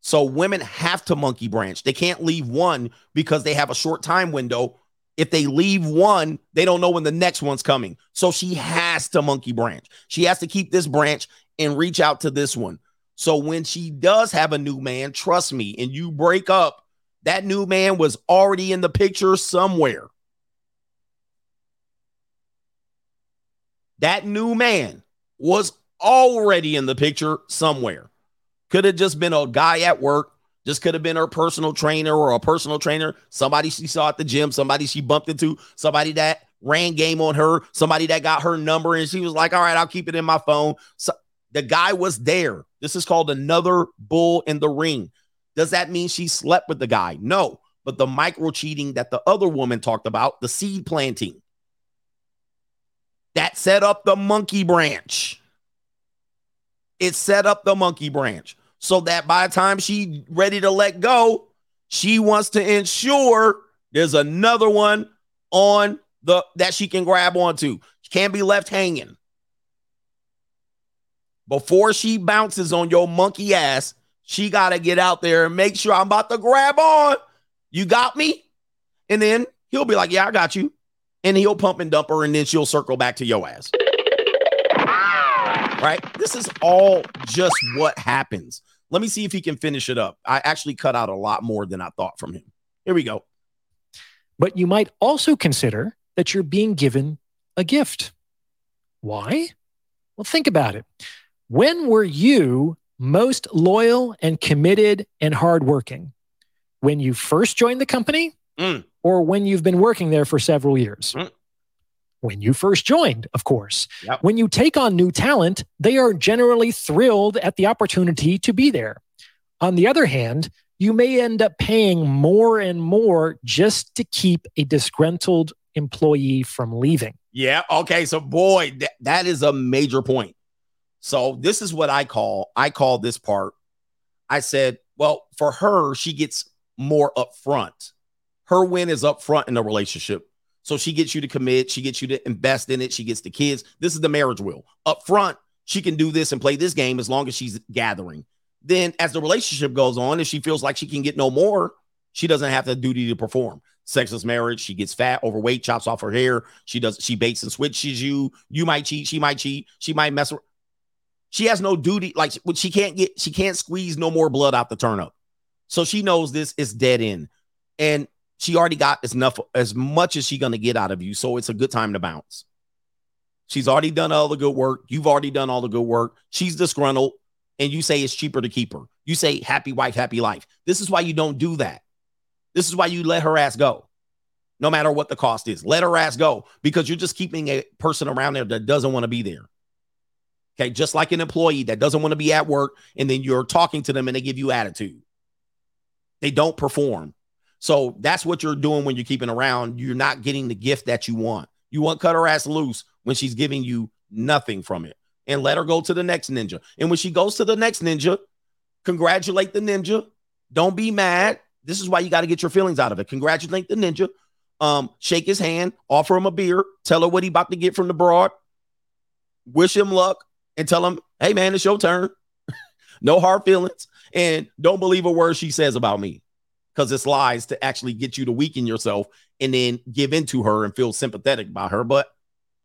So women have to monkey branch. They can't leave one because they have a short time window. If they leave one, they don't know when the next one's coming. So she has to monkey branch. She has to keep this branch and reach out to this one. So when she does have a new man, trust me, and you break up, that new man was already in the picture somewhere. That new man was already in the picture somewhere. Could have just been a guy at work, just could have been her personal trainer or a personal trainer, somebody she saw at the gym, somebody she bumped into, somebody that ran game on her, somebody that got her number and she was like, "All right, I'll keep it in my phone." So the guy was there. This is called another bull in the ring. Does that mean she slept with the guy? No, but the micro cheating that the other woman talked about, the seed planting, that set up the monkey branch. It set up the monkey branch so that by the time she ready to let go, she wants to ensure there's another one on the that she can grab onto. She can't be left hanging. Before she bounces on your monkey ass, she got to get out there and make sure I'm about to grab on. You got me? And then he'll be like, Yeah, I got you. And he'll pump and dump her, and then she'll circle back to your ass. Right? This is all just what happens. Let me see if he can finish it up. I actually cut out a lot more than I thought from him. Here we go. But you might also consider that you're being given a gift. Why? Well, think about it. When were you most loyal and committed and hardworking? When you first joined the company Mm. Or when you've been working there for several years? Mm. When you first joined, of course. Yep. When you take on new talent, they are generally thrilled at the opportunity to be there. On the other hand, you may end up paying more and more just to keep a disgruntled employee from leaving. Yeah. Okay. So, boy, that, that is a major point. So, this is what I call I call this part. I said, well, for her, she gets more upfront. Her win is up front in the relationship. So she gets you to commit, she gets you to invest in it, she gets the kids. This is the marriage will. Up front, she can do this and play this game as long as she's gathering. Then, as the relationship goes on, if she feels like she can get no more, she doesn't have the duty to perform. Sexless marriage, she gets fat, overweight, chops off her hair. She does, she baits and switches you. You might cheat, she might cheat, she might mess. With, she has no duty, like she can't get, she can't squeeze no more blood out the turnip. So she knows this is dead end, and she already got as enough, as much as she gonna get out of you. So it's a good time to bounce. She's already done all the good work. You've already done all the good work. She's disgruntled, and you say it's cheaper to keep her. You say happy wife, happy life. This is why you don't do that. This is why you let her ass go, no matter what the cost is. Let her ass go because you're just keeping a person around there that doesn't want to be there. Okay, just like an employee that doesn't want to be at work, and then you're talking to them and they give you attitude. They don't perform. So that's what you're doing when you're keeping around. You're not getting the gift that you want. You want cut her ass loose when she's giving you nothing from it and let her go to the next ninja. And when she goes to the next ninja, congratulate the ninja. Don't be mad. This is why you got to get your feelings out of it. Congratulate the ninja. Um, shake his hand, offer him a beer, tell her what he about to get from the broad, wish him luck, and tell him, hey man, it's your turn. *laughs* no hard feelings. And don't believe a word she says about me because it's lies to actually get you to weaken yourself and then give into her and feel sympathetic about her. But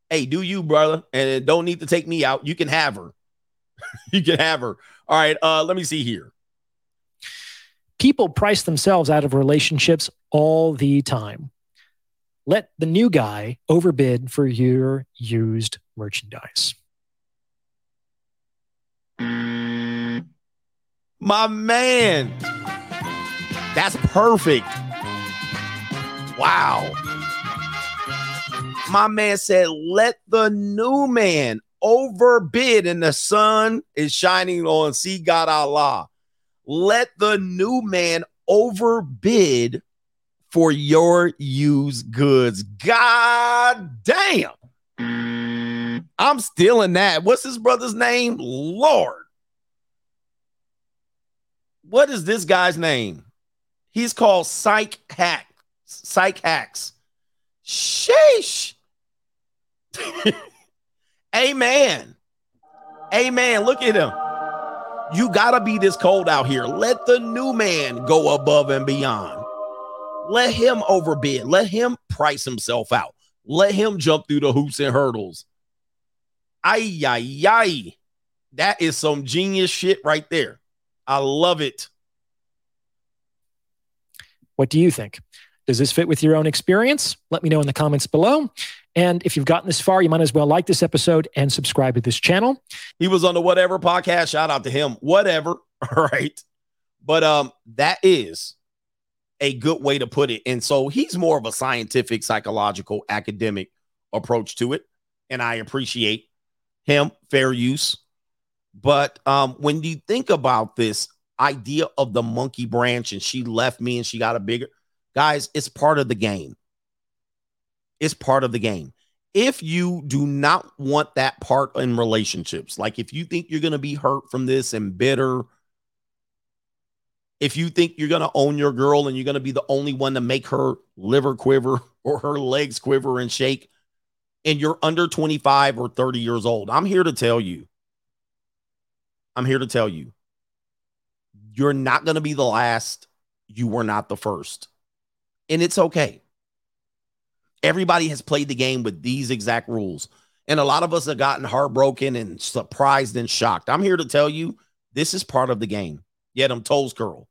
hey, do you, brother? And don't need to take me out. You can have her. *laughs* you can have her. All right. Uh, let me see here. People price themselves out of relationships all the time. Let the new guy overbid for your used merchandise. My man. That's perfect. Wow. My man said, let the new man overbid, and the sun is shining on see God Allah. Let the new man overbid for your used goods. God damn. I'm stealing that. What's his brother's name? Lord. What is this guy's name? He's called Psych Hack. Psych Hacks. Sheesh. *laughs* Amen. Amen. Look at him. You gotta be this cold out here. Let the new man go above and beyond. Let him overbid. Let him price himself out. Let him jump through the hoops and hurdles. Ay, ay, ay. That is some genius shit right there. I love it. What do you think? Does this fit with your own experience? Let me know in the comments below. And if you've gotten this far, you might as well like this episode and subscribe to this channel. He was on the Whatever podcast. Shout out to him. Whatever. *laughs* All right. But um, that is a good way to put it. And so he's more of a scientific, psychological, academic approach to it. And I appreciate him, fair use. But um, when you think about this idea of the monkey branch and she left me and she got a bigger guys, it's part of the game. It's part of the game. if you do not want that part in relationships, like if you think you're going to be hurt from this and bitter, if you think you're going to own your girl and you're going to be the only one to make her liver quiver *laughs* or her legs quiver and shake, and you're under 25 or 30 years old, I'm here to tell you. I'm here to tell you. You're not going to be the last. You were not the first. And it's okay. Everybody has played the game with these exact rules. And a lot of us have gotten heartbroken and surprised and shocked. I'm here to tell you this is part of the game. Yeah, them toes curl.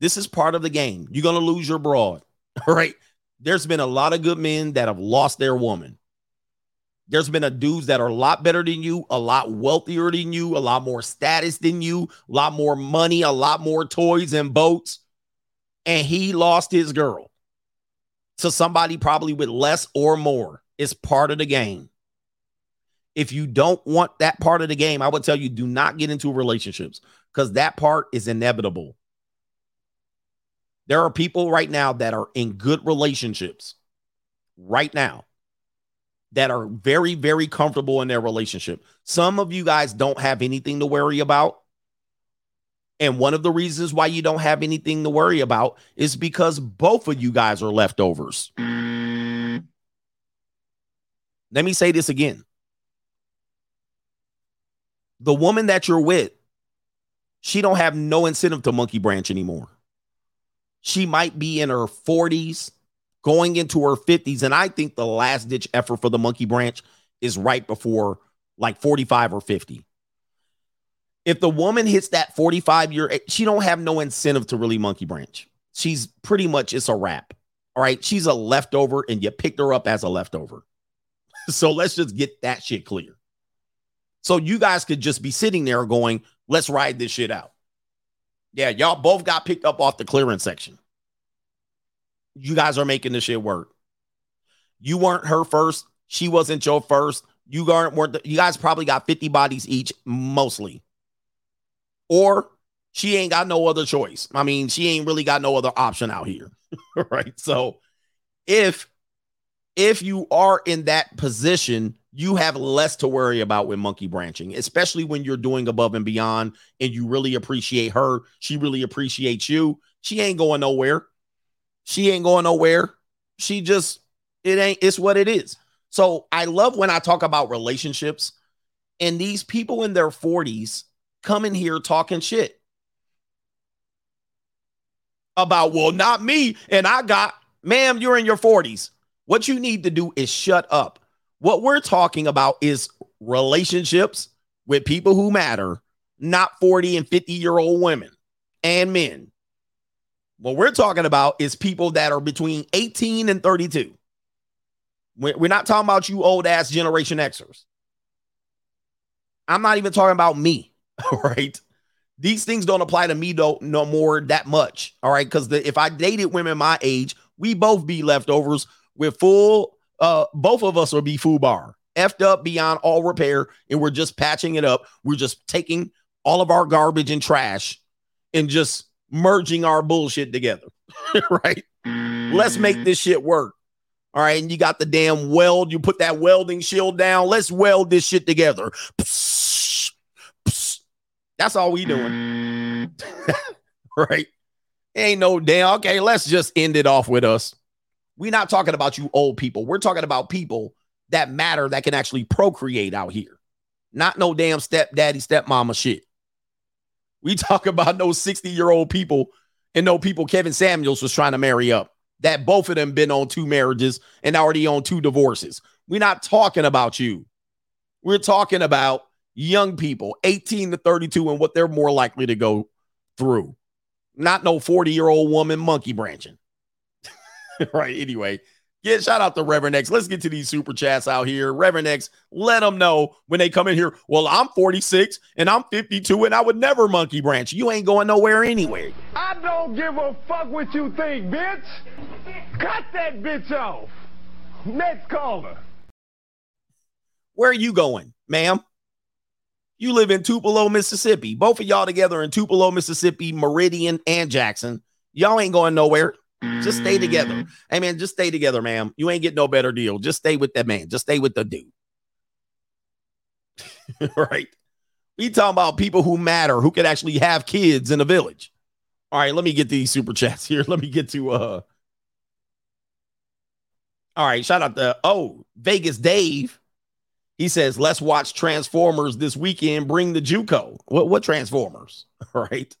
This is part of the game. You're going to lose your broad. All *laughs* right. There's been a lot of good men that have lost their woman. There's been a dudes that are a lot better than you, a lot wealthier than you, a lot more status than you, a lot more money, a lot more toys and boats. And he lost his girl to somebody probably with less or more. It's part of the game. If you don't want that part of the game, I would tell you do not get into relationships because that part is inevitable. There are people right now that are in good relationships right now that are very, very comfortable in their relationship. Some of you guys don't have anything to worry about. And one of the reasons why you don't have anything to worry about is because both of you guys are leftovers. Let me say this again. The woman that you're with, she don't have no incentive to monkey branch anymore. She might be in her 40s, going into her 50s. And I think the last ditch effort for the monkey branch is right before like 45 or 50. If the woman hits that 45 year, she don't have no incentive to really monkey branch. She's pretty much it's a wrap. All right. She's a leftover and you picked her up as a leftover. *laughs* so let's just get that shit clear. So you guys could just be sitting there going, let's ride this shit out. Yeah, y'all both got picked up off the clearance section. You guys are making this shit work. You weren't her first. She wasn't your first. You aren't weren't you guys probably got 50 bodies each, mostly. Or she ain't got no other choice. I mean, she ain't really got no other option out here. *laughs* right. So if if you are in that position, you have less to worry about with monkey branching, especially when you're doing above and beyond and you really appreciate her. She really appreciates you. She ain't going nowhere. She ain't going nowhere. She just, it ain't, it's what it is. So I love when I talk about relationships and these people in their 40s come in here talking shit about, well, not me. And I got, ma'am, you're in your 40s. What you need to do is shut up. What we're talking about is relationships with people who matter, not 40 and 50 year old women and men. What we're talking about is people that are between 18 and 32. We're not talking about you old ass Generation Xers. I'm not even talking about me. *laughs* All right. These things don't apply to me though no more that much. All right. Because if I dated women my age, we both be leftovers with full uh both of us will be FUBAR, effed up beyond all repair, and we're just patching it up. We're just taking all of our garbage and trash and just merging our bullshit together. *laughs* right? Let's make mm-hmm. this shit work. All right. And you got the damn weld. You put that welding shield down. Let's weld this shit together. That's all we doing. Mm-hmm. *laughs* right? Ain't no damn. Okay, let's just end it off with us. We're not talking about you old people. We're talking about people that matter that can actually procreate out here. Not no damn stepdaddy, stepmama shit. We talk about no 60 year old people and no people Kevin Samuels was trying to marry up. That both of them been on two marriages and already on two divorces. We're not talking about you. We're talking about young people, 18 to 32, and what they're more likely to go through. Not no 40 year old woman monkey branching. *laughs* right. Anyway, yeah, shout out to Reverend X. Let's get to these super chats out here. Reverend X, let them know when they come in here. Well, I'm 46 and I'm 52 and I would never monkey branch. You ain't going nowhere anyway. I don't give a fuck what you think, bitch. Cut that bitch off. Next caller. Where are you going, ma'am? You live in Tupelo, Mississippi. Both of y'all together in Tupelo, Mississippi, Meridian, and Jackson. Y'all ain't going nowhere. Just stay together. Hey man, just stay together, ma'am. You ain't get no better deal. Just stay with that man. Just stay with the dude. *laughs* right? We talking about people who matter, who could actually have kids in a village. All right, let me get these super chats *laughs* here. Let me get to uh all right, shout out to oh Vegas Dave. He says, let's watch Transformers this weekend. Bring the JUCO. What what Transformers? All *laughs* right.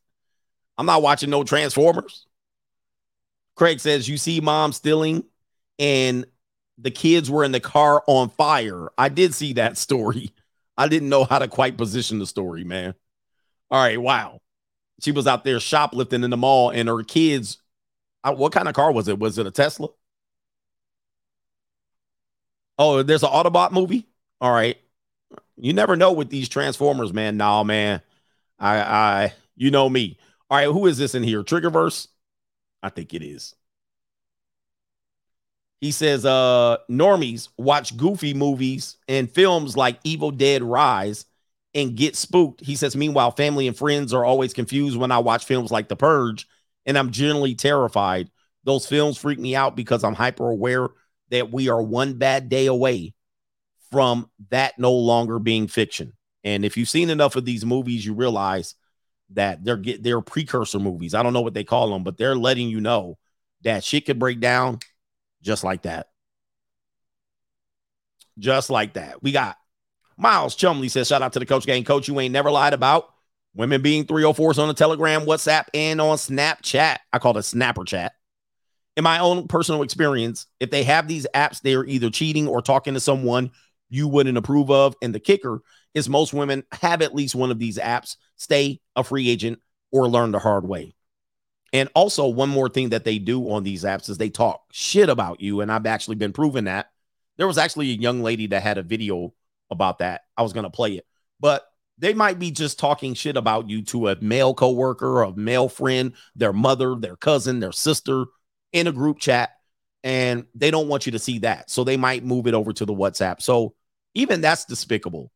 I'm not watching no Transformers. Craig says, you see mom stealing and the kids were in the car on fire. I did see that story. I didn't know how to quite position the story, man. All right, wow. She was out there shoplifting in the mall and her kids. uh, What kind of car was it? Was it a Tesla? Oh, there's an Autobot movie. All right. You never know with these Transformers, man. Nah, man. I, I, you know me. All right. Who is this in here? Triggerverse. I think it is. He says, uh, normies watch goofy movies and films like Evil Dead Rise and get spooked. He says, meanwhile, family and friends are always confused when I watch films like The Purge, and I'm generally terrified. Those films freak me out because I'm hyper aware that we are one bad day away from that no longer being fiction. And if you've seen enough of these movies, you realize that they're get they're precursor movies. I don't know what they call them, but they're letting you know that shit could break down just like that. Just like that. We got Miles Chumley says, shout out to the coach gang. Coach, you ain't never lied about women being 304s on the Telegram, WhatsApp, and on Snapchat. I call it Snapper Chat. In my own personal experience, if they have these apps, they are either cheating or talking to someone you wouldn't approve of. And the kicker is most women have at least one of these apps, stay a free agent, or learn the hard way. And also, one more thing that they do on these apps is they talk shit about you. And I've actually been proven that. There was actually a young lady that had a video about that. I was going to play it, but they might be just talking shit about you to a male coworker, a male friend, their mother, their cousin, their sister in a group chat. And they don't want you to see that. So they might move it over to the WhatsApp. So even that's despicable.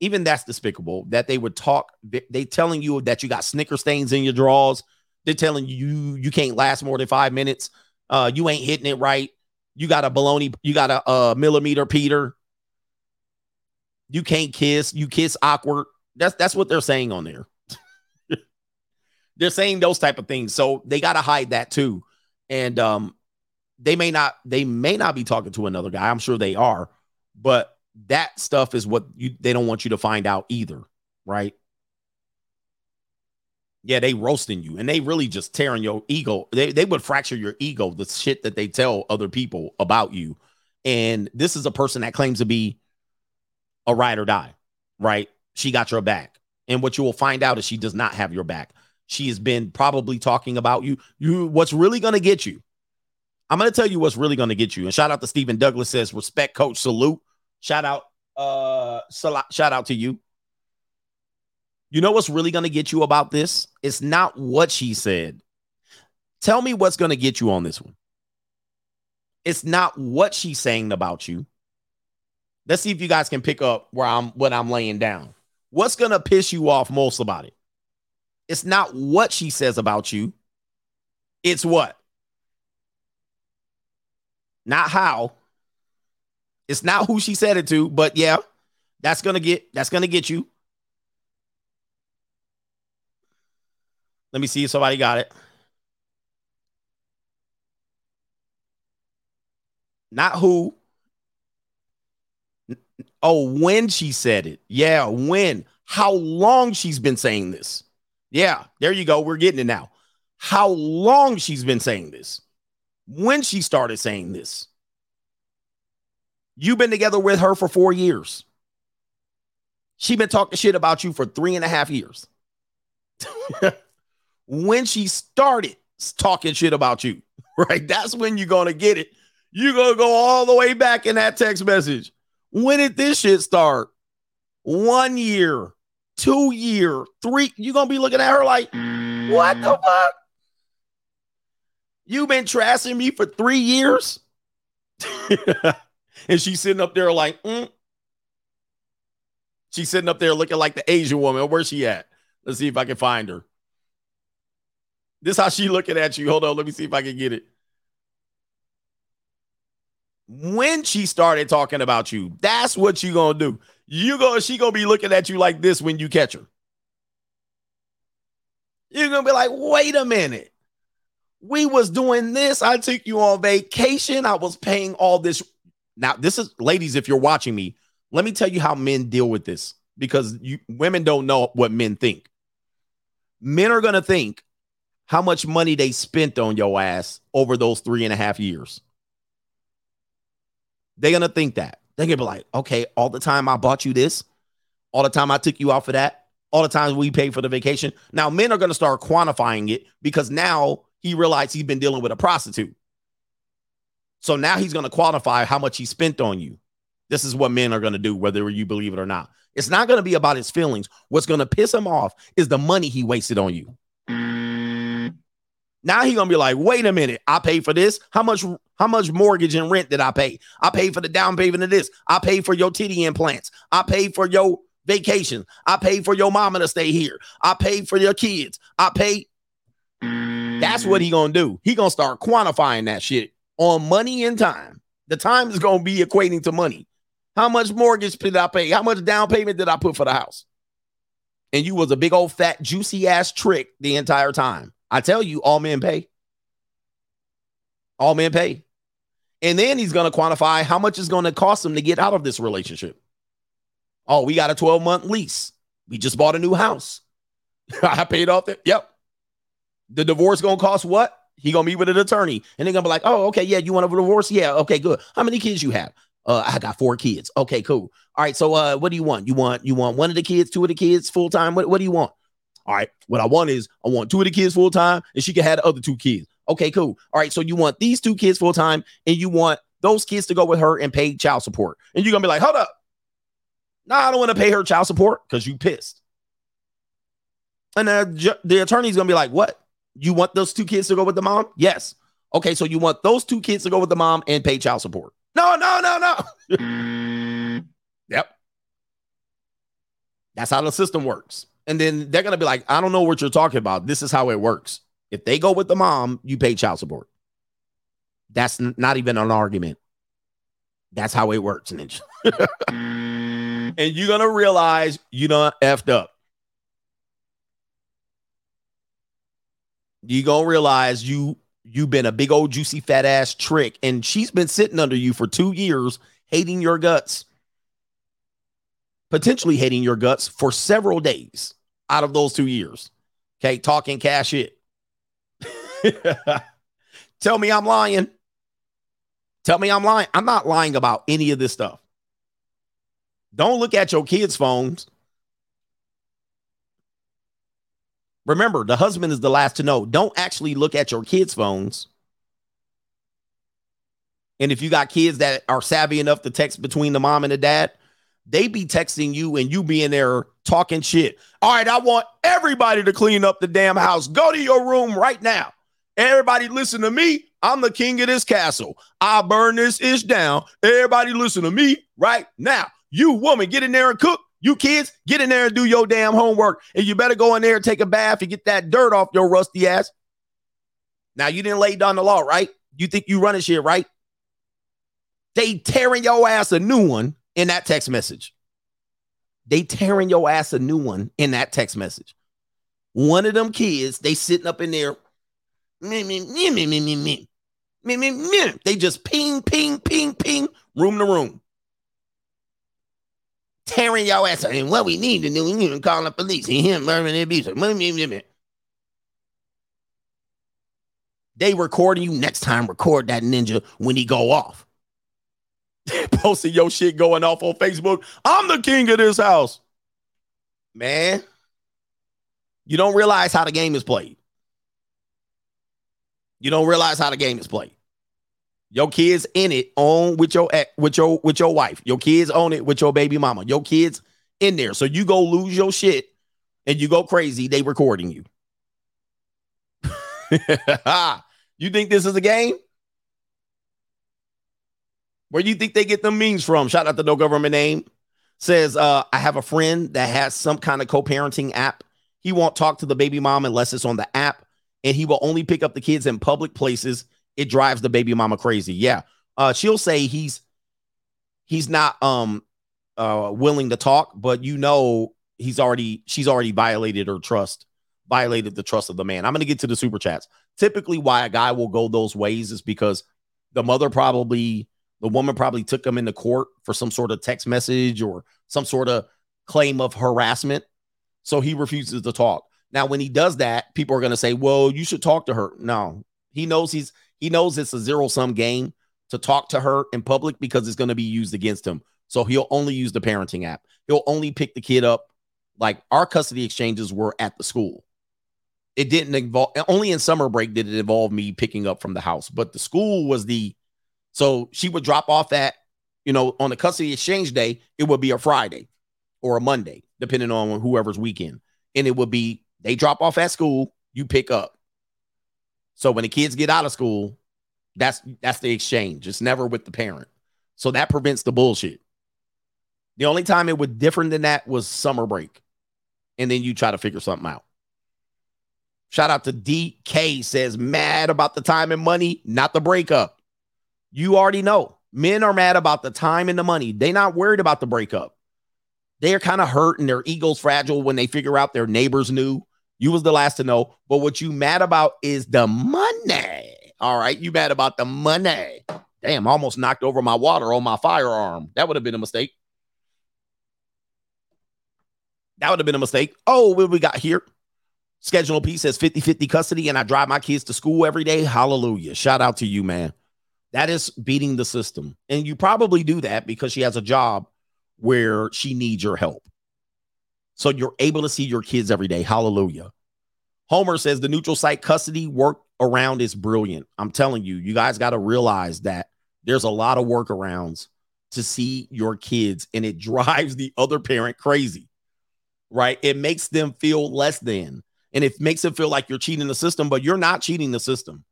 Even that's despicable that they would talk. They telling you that you got snicker stains in your drawers. They're telling you you can't last more than five minutes. Uh, you ain't hitting it right. You got a baloney. You got a, a millimeter Peter. You can't kiss. You kiss awkward. That's that's what they're saying on there. *laughs* they're saying those type of things. So they got to hide that too. And um, they may not they may not be talking to another guy. I'm sure they are, but that stuff is what you they don't want you to find out either, right? Yeah, they roasting you and they really just tearing your ego. They they would fracture your ego, the shit that they tell other people about you. And this is a person that claims to be a ride or die, right? She got your back. And what you will find out is she does not have your back. She has been probably talking about you. You what's really gonna get you. I'm gonna tell you what's really gonna get you. And shout out to Stephen Douglas says, respect coach, salute. Shout out, uh shout out to you. You know what's really gonna get you about this? It's not what she said. Tell me what's gonna get you on this one. It's not what she's saying about you. Let's see if you guys can pick up where I'm what I'm laying down. What's gonna piss you off most about it? It's not what she says about you. It's what? Not how. It's not who she said it to, but yeah, that's gonna get that's gonna get you. Let me see if somebody got it. Not who. Oh, when she said it. Yeah, when. How long she's been saying this. Yeah, there you go. We're getting it now. How long she's been saying this. When she started saying this. You've been together with her for four years. She been talking shit about you for three and a half years. *laughs* when she started talking shit about you, *laughs* right? That's when you're gonna get it. You're gonna go all the way back in that text message. When did this shit start? One year, two year, three. You're gonna be looking at her like, what the fuck? You've been trashing me for three years? *laughs* and she's sitting up there like, mm. she's sitting up there looking like the Asian woman. Where's she at? Let's see if I can find her. This how she looking at you. Hold on, let me see if I can get it. When she started talking about you, that's what you gonna do. You go, she gonna be looking at you like this when you catch her. You're gonna be like, wait a minute. We was doing this. I took you on vacation. I was paying all this. Now, this is ladies, if you're watching me, let me tell you how men deal with this because you women don't know what men think. Men are gonna think how much money they spent on your ass over those three and a half years. They're gonna think that. They're gonna be like, okay, all the time I bought you this, all the time I took you out for that, all the times we paid for the vacation. Now, men are gonna start quantifying it because now he realized he's been dealing with a prostitute. So now he's gonna quantify how much he spent on you. This is what men are gonna do, whether you believe it or not. It's not gonna be about his feelings. What's gonna piss him off is the money he wasted on you. Mm. Now he gonna be like, wait a minute, I paid for this. How much? How much mortgage and rent did I pay? I paid for the down payment of this. I paid for your titty implants. I paid for your vacation. I paid for your mama to stay here. I paid for your kids. I paid. Mm. That's what he gonna do. He gonna start quantifying that shit on money and time. The time is gonna be equating to money. How much mortgage did I pay? How much down payment did I put for the house? And you was a big old fat juicy ass trick the entire time. I tell you, all men pay. All men pay. And then he's going to quantify how much it's going to cost him to get out of this relationship. Oh, we got a 12 month lease. We just bought a new house. *laughs* I paid off it. Yep. The divorce going to cost what? He to meet with an attorney and they're to be like, oh, okay. Yeah. You want a divorce? Yeah. Okay, good. How many kids you have? Uh, I got four kids. Okay, cool. All right. So, uh, what do you want? You want, you want one of the kids, two of the kids full time? What, what do you want? All right. What I want is I want two of the kids full time and she can have the other two kids. Okay, cool. All right. So you want these two kids full time and you want those kids to go with her and pay child support. And you're to be like, hold up. No, I don't want to pay her child support because you pissed. And the, the attorney's to be like, what? You want those two kids to go with the mom? Yes. Okay. So you want those two kids to go with the mom and pay child support? No, no, no, no. yep. That's how the system works. And then they're going to be like, I don't know what you're talking about. This is how it works. If they go with the mom, you pay child support. That's n- not even an argument. That's how it works, Ninja. *laughs* and you're going to realize you done effed up. You're going to realize you you've been a big old juicy fat ass trick and she's been sitting under you for 2 years hating your guts potentially hating your guts for several days out of those two years. Okay, talking cash it. *laughs* Tell me I'm lying. Tell me I'm lying. I'm not lying about any of this stuff. Don't look at your kids' phones. Remember, the husband is the last to know. Don't actually look at your kids' phones. And if you got kids that are savvy enough to text between the mom and the dad, they be texting you and you be in there talking shit. All right, I want everybody to clean up the damn house. Go to your room right now. Everybody listen to me. I'm the king of this castle. I burn this ish down. Everybody listen to me right now. You woman, get in there and cook. You kids, get in there and do your damn homework. And you better go in there and take a bath and get that dirt off your rusty ass. Now you didn't lay down the law, right? You think you running shit, right? They tearing your ass a new one in that text message. They tearing your ass a new one in that text message. One of them kids, they sitting up in there. Me, me, me, me, me, me, me. Me, me. They just ping, ping, ping, ping, room to room. Tearing your ass. And what we need to do, we need to call the police. And him murdering the abuse. They recording you next time. Record that ninja when he go off. *laughs* posting your shit going off on Facebook. I'm the king of this house. Man, you don't realize how the game is played. You don't realize how the game is played. Your kids in it on with your with your with your wife. Your kids own it with your baby mama. Your kids in there. So you go lose your shit and you go crazy. They recording you. *laughs* you think this is a game? Where you think they get the memes from? Shout out to no government name. Says, uh, I have a friend that has some kind of co-parenting app. He won't talk to the baby mom unless it's on the app. and he will only pick up the kids in public places. It drives the baby mama crazy. Yeah. Uh, she'll say he's he's not um uh willing to talk, but you know he's already she's already violated her trust, violated the trust of the man. I'm gonna get to the super chats. Typically, why a guy will go those ways is because the mother probably the woman probably took him into court for some sort of text message or some sort of claim of harassment. So he refuses to talk. Now, when he does that, people are going to say, "Well, you should talk to her." No, he knows he's he knows it's a zero sum game to talk to her in public because it's going to be used against him. So he'll only use the parenting app. He'll only pick the kid up. Like our custody exchanges were at the school. It didn't involve only in summer break did it involve me picking up from the house, but the school was the so she would drop off at you know on the custody exchange day. It would be a Friday or a Monday, depending on whoever's weekend, and it would be they drop off at school, you pick up. So when the kids get out of school, that's that's the exchange. It's never with the parent. So that prevents the bullshit. The only time it was different than that was summer break. And then you try to figure something out. Shout out to DK says mad about the time and money, not the breakup. You already know. Men are mad about the time and the money. They're not worried about the breakup. They're kind of hurt and their ego's fragile when they figure out their neighbors knew. You was the last to know. But what you mad about is the money. All right. You mad about the money. Damn, almost knocked over my water on my firearm. That would have been a mistake. That would have been a mistake. Oh, what we got here? Schedule P says 50 50 custody, and I drive my kids to school every day. Hallelujah. Shout out to you, man. That is beating the system. And you probably do that because she has a job where she needs your help. So you're able to see your kids every day. Hallelujah. Homer says the neutral site custody work around is brilliant. I'm telling you, you guys got to realize that there's a lot of workarounds to see your kids, and it *laughs* drives the other parent crazy, right? It makes them feel less than, and it makes them feel like you're cheating the system, but you're not cheating the system.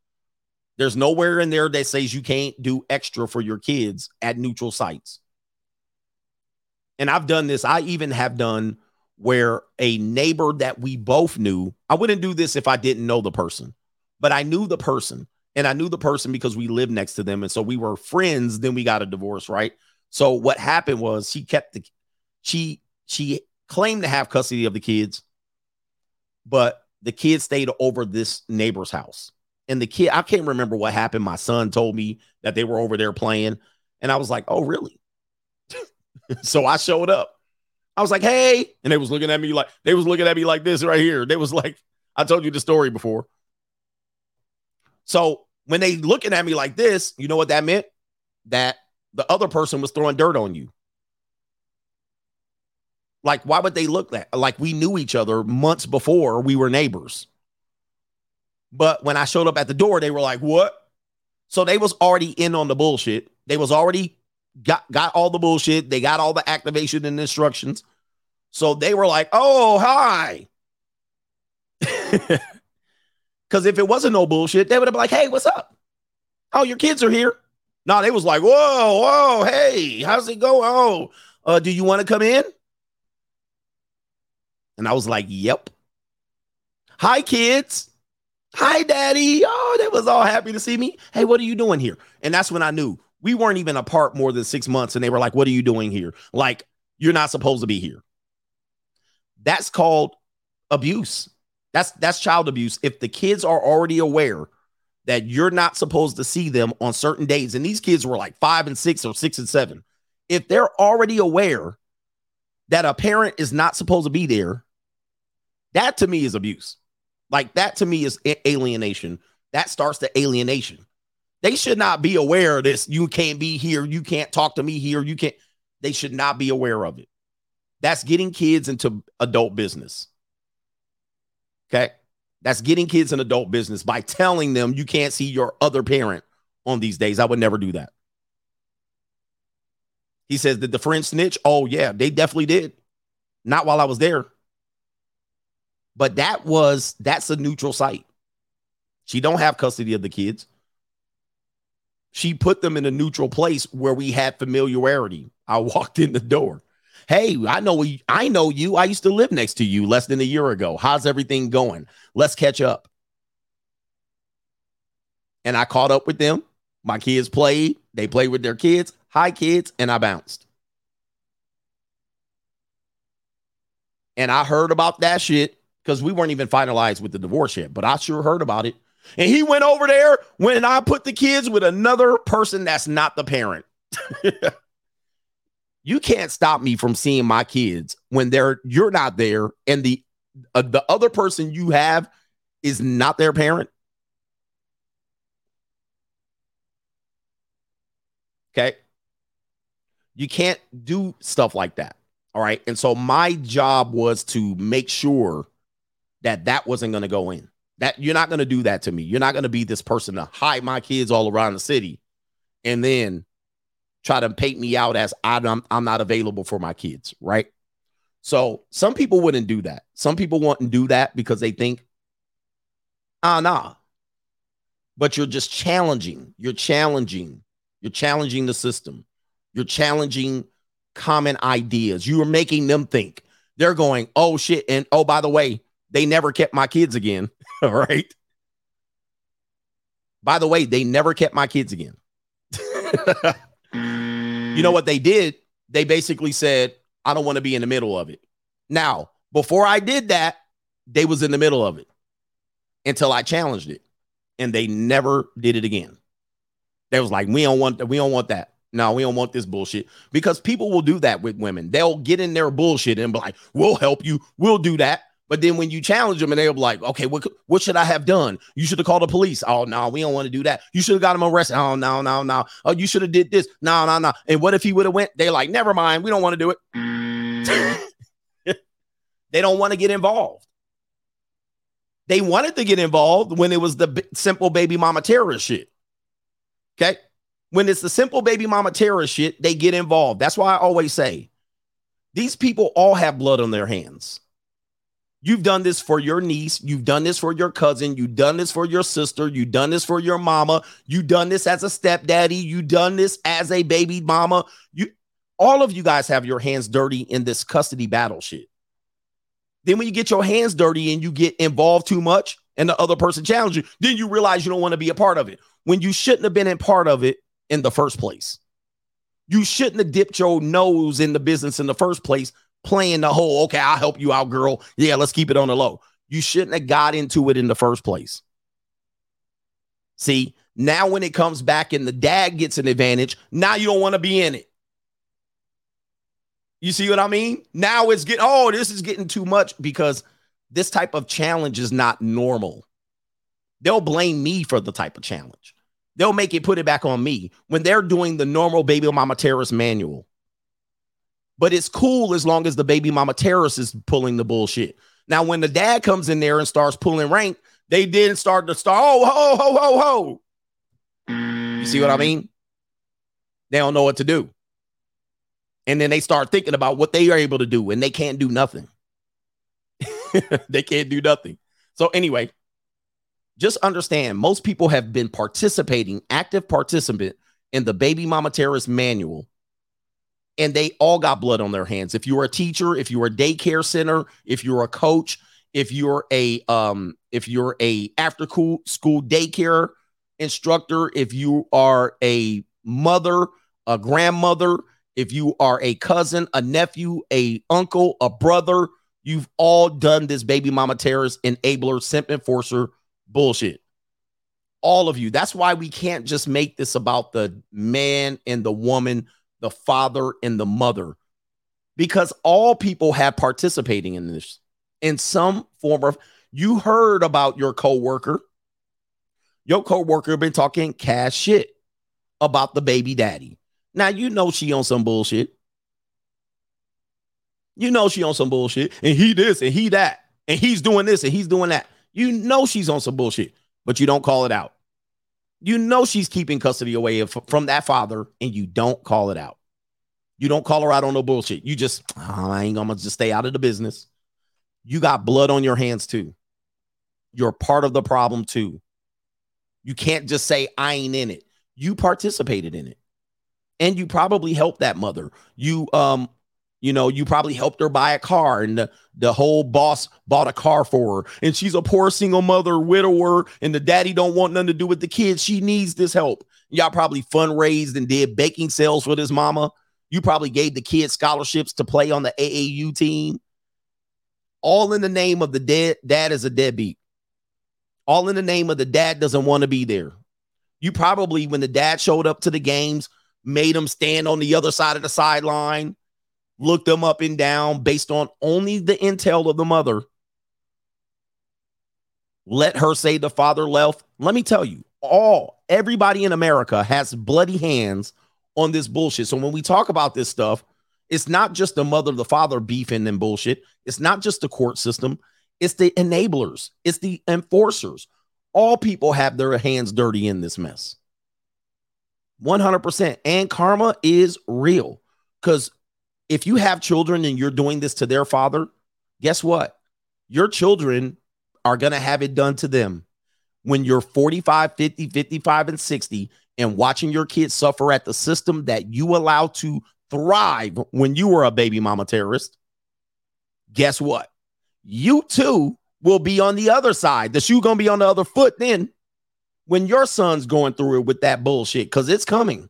There's nowhere in there that says you can't do extra for your kids at neutral sites. And I've done this. I even have done where a neighbor that we both knew, I wouldn't do this if I didn't know the person, but I knew the person and I knew the person because we lived next to them. And so we were friends. Then we got a divorce, right? So what happened was she kept the, she, she claimed to have custody of the kids, but the kids stayed over this neighbor's house. And the kid, I can't remember what happened. My son told me that they were over there playing. And I was like, oh, really? *laughs* so I showed up. I was like, hey. And they was looking at me like, they was looking at me like this right here. They was like, I told you the story before. So when they looking at me like this, you know what that meant? That the other person was throwing dirt on you. Like, why would they look that? Like we knew each other months before we were neighbors. But when I showed up at the door, they were like, "What?" So they was already in on the bullshit. They was already got got all the bullshit. They got all the activation and instructions. So they were like, "Oh, hi." *laughs* Because if it wasn't no bullshit, they would have been like, "Hey, what's up? Oh, your kids are here." No, they was like, "Whoa, whoa, hey, how's it going? Oh, uh, do you want to come in?" And I was like, "Yep." Hi, kids. Hi, daddy. Oh, they was all happy to see me. Hey, what are you doing here? And that's when I knew we weren't even apart more than six months. And they were like, What are you doing here? Like, you're not supposed to be here. That's called abuse. That's that's child abuse. If the kids are already aware that you're not supposed to see them on certain days, and these kids were like five and six or six and seven, if they're already aware that a parent is not supposed to be there, that to me is abuse. Like that to me is alienation. That starts the alienation. They should not be aware of this. You can't be here. You can't talk to me here. You can't. They should not be aware of it. That's getting kids into adult business. Okay. That's getting kids in adult business by telling them you can't see your other parent on these days. I would never do that. He says, Did the friend snitch? Oh, yeah, they definitely did. Not while I was there. But that was that's a neutral site. She don't have custody of the kids. She put them in a neutral place where we had familiarity. I *laughs* walked in the door. Hey, I know we, I know you. I used to live next to you less than a year ago. How's everything going? Let's catch up. and I caught up with them. My kids played, they played with their kids. Hi, kids, and I bounced. And I heard about that shit because we weren't even finalized with the divorce yet, but I sure heard about it. And he went over there when I put the kids with another person that's not the parent. *laughs* you can't stop me from seeing my kids when they're you're not there and the uh, the other person you have is not their parent. Okay? You can't do stuff like that. All right? And so my job was to make sure that that wasn't going to go in. That you're not going to do that to me. You're not going to be this person to hide my kids all around the city and then try to paint me out as I'm, I'm not available for my kids, right? So some people wouldn't do that. Some people wouldn't do that because they think, ah, nah. But you're just challenging. You're challenging. You're challenging the system. You're challenging common ideas. You are making them think. They're going, oh shit. And oh, by the way, they never kept my kids again. All *laughs* right. By the way, they never kept my kids again. Mm. you know what they did? They basically said, I don't want to be in the middle of it. Now, before I did that, they was in the middle of it until I challenged it. And they never did it again. They was like, we don't want that. We don't want that. No, we don't want this bullshit because people will do that with women. They'll get in their bullshit and be like, we'll help you. We'll do that. But then when you challenge them and they'll be like, okay, what, what should I have done? You should have called the police. Oh, no, we don't want to do that. You should have got him arrested. Oh, no, no, no. Oh, you should have did this. No, no, no. And what if he would have went? They're like, never mind. We don't want to do it. *laughs* they don't want to get involved. They wanted to get involved when it was the b- simple baby mama terrorist shit. Okay. When it's the simple baby mama terrorist shit, they get involved. That's why I always say these people all have blood on their hands. You've done this for your niece. You've done this for your cousin. You've done this for your sister. You've done this for your mama. You've done this as a stepdaddy. You've done this as a baby mama. You all of you guys have your hands dirty in this custody battle shit. Then when you get your hands dirty and you get involved too much and the other person challenges you, then you realize you don't want to be a part of it when you shouldn't have been in part of it in the first place. You shouldn't have dipped your nose in the business in the first place, playing the whole, okay, I'll help you out, girl. Yeah, let's keep it on the low. You shouldn't have got into it in the first place. See, now when it comes back and the dad gets an advantage, now you don't want to be in it. You see what I mean? Now it's getting, oh, this is getting too much because this type of challenge is not normal. They'll blame me for the type of challenge. They'll make it put it back on me when they're doing the normal baby mama terrorist manual. But it's cool as long as the baby mama terrorist is pulling the bullshit. Now, when the dad comes in there and starts pulling rank, they didn't start to start, oh, ho, ho, ho, ho. You see what I mean? They don't know what to do. And then they start thinking about what they are able to do, and they can't do nothing. *laughs* they can't do nothing. So, anyway, just understand most people have been participating, active participant in the baby mama terrorist manual, and they all got blood on their hands. If you're a teacher, if you're a daycare center, if you're a coach, if you're a um, if you're a after school school daycare instructor, if you are a mother, a grandmother, if you are a cousin, a nephew, a uncle, a brother, you've all done this baby mama terrorist enabler, simp enforcer bullshit. All of you. That's why we can't just make this about the man and the woman, the father and the mother, because all people have participating in this in some form of. You heard about your coworker. Your coworker been talking cash shit about the baby daddy. Now you know she on some bullshit. You know she on some bullshit, and he this and he that, and he's doing this and he's doing that. You know she's on some bullshit, but you don't call it out. You know she's keeping custody away from that father, and you don't call it out. You don't call her out on no bullshit. You just, oh, I ain't gonna just stay out of the business. You got blood on your hands too. You're part of the problem too. You can't just say, I ain't in it. You participated in it. And you probably helped that mother. You um You know, you probably helped her buy a car, and the, the whole boss bought a car for her. And she's a poor single mother, widower, and the daddy don't want nothing to do with the kids. She needs this help. Y'all probably fundraised and did baking sales with his mama. You probably gave the kids scholarships to play on the AAU team. All in the name of the dead dad is a deadbeat. All in the name of the dad doesn't want to be there. You probably, when the dad showed up to the games, made him stand on the other side of the sideline, looked them up and down based on only the intel of the mother. Let her say the father left. Let me tell you, all everybody in America has bloody hands on this bullshit. So when we talk about this stuff, it's not just the mother, the father beefing and bullshit. It's not just the court system. It's the enablers. It's the enforcers. All people have their hands dirty in this mess. 100%. And karma is real. Because if you have children and you're doing this to their father, guess what? Your children are going to have it done to them when you're 45, 50, 55, and 60 and watching your kids suffer at the system that you allowed to thrive when you were a baby mama terrorist. Guess what? You too will be on the other side. The shoe gonna be on the other foot then when your son's going through it with that bullshit because it's coming.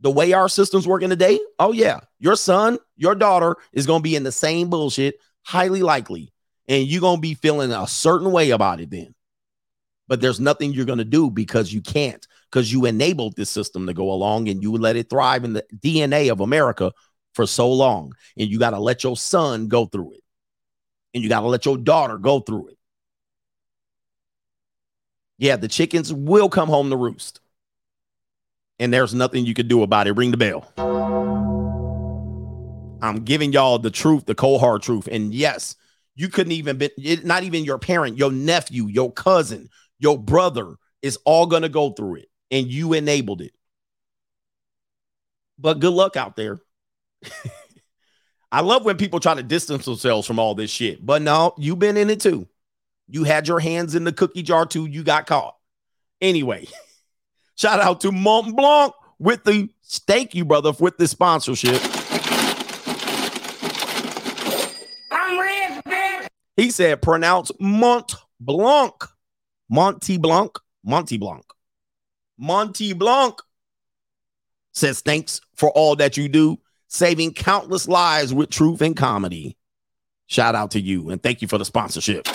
The way our system's working today, oh yeah, your son, your daughter is gonna be in the same bullshit, highly likely, and you're gonna be feeling a certain way about it then. But there's nothing you're gonna do because you can't, because you enabled this system to go along and you let it thrive in the DNA of America for so long, and you got to let your son go through it and you got to let your daughter go through it. Yeah, the chickens will come home to roost. And there's nothing you can do about it. Ring the bell. I'm giving y'all the truth, the cold hard truth. And yes, you couldn't even be not even your parent, your nephew, your cousin, your brother is all to go through it. And you enabled it. But good luck out there. *laughs* I love when people try to distance themselves from all this shit. But no, you've been in it too. You had your hands in the cookie jar too. You got caught. Anyway, *laughs* shout out to Mont Blanc with the thank you, brother, with the sponsorship. I'm rich, bitch. He said pronounce Mont Blanc. Monty Blanc. Monty Blanc. Monty Blanc says thanks for all that you do saving countless lives with truth and comedy. Shout out to you and thank you for the sponsorship.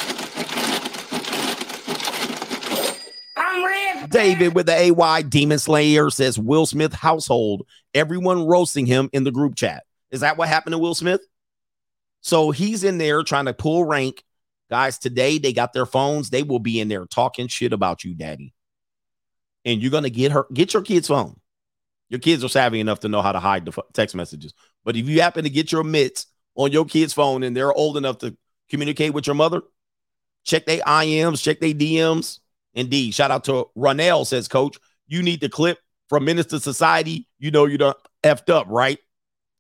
David with the AY Demon Slayer says Will Smith household, everyone roasting him in the group chat. Is that what happened to Will Smith? So he's in there trying to pull rank. Guys, today they got their phones. They will be in there talking shit about you, daddy. And you're going to get her, get your kid's phone. Your kids are savvy enough to know how to hide the text messages. But if you happen to get your mitts on your kid's phone and they're old enough to communicate with your mother, check their IMs, check their DMs. Indeed. Shout out to Ronell says, Coach, you need the clip from Menace II Society. You know you done effed up, right?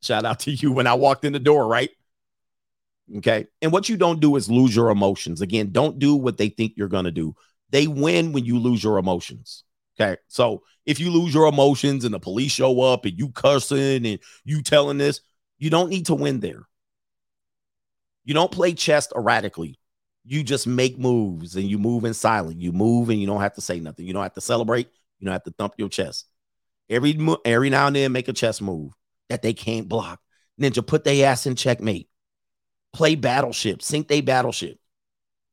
Shout out to you when I walked in the door, right? Okay. And what you don't do is lose your emotions. Again, don't do what they think you're going to do. They win when you lose your emotions. Okay. So if you lose your emotions and the police show up and you cussing and you telling this, you don't need to win there. You don't play chess erratically. You just make moves and you move in silence. You move and you don't have to say nothing. You don't have to celebrate. You don't have to thump your chest. Every every now and then, make a chess move that they can't block. Ninja, put their ass in checkmate. Play battleship, sink their battleship.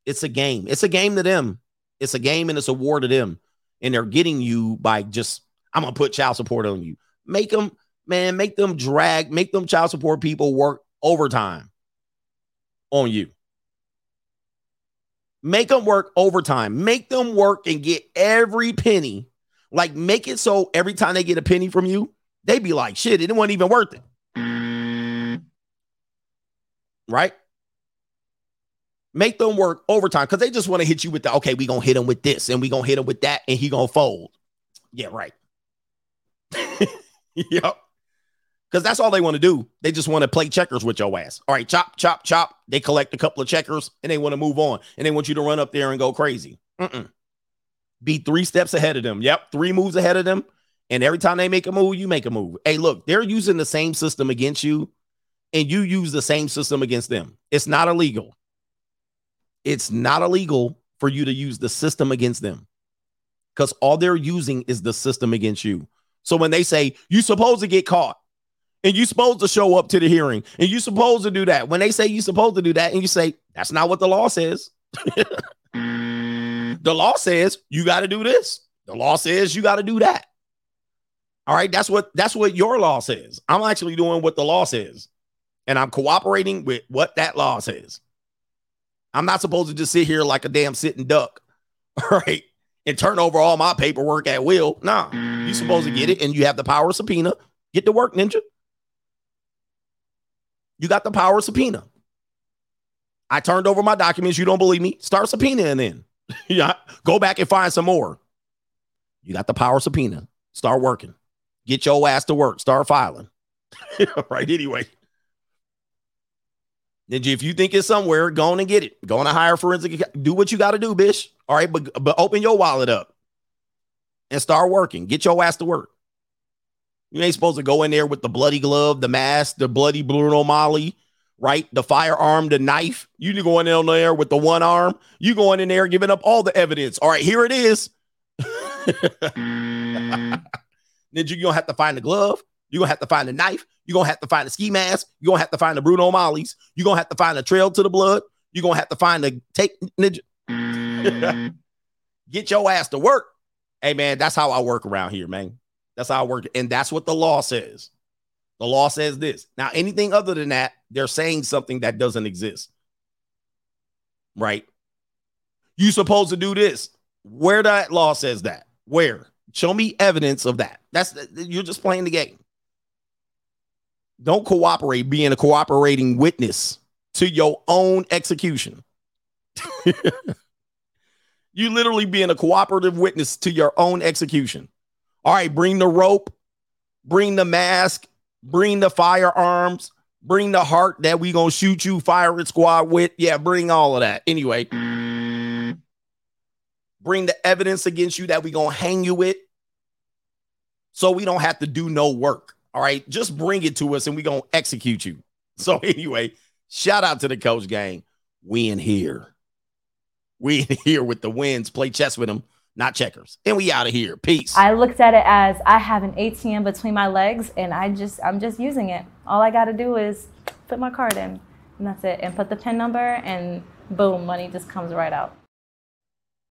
It's a game. It's a game to them. It's a game and it's a war to them and they're getting you by just I'm gonna put child support on you. Make them, man, make them drag, make them child support people work overtime on you. Make them work overtime. Make them work and get every penny. Like make it so every time they get a penny from you, they be like, shit, it wasn't even worth it. Right? Make them work overtime because they just want to hit you with the okay, we gonna hit him with this and we gonna hit him with that, and he gonna fold. Yeah, right. *laughs* yep. Because that's all they want to do. They just want to play checkers with your ass. All right, chop, chop, chop. They collect a couple of checkers and they want to move on. And they want you to run up there and go crazy. Mm-mm. Be three steps ahead of them. Yep, three moves ahead of them. And every time they make a move, you make a move. Hey, look, they're using the same system against you and you use the same system against them. It's not illegal. It's not illegal for you to use the system against them because all they're using is the system against you. So when they say you're supposed to get caught and you're supposed to show up to the hearing and you're supposed to do that, when they say you're supposed to do that and you say that's not what the law says, mm. the law says you got to do this. The law says you got to do that. All right, that's what that's what your law says. I'm actually doing what the law says, and I'm cooperating with what that law says. I'm not supposed to just sit here like a damn sitting duck, *laughs* all right, and turn over all my paperwork at will. No, nah, you're supposed to get mm. it, and you have the power of subpoena. Get to work, ninja. You got the power of subpoena. I turned over my documents. You don't believe me? Start subpoenaing then. *laughs* yeah, go back and find some more. You got the power subpoena. Start working. Get your ass to work. Start filing. *laughs* right. Anyway. Ninja, if you think it's somewhere, go on and get it. Go on and hire forensic. Do what you got to do, bitch. All right, but but open your wallet up and start working. Get your ass to work. You ain't supposed to go in there with the bloody glove, the mask, the bloody Bruno Magli, right? The firearm, the knife. You going in there with the one arm. You going in there giving up all the evidence. All right, here it is. Mm. *laughs* Then you're gonna have to find the glove. You're gonna have to find the knife. You're gonna have to find the ski mask. You're gonna have to find the Bruno Maglis. You're gonna have to find the trail to the blood. You're gonna have to find the take ninja. Mm. *laughs* Get your ass to work. Hey man, that's how I work around here, man. That's how it works. And that's what the law says. The law says this. Now, anything other than that, they're saying something that doesn't exist. Right? You supposed to do this. Where that law says that? Where? Show me evidence of that. That's you're just playing the game. Don't cooperate being a cooperating witness to your own execution. *laughs* you literally being a cooperative witness to your own execution. All right, bring the rope, bring the mask, bring the firearms, bring the heart that we gonna shoot you firing squad with. Yeah, bring all of that. Anyway, bring the evidence against you that we gonna hang you with so we don't have to do no work. All right. Just bring it to us and we gonna execute you. *laughs* So anyway, shout out to the coach gang. We in here. We in here with the wins. Play chess with them, not checkers. And we out of here. Peace. I looked at it as I have an ATM between my legs and I just I'm just using it. All I gotta do is put my card in and that's it. And put the PIN number and boom, money just comes right out.